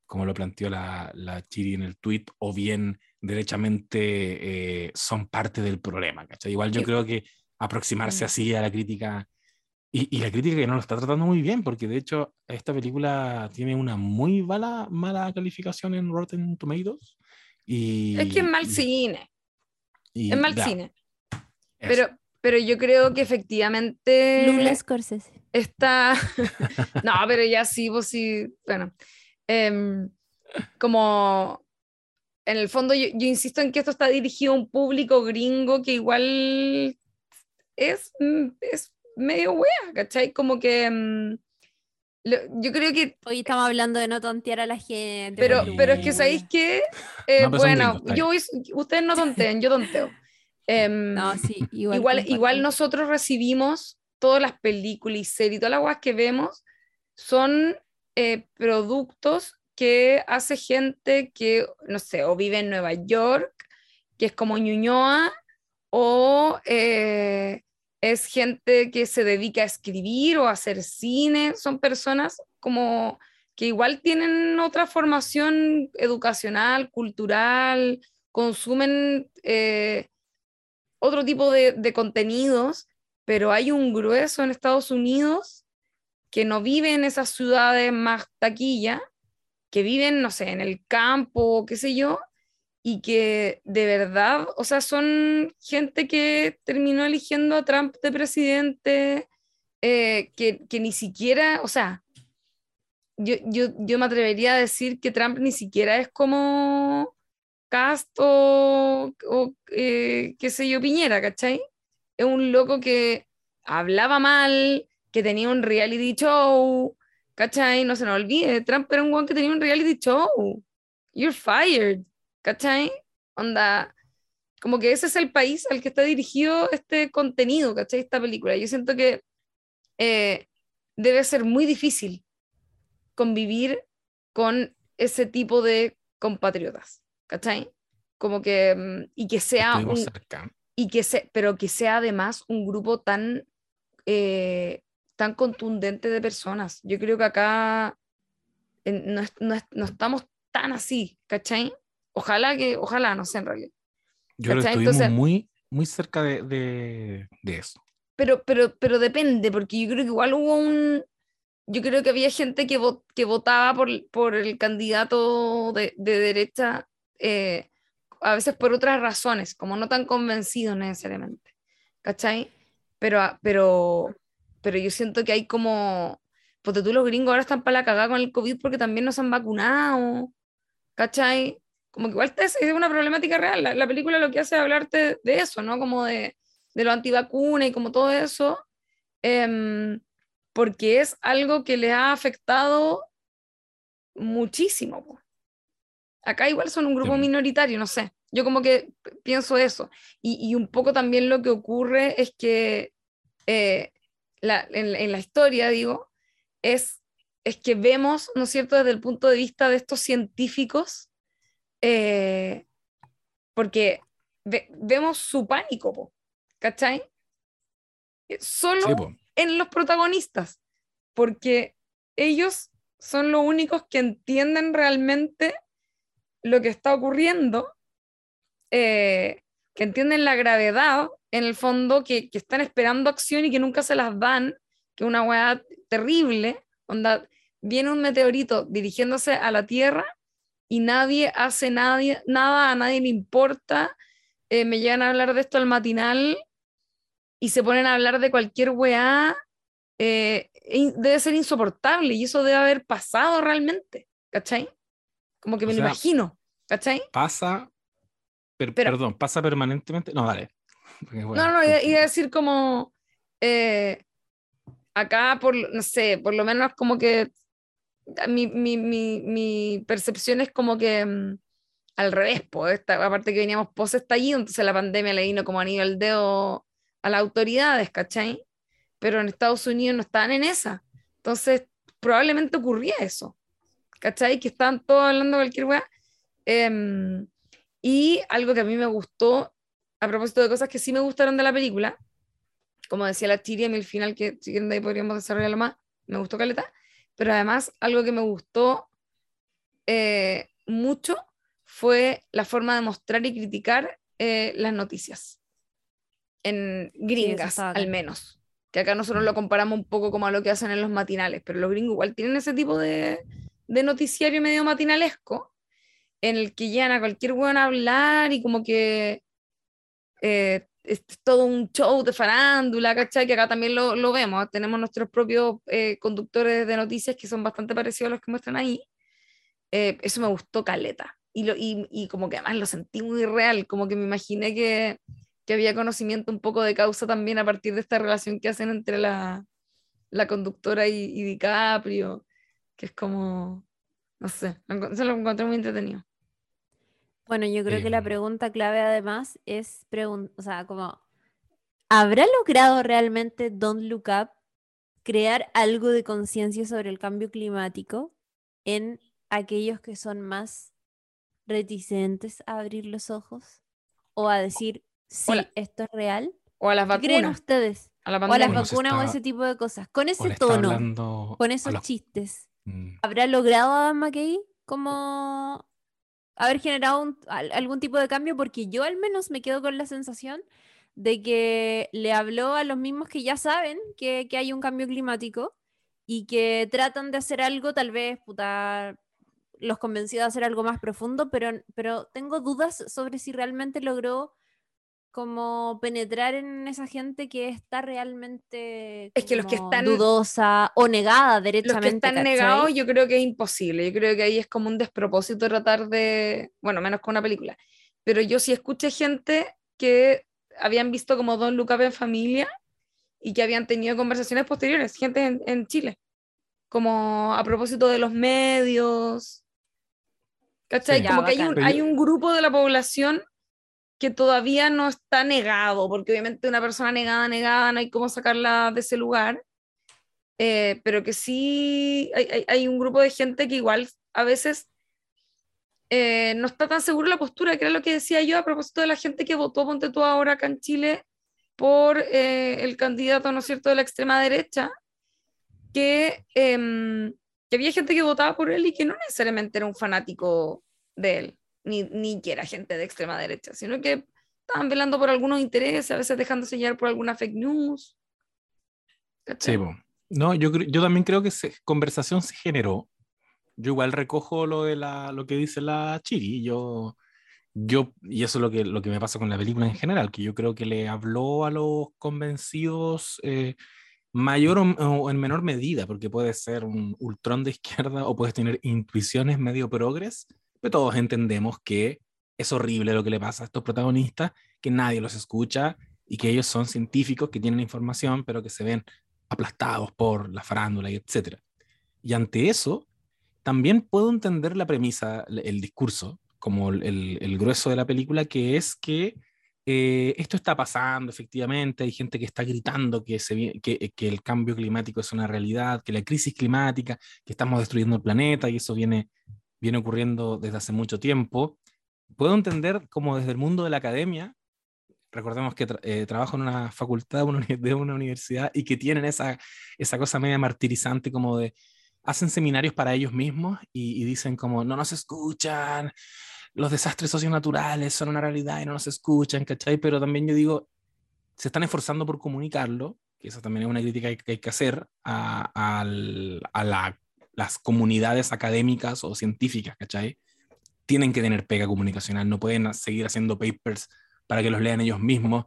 [SPEAKER 6] como lo planteó la, la Chiri en el tweet o bien derechamente eh, son parte del problema, ¿cachai? Igual yo
[SPEAKER 5] Sí.
[SPEAKER 6] creo que aproximarse
[SPEAKER 4] Mm.
[SPEAKER 6] así a la crítica y, y la crítica que no lo está tratando muy bien, porque de hecho esta película tiene una muy mala, mala calificación en Rotten Tomatoes. Y,
[SPEAKER 5] Es que es mal cine.
[SPEAKER 6] y
[SPEAKER 5] Es mal
[SPEAKER 6] ya,
[SPEAKER 5] cine.
[SPEAKER 6] eso.
[SPEAKER 5] Pero, pero yo creo que efectivamente
[SPEAKER 4] Lula Scorsese.
[SPEAKER 5] está. no, pero ya sí, pues sí. Bueno. em, como. En el fondo, yo, yo insisto en que esto está dirigido a un público gringo que igual es, mm, es medio wea, ¿cachai? Como que. mm, lo- yo creo que
[SPEAKER 4] Hoy estamos hablando de no tontear a la gente.
[SPEAKER 5] Pero,
[SPEAKER 6] Sí.
[SPEAKER 5] pero es que sabéis que, eh,
[SPEAKER 6] No,
[SPEAKER 5] bueno, yo voy- ustedes no tonteen, yo tonteo. Em,
[SPEAKER 4] No, sí, igual.
[SPEAKER 5] igual, igual nosotros recibimos todas las películas y series, todas las cosas que vemos son eh, productos que hace gente que, no sé, o vive en Nueva York, que es como Ñuñoa, o eh, es gente que se dedica a escribir o a hacer cine, son personas como que igual tienen otra formación educacional, cultural, consumen eh, otro tipo de, de contenidos, pero hay un grueso en Estados Unidos que no vive en esas ciudades más taquilla, que viven, no sé, en el campo, qué sé yo, y que de verdad, o sea, son gente que terminó eligiendo a Trump de presidente, eh, que, que ni siquiera, o sea, yo, yo, yo me atrevería a decir que Trump ni siquiera es como Cast o, o, eh, qué sé yo, Piñera, ¿cachai? Es un loco que hablaba mal, que tenía un reality show, ¿cachai? No se nos olvide, Trump era un guan que tenía un reality show. You're fired, ¿cachai? Onda, como que ese es el país al que está dirigido este contenido, ¿cachai? Esta película. Yo siento que eh, debe ser muy difícil convivir con ese tipo de compatriotas, ¿cachai? Como que, mm, y que sea un,
[SPEAKER 6] cerca.
[SPEAKER 5] y que se, pero que sea además un grupo tan, eh, tan contundente de personas. Yo creo que acá no estamos tan así, ¿cachai? Ojalá que, ojalá, no sé en realidad.
[SPEAKER 6] Yo
[SPEAKER 5] ¿Cachai?
[SPEAKER 6] estuvimos
[SPEAKER 5] Entonces-
[SPEAKER 6] muy, muy cerca de, de, de eso.
[SPEAKER 5] Pero, pero, pero depende, porque yo creo que igual hubo un. Yo creo que había gente que, vo- que votaba por, por el candidato de, de derecha, eh, a veces por otras razones, como no tan convencidos necesariamente. ¿Cachai? Pero, a- pero, pero yo siento que hay como. Porque tú los gringos ahora están para la cagada con el COVID porque también no se han vacunado. ¿Cachai? Como que igual es es una problemática real. La, la película lo que hace es hablarte de eso, ¿no? Como de, de lo antivacuna y como todo eso, em, porque es algo que le ha afectado muchísimo. po. Acá igual son un grupo
[SPEAKER 6] Sí.
[SPEAKER 5] minoritario, no sé. Yo como que pienso eso. Y, y un poco también lo que ocurre es que eh, la- en, en la historia, digo, es, es que vemos, ¿no es cierto?, desde el punto de vista de estos científicos, eh, porque ve- vemos su pánico, po, ¿cachai? Eh, Solo
[SPEAKER 6] Sí, po.
[SPEAKER 5] en los protagonistas, porque ellos son los únicos que entienden realmente lo que está ocurriendo, eh, que entienden la gravedad, en el fondo, que, que están esperando acción y que nunca se las dan, que una weá terrible, onda, viene un meteorito dirigiéndose a la Tierra y nadie hace nadie, nada, a nadie le importa, eh, me llegan a hablar de esto al matinal y se ponen a hablar de cualquier weá, eh, debe ser insoportable y eso debe haber pasado realmente, ¿cachai? Como que
[SPEAKER 6] O
[SPEAKER 5] me lo
[SPEAKER 6] sea,
[SPEAKER 5] imagino, ¿cachai?
[SPEAKER 6] Pasa, per-
[SPEAKER 5] Pero-
[SPEAKER 6] perdón, pasa permanentemente. No, dale. Porque, bueno,
[SPEAKER 5] no, no, iba, iba a decir como, eh, acá, por, no sé, por lo menos como que mi, mi, mi, percepción es como que mm, al revés, pues, aparte que veníamos post estallido, entonces la pandemia le vino como anillo al dedo a las autoridades, ¿cachai? Pero en Estados Unidos no estaban en esa. Entonces, probablemente ocurría eso, ¿cachai? Que estaban todos hablando de cualquier weá. Em, y algo que a mí me gustó, a propósito de cosas que sí me gustaron de la película, como decía la a mí el final, que si ahí podríamos desarrollarlo más, me gustó Caleta, pero además algo que me gustó eh, mucho fue la forma de mostrar y criticar eh, las noticias, en gringas al menos, que acá nosotros lo comparamos un poco como a lo que hacen en los matinales, pero los gringos igual tienen ese tipo de, de noticiario medio matinalesco, en el que llegan a cualquier weón a hablar y como que eh, es todo un show de farándula, ¿cachai? Que acá también lo, lo vemos, tenemos nuestros propios eh, conductores de noticias que son bastante parecidos a los que muestran ahí. Eh, eso me gustó caleta. Y, lo, y, y como que además lo sentí muy real, como que me imaginé que, que había conocimiento un poco de causa también a partir de esta relación que hacen entre la, la conductora y, y DiCaprio, que es como, no sé, se lo encontré muy entretenido.
[SPEAKER 4] Bueno, yo creo que la
[SPEAKER 6] Em.
[SPEAKER 4] pregunta clave además es, o sea, como, ¿habrá logrado realmente Don't Look Up crear algo de conciencia sobre el cambio climático en aquellos que son más reticentes a abrir los ojos o a decir, sí, esto es real?
[SPEAKER 5] O a las
[SPEAKER 4] ¿Qué creen
[SPEAKER 5] vacunas,
[SPEAKER 4] ustedes?
[SPEAKER 5] a la
[SPEAKER 4] O a las vacunas o ese tipo de cosas. Con ese tono, con esos
[SPEAKER 6] los-
[SPEAKER 4] chistes.
[SPEAKER 6] Mm,
[SPEAKER 4] ¿Habrá logrado Adam McKay como haber generado algún tipo de cambio? Porque yo al menos me quedo con la sensación de que le habló a los mismos que ya saben que, que hay un cambio climático y que tratan de hacer algo, tal vez, puta, los convenció de hacer algo más profundo, pero, pero tengo dudas sobre si realmente logró como penetrar en esa gente que está realmente
[SPEAKER 5] Es que los que están-
[SPEAKER 4] dudosa o negada
[SPEAKER 5] Los
[SPEAKER 4] derechamente.
[SPEAKER 5] que están
[SPEAKER 4] ¿cachai?
[SPEAKER 5] negados yo creo que es imposible. Yo creo que ahí es como un despropósito tratar de, bueno, menos con una película. Pero yo sí escuché gente que habían visto como Don Look Up en familia y que habían tenido conversaciones posteriores, gente en, en Chile, como a propósito de los medios. ¿Cachai?
[SPEAKER 6] Sí.
[SPEAKER 4] Ya,
[SPEAKER 5] como que hay un grupo de la población que todavía no está negado, porque obviamente una persona negada, negada, no hay cómo sacarla de ese lugar, eh, pero que sí hay, hay- hay un grupo de gente que igual a veces eh, no está tan seguro la postura, que era lo que decía yo a propósito de la gente que votó, ponte tú ahora acá en Chile, por eh, el candidato, ¿no es cierto?, de la extrema derecha, que, em, que, había gente que votaba por él y que no necesariamente era un fanático de él, ni, ni gente de extrema derecha, sino que estaban velando por algunos intereses, a veces dejándose llevar por alguna fake news.
[SPEAKER 6] Sí, no, yo, yo también creo que esa conversación se generó. Yo igual recojo lo de la, lo que dice la Chiri. Yo, yo, y eso es lo que, lo que me pasa con la película en general, que yo creo que le habló a los convencidos eh, mayor o, en menor medida, porque puede ser un ultrón de izquierda o puedes tener intuiciones medio progres, pero todos entendemos que es horrible lo que le pasa a estos protagonistas, que nadie los escucha y que ellos son científicos que tienen información, pero que se ven aplastados por la farándula y etcétera. Y ante eso, también puedo entender la premisa, el discurso, como el, el grueso de la película, que es que eh, esto está pasando efectivamente, hay gente que está gritando que, se, que, que, el cambio climático es una realidad, que la crisis climática, que estamos destruyendo el planeta y eso viene, viene ocurriendo desde hace mucho tiempo. Puedo entender como desde el mundo de la academia, recordemos que eh, trabajo en una facultad de una, universidad y que tienen esa, esa cosa media martirizante como de, hacen seminarios para ellos mismos y, dicen como, no nos escuchan, los desastres socionaturales son una realidad y no nos escuchan, ¿cachai? Pero también yo digo, se están esforzando por comunicarlo, que eso también es una crítica que hay que hacer a, a, la, las comunidades académicas o científicas, ¿cachai? Tienen que tener pega comunicacional, no pueden seguir haciendo papers para que los lean ellos mismos.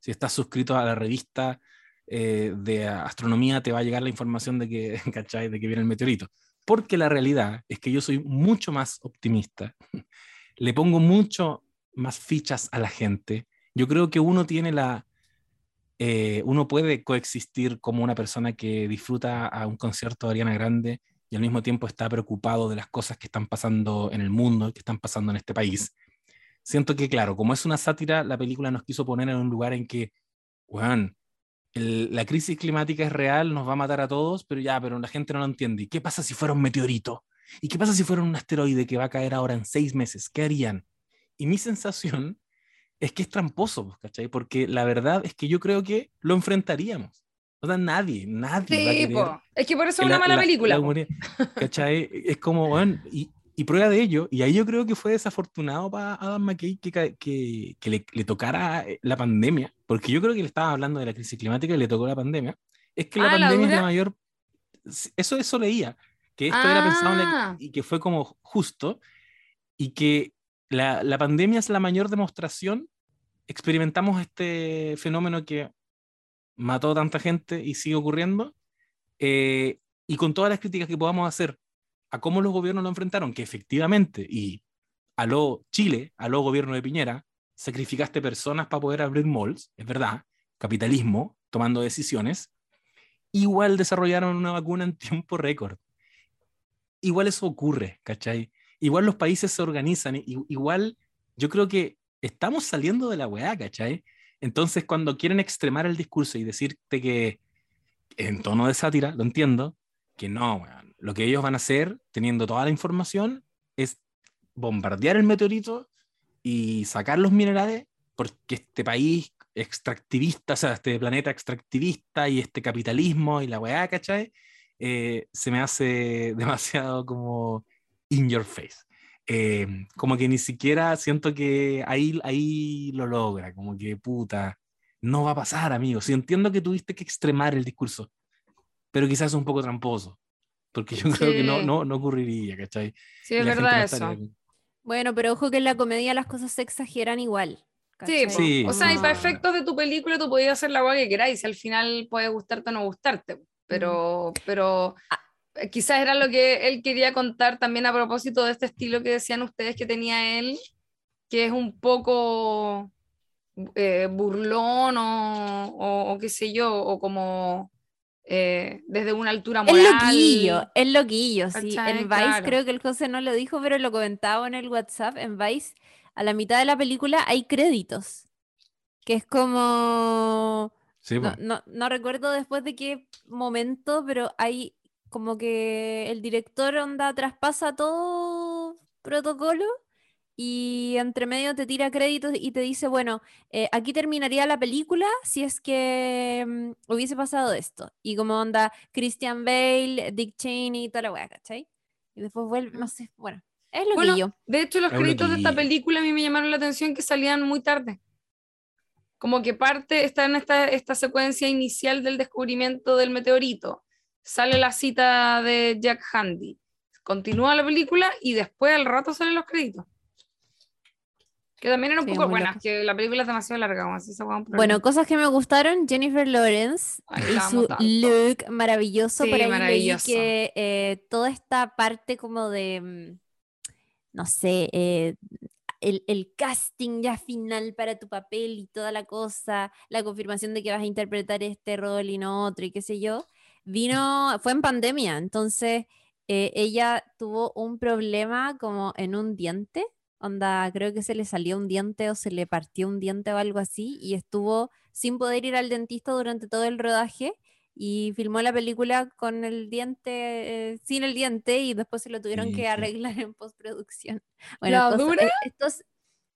[SPEAKER 6] Si estás suscrito a la revista eh, de astronomía, te va a llegar la información de que, ¿cachai? de que viene el meteorito. Porque la realidad es que yo soy mucho más optimista le pongo mucho más fichas a la gente. Yo creo que uno tiene la, eh, uno puede coexistir como una persona que disfruta a un concierto de Ariana Grande y al mismo tiempo está preocupado de las cosas que están pasando en el mundo, que están pasando en este país. Siento que, claro, como es una sátira, la película nos quiso poner en un lugar en que, bueno, la crisis climática es real, nos va a matar a todos, pero ya, pero la gente no lo entiende. ¿Y qué pasa si fuera un meteorito? ¿Y qué pasa si fuera un asteroide que va a caer ahora en seis meses? ¿Qué harían? Y mi sensación es que es tramposo, ¿cachai? Porque la verdad es que yo creo que lo enfrentaríamos. O sea, nadie, nadie.
[SPEAKER 5] Sí, es que por eso es una mala película.
[SPEAKER 6] ¿cachai? Es como, bueno, y, y, prueba de ello, y ahí yo creo que fue desafortunado para Adam McKay que, que, que le, le, tocara eh, la pandemia, porque yo creo que le estaba hablando de la crisis climática y le tocó la pandemia. Es que la ah, pandemia es la mayor. Eso, eso leía que esto era pensado
[SPEAKER 5] Ah.
[SPEAKER 6] y que fue como justo y que la, la, pandemia es la mayor demostración. Experimentamos este fenómeno que mató tanta gente y sigue ocurriendo. Eh, y con todas las críticas que podamos hacer a cómo los gobiernos lo enfrentaron, que efectivamente, y a lo Chile, a lo gobierno de Piñera, sacrificaste personas para poder abrir malls, es verdad, capitalismo, tomando decisiones, igual desarrollaron una vacuna en tiempo récord igual eso ocurre, ¿cachai? Igual los países se organizan, igual yo creo que estamos saliendo de la weá, ¿cachai? Entonces, cuando quieren extremar el discurso y decirte que, en tono de sátira, lo entiendo, que no, lo que ellos van a hacer, teniendo toda la información, es bombardear el meteorito y sacar los minerales, porque este país extractivista, o sea, este planeta extractivista y este capitalismo y la weá, ¿cachai? Eh, se me hace demasiado como in your face. Eh, como que ni siquiera siento que ahí, ahí lo logra, como que puta, no va a pasar, amigo. Sí, entiendo que tuviste que extremar el discurso, pero quizás es un poco tramposo, porque yo creo que no, no, no ocurriría, ¿cachai?
[SPEAKER 5] Sí, es verdad eso.
[SPEAKER 4] Bueno, pero ojo que en la comedia las cosas se exageran igual.
[SPEAKER 5] Sí, sí, o sea, y para efectos de tu película tú podías hacer la agua que queráis, al final puede gustarte o no gustarte pero, pero ah, quizás era lo que él quería contar también a propósito de este estilo que decían ustedes que tenía él, que es un poco eh, burlón o, o, qué sé yo, o como eh, desde una altura moral.
[SPEAKER 4] Es loquillo, es loquillo, sí. En Vice creo que el José no lo dijo, pero lo comentaba en el WhatsApp, en Vice, a la mitad de la película hay créditos, que es como no, no, recuerdo después de qué momento, pero hay como que el director onda traspasa todo protocolo y entre medio te tira créditos y te dice, bueno, eh, aquí terminaría la película si es que mm, hubiese pasado esto. Y como onda Christian Bale, Dick Cheney, toda la weá, ¿cachai? Y después vuelve, no sé, bueno, es lo
[SPEAKER 5] Bueno,
[SPEAKER 4] que yo.
[SPEAKER 5] De hecho, los
[SPEAKER 6] Es
[SPEAKER 5] créditos de esta película a mí me llamaron la atención que salían muy tarde. Como que parte, está en esta, esta secuencia inicial del descubrimiento del meteorito. Sale la cita de Jack Handy. Continúa la película y después al rato salen los créditos. Que también eran un
[SPEAKER 4] Sí,
[SPEAKER 5] poco
[SPEAKER 4] locos.
[SPEAKER 5] que la película es demasiado larga, un
[SPEAKER 4] Bueno, cosas que me gustaron, Jennifer Lawrence
[SPEAKER 5] Ay,
[SPEAKER 4] y su
[SPEAKER 5] tanto.
[SPEAKER 4] look maravilloso.
[SPEAKER 5] Sí,
[SPEAKER 4] Por ahí leí
[SPEAKER 5] maravilloso.
[SPEAKER 4] que eh, toda esta parte como de, mm, no sé, eh, el, el casting ya final para tu papel y toda la cosa, la confirmación de que vas a interpretar este rol y no otro y qué sé yo, vino, fue en pandemia, entonces eh, ella tuvo un problema como en un diente, onda, creo que se le salió un diente o se le partió un diente o algo así y estuvo sin poder ir al dentista durante todo el rodaje y filmó la película con el diente, eh, sin el diente y después se lo tuvieron que arreglar en postproducción.
[SPEAKER 5] ¿La
[SPEAKER 4] cosas-
[SPEAKER 5] dura?
[SPEAKER 4] esto es-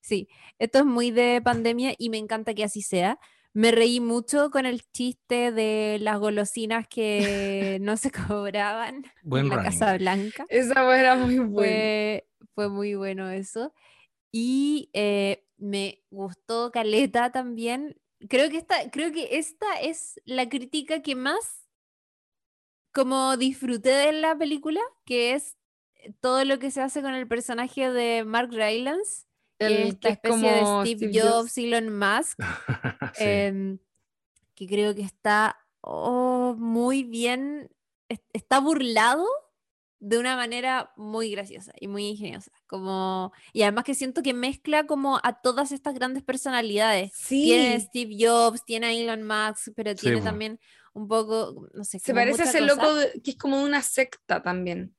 [SPEAKER 4] sí, esto es muy de pandemia y me encanta que así sea. Me reí mucho con el chiste de las golosinas que no se cobraban
[SPEAKER 6] Buen
[SPEAKER 4] en la
[SPEAKER 6] running.
[SPEAKER 4] Casa Blanca.
[SPEAKER 5] Esa fue- era muy buena.
[SPEAKER 4] Fue, fue muy bueno eso. Y eh, me gustó Caleta también. Creo que esta, creo que esta es la crítica que más como disfruté de la película, que es todo lo que se hace con el personaje de Mark Rylance,
[SPEAKER 5] El
[SPEAKER 4] esta
[SPEAKER 5] es
[SPEAKER 4] especie de
[SPEAKER 5] como
[SPEAKER 4] Steve,
[SPEAKER 5] Steve
[SPEAKER 4] Jobs,
[SPEAKER 5] Jobs.
[SPEAKER 4] Elon Musk,
[SPEAKER 6] Sí.
[SPEAKER 4] em, que creo que está oh, muy bien, es- está burlado de una manera muy graciosa y muy ingeniosa. Como, y además que siento que mezcla como a todas estas grandes personalidades. Tiene a
[SPEAKER 5] Sí,
[SPEAKER 4] Steve Jobs, tiene a Elon Musk, pero
[SPEAKER 6] Sí,
[SPEAKER 4] tiene también un poco, no sé,
[SPEAKER 5] se parece a ese
[SPEAKER 4] cosa.
[SPEAKER 5] loco de- que es como de una secta también.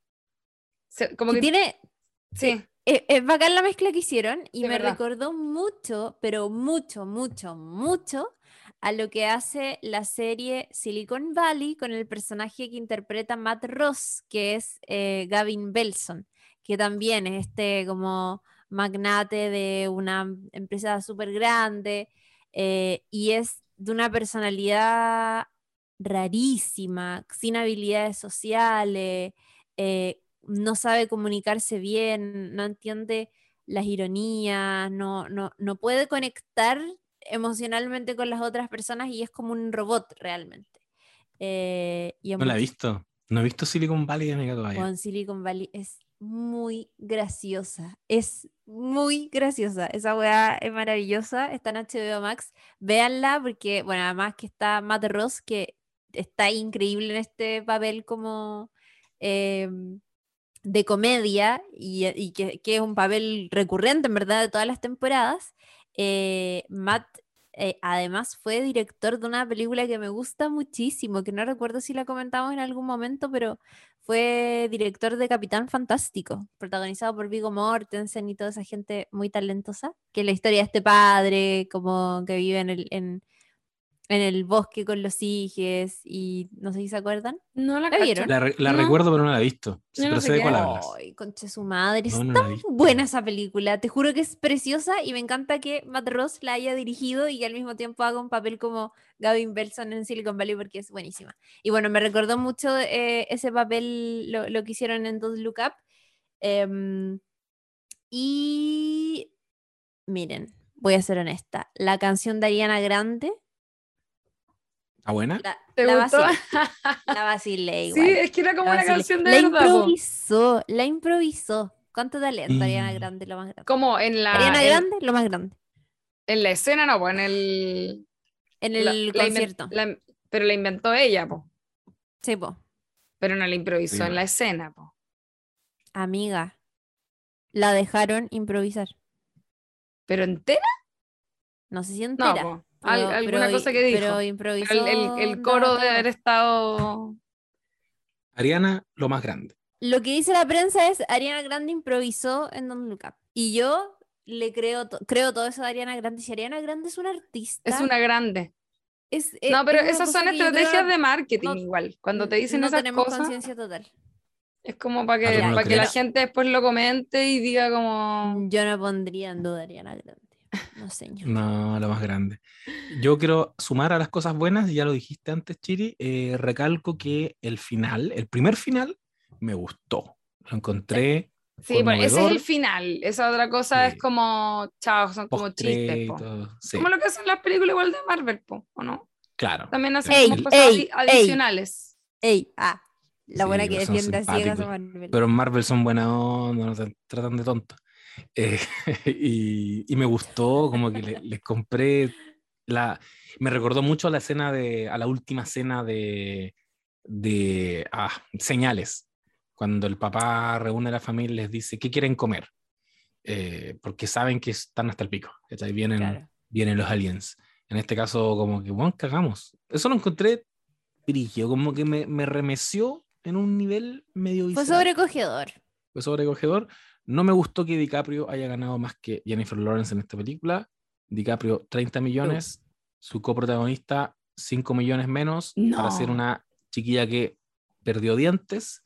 [SPEAKER 5] Se- como
[SPEAKER 4] Que
[SPEAKER 5] que,
[SPEAKER 4] tiene,
[SPEAKER 5] sí,
[SPEAKER 4] es, es bacán la mezcla que hicieron y
[SPEAKER 5] De
[SPEAKER 4] me
[SPEAKER 5] verdad.
[SPEAKER 4] recordó mucho, pero mucho, mucho, mucho a lo que hace la serie Silicon Valley con el personaje que interpreta Matt Ross, que es eh, Gavin Belson, que también es este como magnate de una empresa súper grande eh, y es de una personalidad rarísima, sin habilidades sociales, eh, no sabe comunicarse bien, no entiende las ironías, no, no, no puede conectar emocionalmente con las otras personas y es como un robot realmente. Eh, y
[SPEAKER 6] No la he visto. No he visto Silicon Valley, amiga, todavía.
[SPEAKER 4] con Silicon Valley es muy graciosa. Es muy graciosa. Esa weá es maravillosa. Está en HBO Max. Véanla porque, bueno, además que está Matt Ross, que está increíble en este papel como em, de comedia y, y que, es un papel recurrente, en verdad, de todas las temporadas. Eh, Matt eh, además fue director de una película que me gusta muchísimo, que no recuerdo si la comentamos en algún momento, pero fue director de Capitán Fantástico, protagonizado por Viggo Mortensen y toda esa gente muy talentosa, que la historia de este padre, como que vive en el, en, en el bosque con los hijos y no sé si se acuerdan.
[SPEAKER 5] no la
[SPEAKER 4] ¿La vieron?
[SPEAKER 6] La, re- la
[SPEAKER 5] No.
[SPEAKER 6] recuerdo, pero no la he visto.
[SPEAKER 5] No
[SPEAKER 6] pero
[SPEAKER 5] sé
[SPEAKER 6] sé de cuál hablas.
[SPEAKER 4] Ay, conche su madre,
[SPEAKER 6] No,
[SPEAKER 4] es
[SPEAKER 6] no
[SPEAKER 4] tan buena esa película. Te juro que es preciosa y me encanta que Matt Ross la haya dirigido y que al mismo tiempo haga un papel como Gavin Belson en Silicon Valley porque es buenísima. Y bueno, me recordó mucho eh, ese papel, lo, lo que hicieron en Don't Look Up. Em, y miren, voy a ser honesta. La canción de Ariana Grande,
[SPEAKER 6] ¿Está buena?
[SPEAKER 4] la,
[SPEAKER 5] ¿Te
[SPEAKER 4] la
[SPEAKER 5] gustó?
[SPEAKER 4] vacilé, la vacilé igual.
[SPEAKER 5] Sí, es que era como
[SPEAKER 4] La
[SPEAKER 5] una
[SPEAKER 4] vacilé.
[SPEAKER 5] canción de
[SPEAKER 4] La
[SPEAKER 5] verdad.
[SPEAKER 4] improvisó, la improvisó. ¿Cuánto talento, Ariana
[SPEAKER 6] Mm.
[SPEAKER 4] Grande, lo más grande?
[SPEAKER 5] Como en la,
[SPEAKER 4] Ariana
[SPEAKER 5] en,
[SPEAKER 4] Grande, lo más grande.
[SPEAKER 5] en la escena, no, pues en el,
[SPEAKER 4] En el
[SPEAKER 5] la
[SPEAKER 4] concierto.
[SPEAKER 5] la- pero la inventó ella, po.
[SPEAKER 4] Sí, po.
[SPEAKER 5] pero no la improvisó
[SPEAKER 6] Sí.
[SPEAKER 5] en la escena. Po.
[SPEAKER 4] Amiga. La dejaron improvisar.
[SPEAKER 5] Pero entera,
[SPEAKER 4] No sé si
[SPEAKER 5] no,
[SPEAKER 4] entera.
[SPEAKER 5] po. Al- alguna
[SPEAKER 4] pero-
[SPEAKER 5] cosa que dijo.
[SPEAKER 4] Pero
[SPEAKER 5] Pero
[SPEAKER 4] improvisó.
[SPEAKER 5] el, el- el
[SPEAKER 4] onda
[SPEAKER 5] coro de haber estado.
[SPEAKER 6] Ariana, lo más grande.
[SPEAKER 4] Lo que dice la prensa es Ariana Grande improvisó en Don't Look Up. Y yo le creo, to- creo todo eso de Ariana Grande. Si Ariana Grande es una artista.
[SPEAKER 5] Es una grande.
[SPEAKER 4] Es, eh,
[SPEAKER 5] No, pero
[SPEAKER 4] es
[SPEAKER 5] esas son
[SPEAKER 4] creo
[SPEAKER 5] estrategias de marketing
[SPEAKER 4] no-
[SPEAKER 5] igual. Cuando te dicen
[SPEAKER 4] no
[SPEAKER 5] esas
[SPEAKER 4] tenemos
[SPEAKER 5] cosas,
[SPEAKER 4] conciencia total.
[SPEAKER 5] es como para
[SPEAKER 6] Ah,
[SPEAKER 5] que,
[SPEAKER 6] lo
[SPEAKER 5] para que la gente después lo comente y diga como...
[SPEAKER 4] Yo no pondría en duda Ariana Grande. No, señor.
[SPEAKER 6] No, la más grande. Yo quiero sumar a las cosas buenas, ya lo dijiste antes, Chiri, eh, recalco que el final, el primer final, me gustó. Lo encontré
[SPEAKER 5] Sí, bueno, ese es el final. Esa otra cosa
[SPEAKER 6] Sí.
[SPEAKER 5] es como, chao, son como chistes.
[SPEAKER 6] sí,
[SPEAKER 5] Como lo que hacen las películas igual de Marvel, po, ¿o no?
[SPEAKER 6] claro.
[SPEAKER 5] También hacen
[SPEAKER 4] Ey,
[SPEAKER 5] como cosas
[SPEAKER 4] ey,
[SPEAKER 5] adi-
[SPEAKER 4] ey.
[SPEAKER 5] adicionales.
[SPEAKER 4] Ey, ah, la
[SPEAKER 6] Sí,
[SPEAKER 4] buena que defiende a ciegas. Marvel.
[SPEAKER 6] Pero en Marvel son buena onda, no te tratan de tonto. Eh, y, y me gustó, como que le- les compré la. Me recordó mucho a la escena de. a la última escena de. de. ah, señales. Cuando el papá reúne a la familia y les dice, ¿qué quieren comer? Eh, porque saben que están hasta el pico. ¿cachai? Vienen,
[SPEAKER 4] Claro.
[SPEAKER 6] vienen los aliens. En este caso, como que, bueno, cagamos. Eso lo encontré brígido, como que me, me remeció en un nivel medio
[SPEAKER 4] Fue
[SPEAKER 6] visceral
[SPEAKER 4] sobrecogedor.
[SPEAKER 6] fue sobrecogedor. No me gustó que DiCaprio haya ganado más que Jennifer Lawrence en esta película. DiCaprio 30 millones, su coprotagonista 5 millones menos para ser
[SPEAKER 5] No.
[SPEAKER 6] una chiquilla que perdió dientes,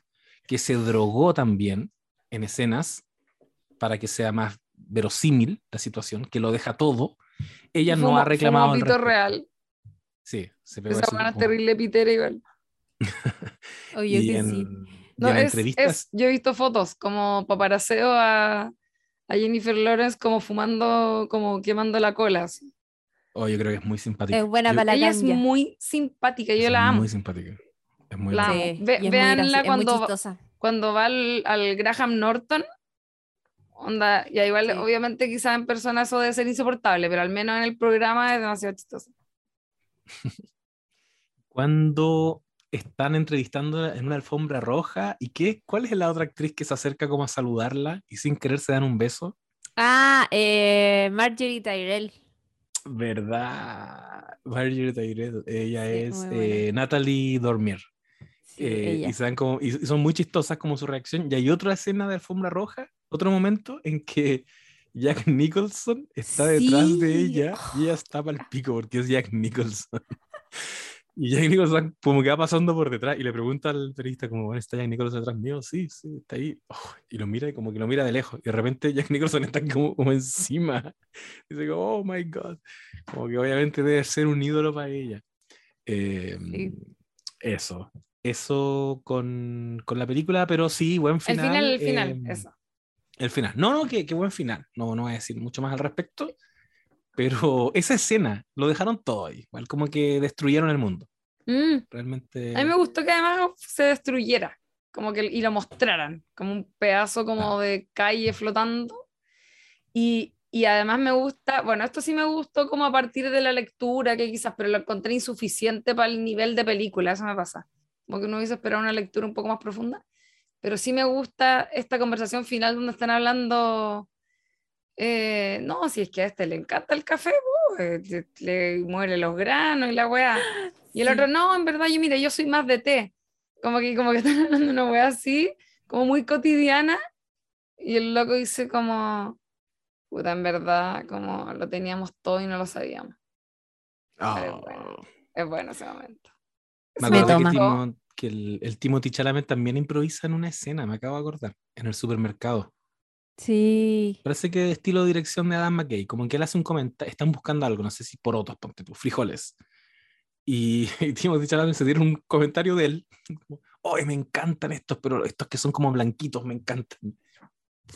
[SPEAKER 6] que se drogó también en escenas para que sea más verosímil la situación, que lo deja todo. Ella no ha reclamado respecto.
[SPEAKER 5] real.
[SPEAKER 6] Sí, se pegó
[SPEAKER 5] Esa terrible pitera igual.
[SPEAKER 4] Oye,
[SPEAKER 6] y en,
[SPEAKER 4] sí.
[SPEAKER 5] No,
[SPEAKER 6] en
[SPEAKER 5] es,
[SPEAKER 6] entrevistas
[SPEAKER 5] es- yo he visto fotos como paparaseo a, a Jennifer Lawrence como fumando, como quemando la cola. así.
[SPEAKER 6] oh, yo creo que es muy simpática.
[SPEAKER 4] Es buena
[SPEAKER 6] Yo-
[SPEAKER 4] para la
[SPEAKER 5] Ella es muy simpática, yo
[SPEAKER 6] es
[SPEAKER 5] la amo.
[SPEAKER 6] Muy simpática. Es muy
[SPEAKER 5] La
[SPEAKER 6] buena.
[SPEAKER 5] amo.
[SPEAKER 4] Sí,
[SPEAKER 5] Ve-
[SPEAKER 4] y es muy
[SPEAKER 5] véanla
[SPEAKER 4] graci- es muy
[SPEAKER 5] cuando. Cuando va al, al Graham Norton, onda, ya igual,
[SPEAKER 4] Sí.
[SPEAKER 5] obviamente quizás en persona eso debe ser insoportable, pero al menos en el programa es demasiado chistoso.
[SPEAKER 6] cuando están entrevistando en una alfombra roja y qué, ¿cuál es la otra actriz que se acerca como a saludarla y sin querer se dan un beso?
[SPEAKER 4] Ah, eh, Marjorie Tyrell.
[SPEAKER 6] ¿Verdad? Marjorie Tyrell, ella
[SPEAKER 4] Sí,
[SPEAKER 6] es eh, Natalie Dormier.
[SPEAKER 4] Sí,
[SPEAKER 6] Eh, y, se dan como, y son muy chistosas como su reacción. Y hay otra escena de alfombra roja, otro momento en que Jack Nicholson está detrás de ella y ella está para el pico porque es Jack Nicholson. Y Jack Nicholson como que va pasando por detrás y le pregunta al periodista como, ¿está Jack Nicholson detrás mío? Sí, sí, está ahí. Oh, y lo mira y como que lo mira de lejos. Y de repente Jack Nicholson está como, como encima. Dice como, oh my God. Como que obviamente debe ser un ídolo para ella. Eh,
[SPEAKER 4] Sí.
[SPEAKER 6] Eso. Eso con, con la película, pero sí, buen
[SPEAKER 5] El
[SPEAKER 6] final.
[SPEAKER 5] final, el final,
[SPEAKER 6] eh,
[SPEAKER 5] eso.
[SPEAKER 6] el final. No, no, que buen final. No, no voy a decir mucho más al respecto. Pero esa escena lo dejaron todo ahí. Igual como que destruyeron el mundo.
[SPEAKER 5] Mm.
[SPEAKER 6] Realmente.
[SPEAKER 5] A mí me gustó que además se destruyera, como que y lo mostraran, como un pedazo como de calle flotando. Y, y además me gusta, bueno, esto sí me gustó como a partir de la lectura, que quizás, pero lo encontré insuficiente para el nivel de película, eso me pasa. Como que uno hubiese esperado una lectura un poco más profunda. Pero sí me gusta esta conversación final donde están hablando, eh, no, si es que a este le encanta el café, po, eh, le, muere los granos y la weá. Y el
[SPEAKER 4] Sí.
[SPEAKER 5] otro, no, en verdad, yo mira, yo soy más de té. Como que, como que están hablando de una weá así, como muy cotidiana. Y el loco dice como, puta, en verdad, como lo teníamos todo y no lo sabíamos.
[SPEAKER 6] Ah,
[SPEAKER 5] bueno. Es bueno ese momento.
[SPEAKER 6] me acordé que. Timo- que el, el Timothy Chalamet también improvisa en una escena, me acabo de acordar, en el supermercado.
[SPEAKER 4] Sí.
[SPEAKER 6] Parece que estilo de dirección de Adam McKay, como que él hace un comentario, están buscando algo, no sé si porotos, ponte tú, frijoles. Y, y Timothy Chalamet se dieron un comentario de él, como, ¡Ay, me encantan estos, pero estos que son como blanquitos, me encantan!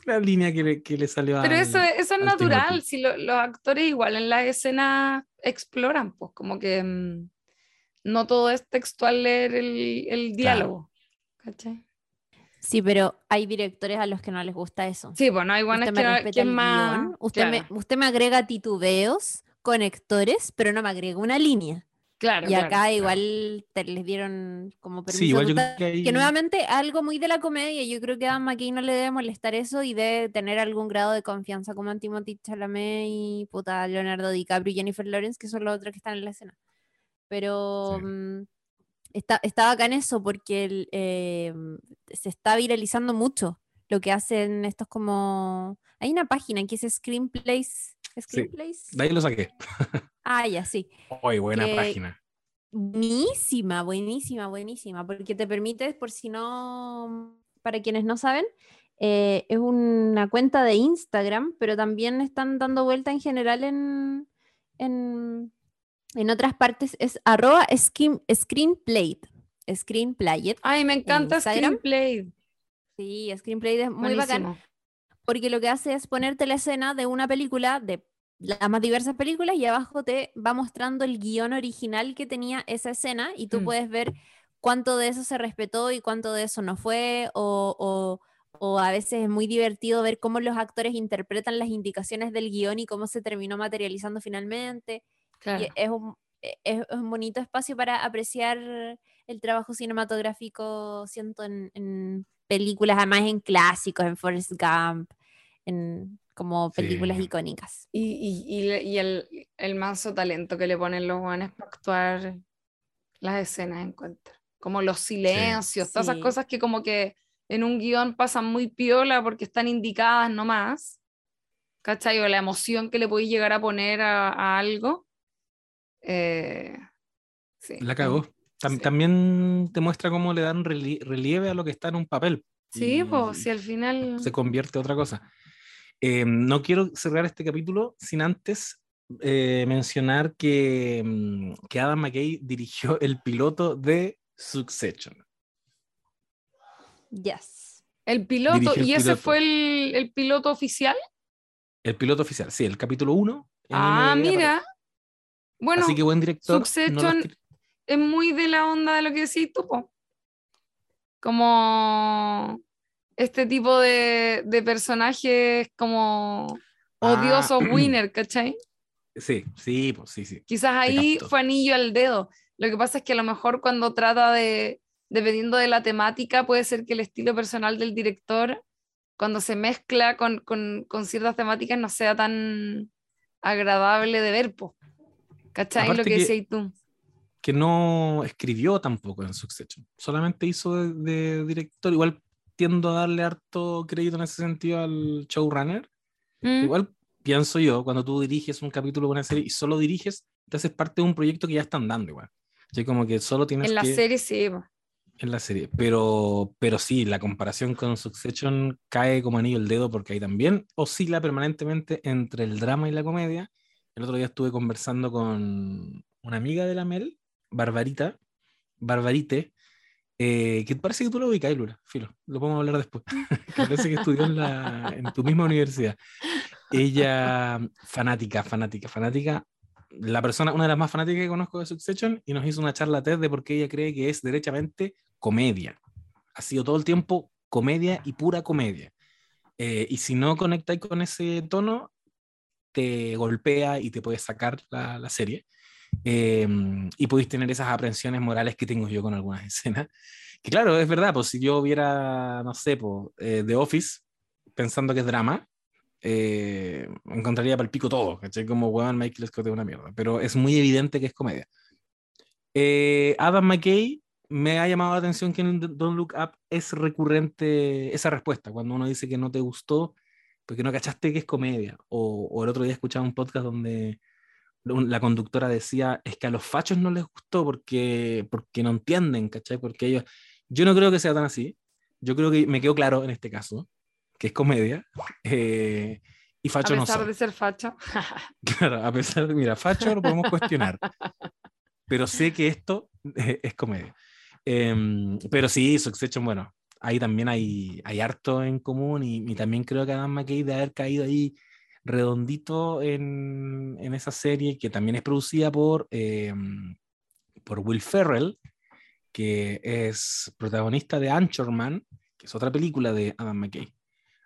[SPEAKER 6] La línea que le, que le salió
[SPEAKER 5] Pero
[SPEAKER 6] al-
[SPEAKER 5] eso, eso es
[SPEAKER 6] al
[SPEAKER 5] natural,
[SPEAKER 6] Timothy.
[SPEAKER 5] si lo- los actores igual en la escena exploran, pues como que mm, no todo es textual leer el, el diálogo. ¿cachai?
[SPEAKER 4] Sí, pero hay directores a los que no les gusta eso.
[SPEAKER 5] Sí, bueno, hay buenas
[SPEAKER 4] usted
[SPEAKER 5] que, que más...
[SPEAKER 4] guion, usted,
[SPEAKER 5] claro,
[SPEAKER 4] me, usted me agrega titubeos, conectores, pero no me agrega una línea.
[SPEAKER 5] claro,
[SPEAKER 4] Y
[SPEAKER 5] claro.
[SPEAKER 4] acá igual te les dieron como permiso
[SPEAKER 6] Sí, igual yo creo que hay...
[SPEAKER 4] que nuevamente algo muy de la comedia, yo creo que a McKay no le debe molestar eso y debe tener algún grado de confianza como en Timothy Chalamet y puta Leonardo DiCaprio y Jennifer Lawrence, que son los otros que están en la escena. Pero
[SPEAKER 6] Sí.
[SPEAKER 4] mm, está, está bacán eso porque el, eh, se está viralizando mucho lo que hacen estos como... Hay una página que es Screenplays. ¿Screenplays?
[SPEAKER 6] De ahí lo saqué.
[SPEAKER 4] Ah, ya, sí.
[SPEAKER 6] Uy, buena
[SPEAKER 4] Que-
[SPEAKER 6] página.
[SPEAKER 4] Buenísima, buenísima, buenísima, porque te permite, por si no, para quienes no saben, eh, es una cuenta de Instagram, pero también están dando vuelta en general en, en, en otras partes, es arroba screen, screenplay, screenplayet.
[SPEAKER 5] Ay, me encanta
[SPEAKER 4] Instagram.
[SPEAKER 5] Screenplay.
[SPEAKER 4] Sí, screenplay es muy bacán,
[SPEAKER 5] Buenísimo.
[SPEAKER 4] porque lo que hace es ponerte la escena de una película, de las más diversas películas, y abajo te va mostrando el guion original que tenía esa escena, y tú
[SPEAKER 5] Mm.
[SPEAKER 4] puedes ver cuánto de eso se respetó y cuánto de eso no fue, o, o- o a veces es muy divertido ver cómo los actores interpretan las indicaciones del guion y cómo se terminó materializando finalmente.
[SPEAKER 5] Claro.
[SPEAKER 4] Y es un, e- es, un bonito espacio para apreciar el trabajo cinematográfico, siento, en, en películas, además en clásicos, en Forrest Gump, en como películas
[SPEAKER 6] Sí.
[SPEAKER 4] icónicas.
[SPEAKER 5] Y, y- y y el, el manso talento que le ponen los guanes para actuar las escenas, encuentro. Como los silencios, todas esas
[SPEAKER 4] Sí.
[SPEAKER 5] cosas que como que en un guion pasan muy piola porque están indicadas nomás. ¿Cachai? O la emoción que le podéis llegar a poner a, a algo. Eh, sí.
[SPEAKER 6] La cagó. Tam-
[SPEAKER 5] Sí.
[SPEAKER 6] También te muestra cómo le dan relie- relieve a lo que está en un papel.
[SPEAKER 5] Sí, pues, si al final.
[SPEAKER 6] se convierte en otra cosa. Eh, no quiero cerrar este capítulo sin antes eh, mencionar que, mm, que Adam McKay dirigió el piloto de Succession.
[SPEAKER 4] Yes.
[SPEAKER 5] El piloto,
[SPEAKER 6] el
[SPEAKER 5] ¿y ese
[SPEAKER 6] piloto.
[SPEAKER 5] fue el, el piloto oficial?
[SPEAKER 6] El piloto oficial, sí, el capítulo 1.
[SPEAKER 5] Ah, mira. Bueno,
[SPEAKER 6] Así que buen director.
[SPEAKER 5] Succession es muy de la onda de lo que decís tú, po. Como este tipo de, de personajes como
[SPEAKER 6] Ah.
[SPEAKER 5] odiosos winner, ¿cachai?
[SPEAKER 6] Sí, sí, pues sí, sí.
[SPEAKER 5] Quizás ahí fue anillo al dedo. Lo que pasa es que a lo mejor cuando trata de, dependiendo de la temática, puede ser que el estilo personal del director, cuando se mezcla con, con, con ciertas temáticas, no sea tan agradable de ver, po. ¿Cachai?
[SPEAKER 6] Aparte
[SPEAKER 5] Lo que
[SPEAKER 6] que-
[SPEAKER 5] decías tú.
[SPEAKER 6] Que no escribió tampoco en Succession. Solamente hizo de, de director. Igual tiendo a darle harto crédito en ese sentido al showrunner.
[SPEAKER 5] Mm.
[SPEAKER 6] Igual pienso yo, cuando tú diriges un capítulo de una serie y solo diriges, te haces parte de un proyecto que ya están dando igual. Sí, como que solo tienes
[SPEAKER 5] En la
[SPEAKER 6] que...
[SPEAKER 5] serie sí.
[SPEAKER 6] En la serie. Pero, pero sí, la comparación con Succession cae como anillo el dedo porque ahí también oscila permanentemente entre el drama y la comedia. El otro día estuve conversando con una amiga de la Mel, Barbarita, Barbarite, eh, que parece que tú lo ubicas, Lula, filo, lo podemos hablar después. parece que estudió en tu misma universidad. Ella, fanática, fanática, fanática, la persona, una de las más fanáticas que conozco de Succession, y nos hizo una charla TED de por qué ella cree que es derechamente comedia. Ha sido todo el tiempo comedia y pura comedia. Eh, y si no conectáis con ese tono, te golpea y te puede sacar la, serie. Eh, y podéis tener esas aprensiones morales que tengo yo con algunas escenas. Que claro, es verdad, pues si yo viera, no sé, pues, eh, The Office, pensando que es drama, eh, encontraría para el pico todo, ¿cachai? Como, weón, Michael Scott es una mierda. Pero es muy evidente que es comedia. Eh, Adam McKay me ha llamado la atención que en Don't Look Up es recurrente esa respuesta, cuando uno dice que no te gustó, porque no cachaste que es comedia. O, o el otro día escuchaba un podcast donde la conductora decía, es que a los fachos no les gustó porque, porque no entienden, ¿cachai? Porque ellos, yo no creo que sea tan así. Yo creo que me quedó claro en este caso, que es comedia. eh, y
[SPEAKER 5] A
[SPEAKER 6] facho no
[SPEAKER 5] pesar
[SPEAKER 6] soy.
[SPEAKER 5] de ser facho.
[SPEAKER 6] Claro, a pesar de, mira, facho lo podemos cuestionar, pero sé que esto eh, es comedia. Em, pero sí, Succession, bueno, ahí también hay, hay harto en común y, y también creo que Adam McKay de haber caído ahí redondito en, en esa serie que también es producida por, em, por Will Ferrell, que es protagonista de Anchorman, que es otra película de Adam McKay.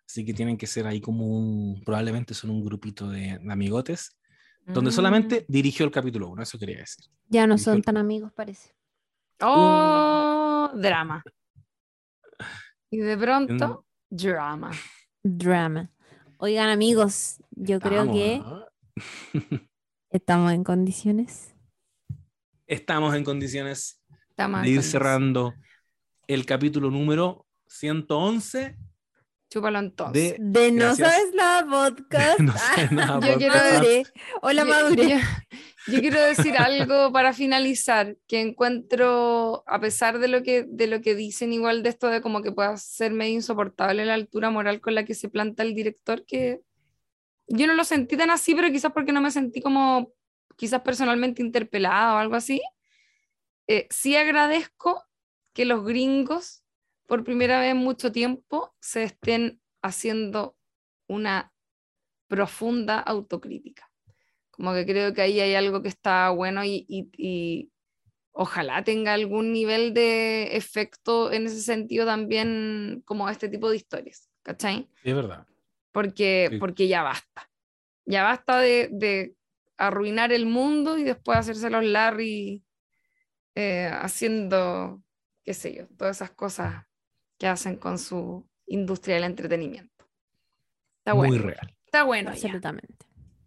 [SPEAKER 6] Así que tienen que ser ahí como un, probablemente son un grupito de, de amigotes, donde
[SPEAKER 5] Mm.
[SPEAKER 6] solamente dirigió el capítulo 1, eso quería decir.
[SPEAKER 4] Ya no son
[SPEAKER 6] el-
[SPEAKER 4] tan amigos, parece.
[SPEAKER 5] Oh, drama. Y de pronto, drama.
[SPEAKER 4] Drama. Oigan, amigos, yo creo que
[SPEAKER 6] ¿no?
[SPEAKER 4] estamos en condiciones.
[SPEAKER 6] Estamos en condiciones
[SPEAKER 5] Estamos
[SPEAKER 6] de ir cerrando el capítulo número 111
[SPEAKER 5] Chúpalo entonces.
[SPEAKER 6] de
[SPEAKER 4] De No
[SPEAKER 6] Gracias.
[SPEAKER 4] Sabes Nada Podcast.
[SPEAKER 6] No Sabes Nada
[SPEAKER 5] Yo quiero
[SPEAKER 6] Podcast.
[SPEAKER 4] Madure. Hola, Madure.
[SPEAKER 5] Yo, yo quiero decir algo para finalizar, que encuentro, a pesar de lo que, de lo que dicen igual de esto de como que pueda ser medio insoportable la altura moral con la que se planta el director, que yo no lo sentí tan así, pero quizás porque no me sentí como, quizás personalmente interpelada o algo así. Eh, sí agradezco que los gringos, por primera vez en mucho tiempo, se estén haciendo una profunda autocrítica. Como que creo que ahí hay algo que está bueno y, y- y ojalá tenga algún nivel de efecto en ese sentido también como este tipo de historias, ¿cachai?
[SPEAKER 6] Es verdad.
[SPEAKER 5] Porque,
[SPEAKER 6] Sí.
[SPEAKER 5] porque ya basta. Ya basta de, de arruinar el mundo y después hacerse los Larry eh, haciendo, qué sé yo, todas esas cosas que hacen con su industria del entretenimiento. Está
[SPEAKER 6] Muy
[SPEAKER 5] bueno.
[SPEAKER 6] real.
[SPEAKER 5] Está bueno. ya.
[SPEAKER 4] Absolutamente.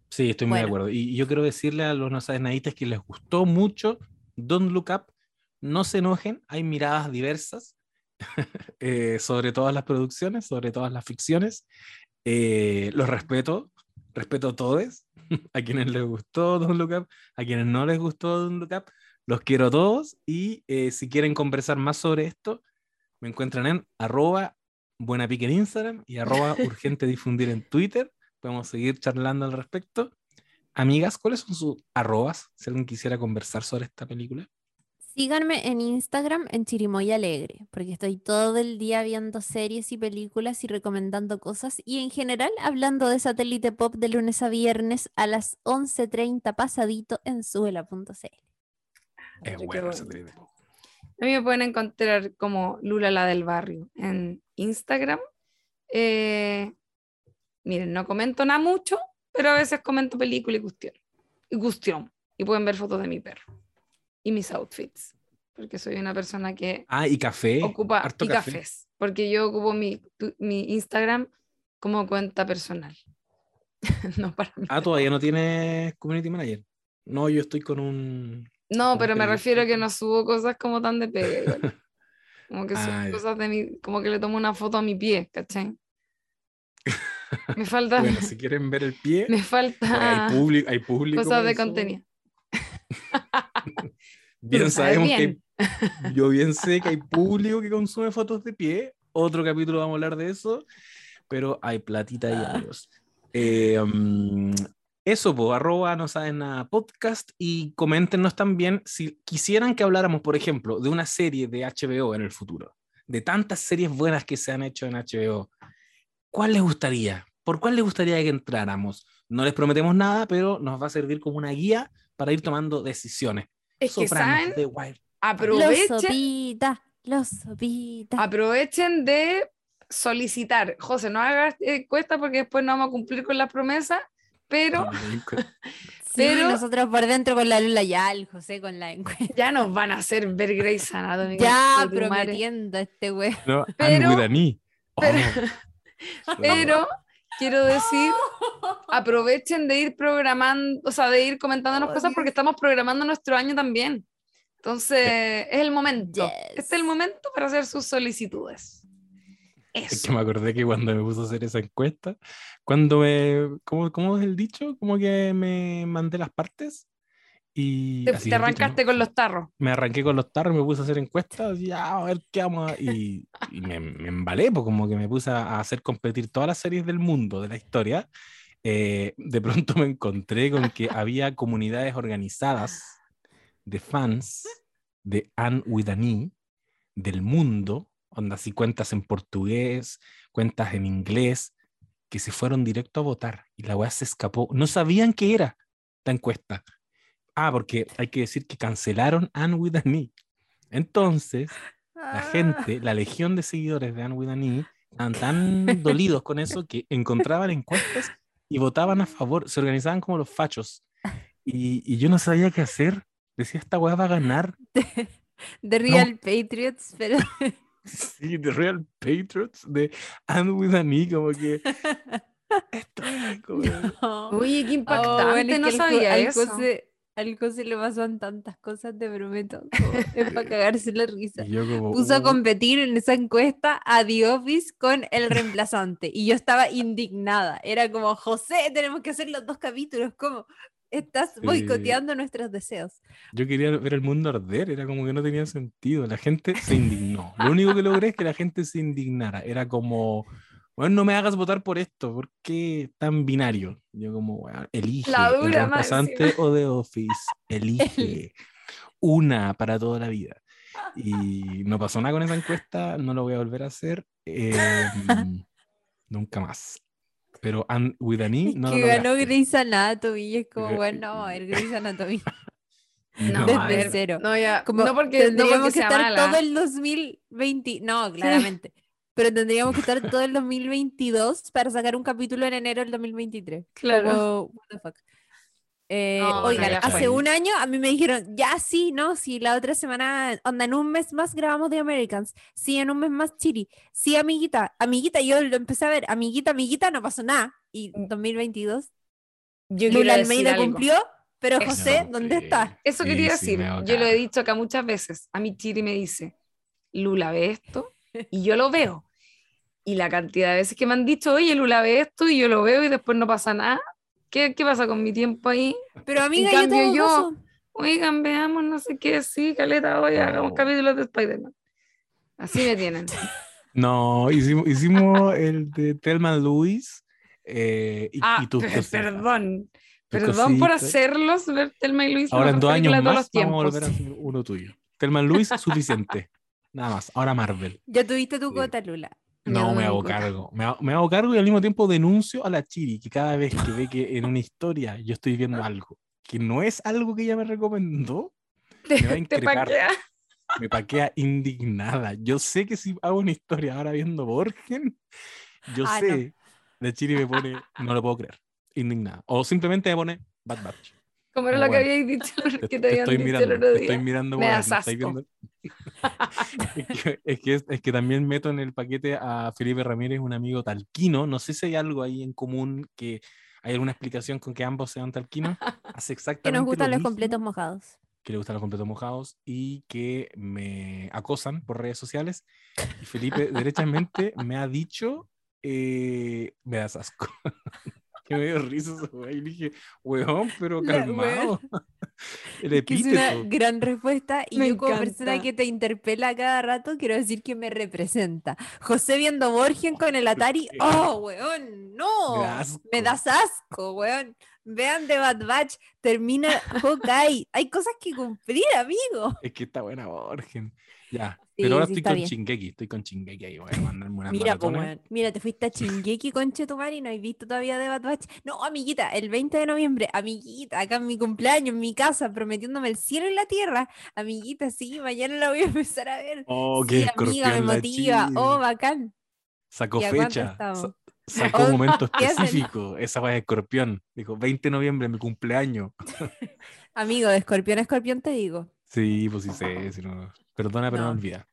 [SPEAKER 6] Sí, estoy muy de
[SPEAKER 4] Bueno.
[SPEAKER 6] acuerdo. Y y yo quiero decirle a los no sabes naditas que les gustó mucho Don't Look Up. No se enojen, hay miradas diversas eh, sobre todas las producciones, sobre todas las ficciones. Eh, los respeto, respeto a todos, a quienes les gustó Don't Look Up, a quienes no les gustó Don't Look Up. Los quiero a todos y eh, si quieren conversar más sobre esto, me encuentran en arroba buena pique en Instagram y arroba urgente difundir en Twitter. Podemos seguir charlando al respecto. Amigas, ¿cuáles son sus arrobas? Si alguien quisiera conversar sobre esta película.
[SPEAKER 4] Síganme en Instagram en Chirimoya Alegre, porque estoy todo el día viendo series y películas y recomendando cosas y en general hablando de satélite pop de lunes a viernes a las 11.30 pasadito en suela.cl.
[SPEAKER 6] Es bueno.
[SPEAKER 5] bonito.
[SPEAKER 6] ese thriller.
[SPEAKER 5] A mí me pueden encontrar como Lula la del barrio en Instagram. Eh, miren, no comento nada mucho, pero a veces comento película y cuestión. Y cuestión. Y pueden ver fotos de mi perro. Y mis outfits. Porque soy una persona que
[SPEAKER 6] Ah, y café.
[SPEAKER 5] ocupa
[SPEAKER 6] harto
[SPEAKER 5] y
[SPEAKER 6] café.
[SPEAKER 5] cafés. Porque yo ocupo mi, tu- mi Instagram como cuenta personal. no para mí.
[SPEAKER 6] Ah, todavía no tienes community manager. No, yo estoy con un.
[SPEAKER 5] No,
[SPEAKER 6] ¿Cómo
[SPEAKER 5] pero me refiero a que no subo cosas como tan de pega. igual. Como que subo
[SPEAKER 6] Ah, ya.
[SPEAKER 5] cosas de mi, como que le tomo una foto a mi pie, ¿cachai? Me falta,
[SPEAKER 6] Bueno, si quieren ver el pie,
[SPEAKER 5] me
[SPEAKER 6] hay
[SPEAKER 5] falta
[SPEAKER 6] público. Hay público
[SPEAKER 5] cosas de
[SPEAKER 6] eso.
[SPEAKER 5] contenido.
[SPEAKER 6] Bien sabemos
[SPEAKER 5] bien.
[SPEAKER 6] que yo bien sé que hay público que consume fotos de pie. Otro capítulo vamos a hablar de eso, pero hay platita y amigos. Eh, mm, eso, pues, arroba no saben nada podcast y coméntenos también si quisieran que habláramos, por ejemplo, de una serie de HBO en el futuro, de tantas series buenas que se han hecho en HBO. ¿Cuál les gustaría? ¿Por cuál les gustaría que entráramos? No les prometemos nada, pero nos va a servir como una guía para ir tomando decisiones.
[SPEAKER 5] Es que saben,
[SPEAKER 6] The Wire.
[SPEAKER 4] Los
[SPEAKER 5] aprovechen,
[SPEAKER 4] sopitas, los sopitas.
[SPEAKER 5] aprovechen de solicitar. José, no hagas encuesta porque después no vamos a cumplir con las promesas, pero
[SPEAKER 4] Sí,
[SPEAKER 5] pero-
[SPEAKER 4] nosotros por dentro con la Lula ya, el José con la encuesta.
[SPEAKER 5] ya nos van a hacer ver Grey's Anatomy.
[SPEAKER 4] Ya prometiendo este güey.
[SPEAKER 6] No,
[SPEAKER 5] Pero- pero-
[SPEAKER 6] Oh.
[SPEAKER 5] Pero quiero decir, aprovechen de ir programando, o sea, de ir comentándonos
[SPEAKER 4] Oh,
[SPEAKER 5] cosas porque estamos programando nuestro año también. Entonces, es el momento.
[SPEAKER 4] Yes.
[SPEAKER 5] Este es el momento para hacer sus solicitudes.
[SPEAKER 6] Es
[SPEAKER 5] Eso.
[SPEAKER 6] que me acordé que cuando me puse a hacer esa encuesta, cuando me. ¿Cómo, cómo es el dicho? Como que me mandé las partes y.
[SPEAKER 5] Te, te
[SPEAKER 6] es el dicho, ¿no?
[SPEAKER 5] arrancaste con los tarros.
[SPEAKER 6] Me arranqué con los tarros, me puse a hacer encuestas ya, a ver qué vamos a. Y, y me, me embalé, pues como que me puse a hacer competir todas las series del mundo, de la historia. Eh, de pronto me encontré con que había comunidades organizadas de fans de Anne with an E del mundo, onda así cuentas en portugués, cuentas en inglés, que se fueron directo a votar y la weá se escapó. No sabían qué era la encuesta. Ah, porque hay que decir que cancelaron Anne with an E. Entonces, la gente, la legión de seguidores de Anne with an E, estaban tan dolidos con eso que encontraban encuestas y votaban a favor, se organizaban como los fachos. Y, y yo no sabía qué hacer. Decía, esta weá va a ganar.
[SPEAKER 4] De Real Patriots, pero
[SPEAKER 6] Sí, The Real Patriots de And with an E, como que. Esto es como.
[SPEAKER 4] no.
[SPEAKER 5] Oye, qué
[SPEAKER 4] Oh,
[SPEAKER 5] impactante,
[SPEAKER 4] bueno, es
[SPEAKER 5] no
[SPEAKER 4] que
[SPEAKER 5] sabía eso.
[SPEAKER 4] José, Al José le pasan tantas cosas, te prometo. Es para cagarse la risa.
[SPEAKER 6] Y yo como,
[SPEAKER 4] Puso a
[SPEAKER 6] "Uh".
[SPEAKER 4] competir en esa encuesta a The Office con el reemplazante. Y yo estaba indignada. Era como, José, tenemos que hacer los dos capítulos. ¿Cómo? Estás boicoteando nuestros deseos.
[SPEAKER 6] Yo quería ver el mundo arder, era como que no tenía sentido. La gente se indignó. Lo único que logré es que la gente se indignara. Era como, bueno, no me hagas votar por esto, ¿por qué tan binario? Yo como, "Weón, elige
[SPEAKER 5] La
[SPEAKER 6] el reemplazante o The Office, elige una para toda la vida. Y no pasó nada con esa encuesta, no lo voy a volver a hacer eh, nunca más. Pero and, with an E no lo
[SPEAKER 4] que ganó. Grey's Anatomy. Y es como, bueno, no, ver, Grey's Anatomy.
[SPEAKER 5] No,
[SPEAKER 4] Desde cero.
[SPEAKER 5] No, ya,
[SPEAKER 4] Como
[SPEAKER 5] no porque, no
[SPEAKER 4] tendríamos
[SPEAKER 5] porque
[SPEAKER 4] que estar
[SPEAKER 5] mala.
[SPEAKER 4] todo el 2020. No, claramente. Pero tendríamos que estar todo el 2022 para sacar un capítulo en enero del 2023.
[SPEAKER 5] Claro.
[SPEAKER 4] Como, what the fuck. Eh,
[SPEAKER 5] No,
[SPEAKER 4] oigan, hace un año a mí me dijeron, ya sí, no, sí, la otra semana, onda, en un mes más grabamos The Americans, sí, en un mes más Chiri, sí, amiguita, amiguita, yo lo empecé a ver, amiguita, amiguita, no pasó nada. Y 2022,
[SPEAKER 5] Yo quiero
[SPEAKER 4] Lula Almeida
[SPEAKER 5] algo.
[SPEAKER 4] cumplió, pero
[SPEAKER 5] Eso.
[SPEAKER 4] José, ¿dónde está?
[SPEAKER 5] Eso
[SPEAKER 6] Sí,
[SPEAKER 5] quería
[SPEAKER 6] sí,
[SPEAKER 5] decir. yo lo he dicho acá muchas veces. A mi Chiri me dice, Lula ve esto y yo lo veo. Y la cantidad de veces que me han dicho, oye, Lula ve esto y yo lo veo y después no pasa nada. ¿Qué, qué pasa con mi tiempo ahí?
[SPEAKER 4] Pero amiga,
[SPEAKER 5] En
[SPEAKER 4] yo
[SPEAKER 5] cambio, yo-
[SPEAKER 4] caso.
[SPEAKER 5] Oigan, veamos, no sé qué, sí, caleta, hoy hagamos
[SPEAKER 6] No.
[SPEAKER 5] capítulos de Spider-Man. Así me tienen.
[SPEAKER 6] No, hicimos, hicimos el de Telma Lewis eh, y,
[SPEAKER 5] Ah,
[SPEAKER 6] y tus
[SPEAKER 5] perdón.
[SPEAKER 6] Tus
[SPEAKER 5] Perdón por
[SPEAKER 6] cositas.
[SPEAKER 5] hacerlos ver Telma y Luis.
[SPEAKER 6] Ahora en dos años más vamos a volver a
[SPEAKER 5] tiempos.
[SPEAKER 6] hacer uno tuyo. Telma Lewis, suficiente. Nada más. Ahora Marvel.
[SPEAKER 4] Ya tuviste tu
[SPEAKER 6] Sí.
[SPEAKER 4] cuota, Lula.
[SPEAKER 6] No, me hago cargo. Me hago, me hago cargo y al mismo tiempo denuncio a la Chiri, que cada vez que ve que en una historia yo estoy viendo algo que no es algo que ella me recomendó, me va a
[SPEAKER 5] Te
[SPEAKER 6] increpar.
[SPEAKER 5] paquea.
[SPEAKER 6] me paquea indignada. Yo sé que si hago una historia ahora viendo Borgen, yo
[SPEAKER 4] Ah, no.
[SPEAKER 6] sé, la Chiri me pone, no lo puedo creer, indignada. O simplemente me pone Bad Batch.
[SPEAKER 5] Como era lo que
[SPEAKER 6] bueno,
[SPEAKER 5] habíais dicho,
[SPEAKER 6] Te,
[SPEAKER 5] que
[SPEAKER 6] te
[SPEAKER 5] te habían
[SPEAKER 6] estoy
[SPEAKER 5] dicho
[SPEAKER 6] mirando,
[SPEAKER 5] el otro
[SPEAKER 6] te
[SPEAKER 5] día.
[SPEAKER 6] estoy mirando,
[SPEAKER 5] Me das
[SPEAKER 6] no
[SPEAKER 5] asco.
[SPEAKER 6] viendo. es, que, es, que, es que también meto en el paquete a Felipe Ramírez, un amigo talquino. No sé si hay algo ahí en común que hay alguna explicación con que ambos sean talquinos. Hace exactamente
[SPEAKER 4] Que nos gustan
[SPEAKER 6] lo
[SPEAKER 4] los completos mojados.
[SPEAKER 6] que le gustan los completos mojados y que me acosan por redes sociales. Y Felipe derechamente me ha dicho, eh, me das asco. Que me dio risa. Y le dije, weón, pero
[SPEAKER 4] La
[SPEAKER 6] calmado. El
[SPEAKER 4] Que es una
[SPEAKER 6] epíteto.
[SPEAKER 4] gran respuesta y
[SPEAKER 5] Me
[SPEAKER 4] yo como persona que te interpela cada rato quiero decir que me representa. José viendo Borgen con el Atari,
[SPEAKER 6] qué?
[SPEAKER 4] ¡oh, weón! ¡No!
[SPEAKER 6] Me da asco.
[SPEAKER 4] Me das asco, weón. Vean The Bad Batch, termina Hawkeye. Hay cosas que cumplir, amigo.
[SPEAKER 6] Es que está buena Borgen. Ya, pero ahora
[SPEAKER 4] sí,
[SPEAKER 6] estoy con. Shingeki, estoy con Shingeki ahí, voy a mandarme unas
[SPEAKER 4] Mira, po. Mira, te fuiste a Chingeki con Chetumari y no has visto todavía The Bad Batch. No, amiguita, el 20 de noviembre, amiguita, acá en mi cumpleaños, en mi casa, prometiéndome el cielo y la tierra. Amiguita, sí, mañana la voy a empezar a ver.
[SPEAKER 6] Oh,
[SPEAKER 4] Sí,
[SPEAKER 6] qué
[SPEAKER 4] amiga, me motiva. Oh, bacán.
[SPEAKER 6] Sacó
[SPEAKER 4] ¿Y a cuánto
[SPEAKER 6] fecha, sa- sacó un momento
[SPEAKER 4] ¿Qué hacen?
[SPEAKER 6] específico. Esa va de escorpión. Dijo, 20 de noviembre, mi cumpleaños.
[SPEAKER 4] Amigo, de escorpión a escorpión te digo.
[SPEAKER 6] Sí, pues sí sé. si no- Perdona, pero no,
[SPEAKER 4] No.
[SPEAKER 6] olvida.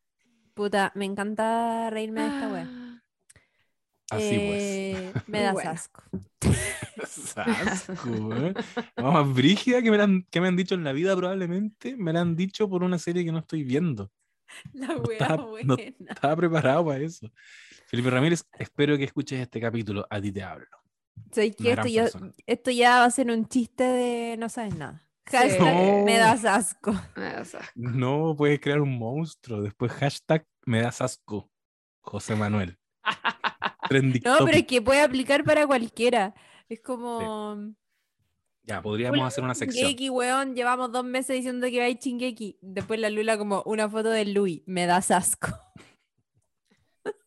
[SPEAKER 4] Puta, me encanta reírme de esta wea.
[SPEAKER 6] Así
[SPEAKER 4] Eh, Me das asco.
[SPEAKER 6] pues. Asco, ¿eh? No, más brígida que me, la han, que me han dicho en la vida probablemente, me la han dicho por una serie que no estoy viendo.
[SPEAKER 4] La wea
[SPEAKER 6] estaba- no-
[SPEAKER 4] buena.
[SPEAKER 6] Estaba preparado para eso. Felipe Ramírez, espero que escuches este capítulo. A ti te hablo.
[SPEAKER 4] Soy que esto esto ya va a ser un chiste de no sabes nada. Hashtag,
[SPEAKER 6] No.
[SPEAKER 4] me das asco.
[SPEAKER 5] Me das asco.
[SPEAKER 6] No puedes crear un monstruo. Después hashtag me das asco. José Manuel. Trending
[SPEAKER 4] No, pero es que puede aplicar para cualquiera. Es como.
[SPEAKER 6] Ya, podríamos hacer una sección.
[SPEAKER 4] Chingeki, weón, llevamos dos meses diciendo que va a ir Chingeki. Después la Lula como una foto de Louis. Me das asco.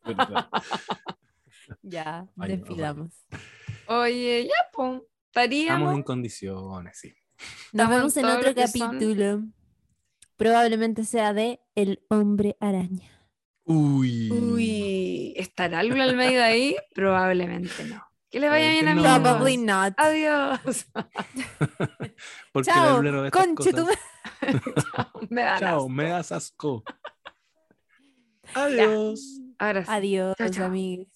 [SPEAKER 4] ya,
[SPEAKER 6] Ay, no,
[SPEAKER 4] desfilamos.
[SPEAKER 5] Oye, ya.
[SPEAKER 6] Estamos
[SPEAKER 5] Estaríamos.
[SPEAKER 6] en condiciones, sí.
[SPEAKER 4] Nos vemos en otro
[SPEAKER 5] son-
[SPEAKER 4] capítulo. Probablemente sea de El Hombre Araña.
[SPEAKER 6] Uy.
[SPEAKER 5] Uy, ¿estará Lula Almeida ahí? Probablemente no. Que le vaya bien,
[SPEAKER 6] Probablemente
[SPEAKER 5] amigos.
[SPEAKER 6] no.
[SPEAKER 4] Probably not.
[SPEAKER 5] Adiós.
[SPEAKER 6] Porque
[SPEAKER 4] Chao,
[SPEAKER 6] estas
[SPEAKER 4] conche tu
[SPEAKER 6] cosas.
[SPEAKER 5] Me
[SPEAKER 6] Chao,
[SPEAKER 5] asco.
[SPEAKER 6] me das asco. Adiós.
[SPEAKER 5] Ahora sí.
[SPEAKER 4] Adiós,
[SPEAKER 5] Chao, chao.
[SPEAKER 4] amigos.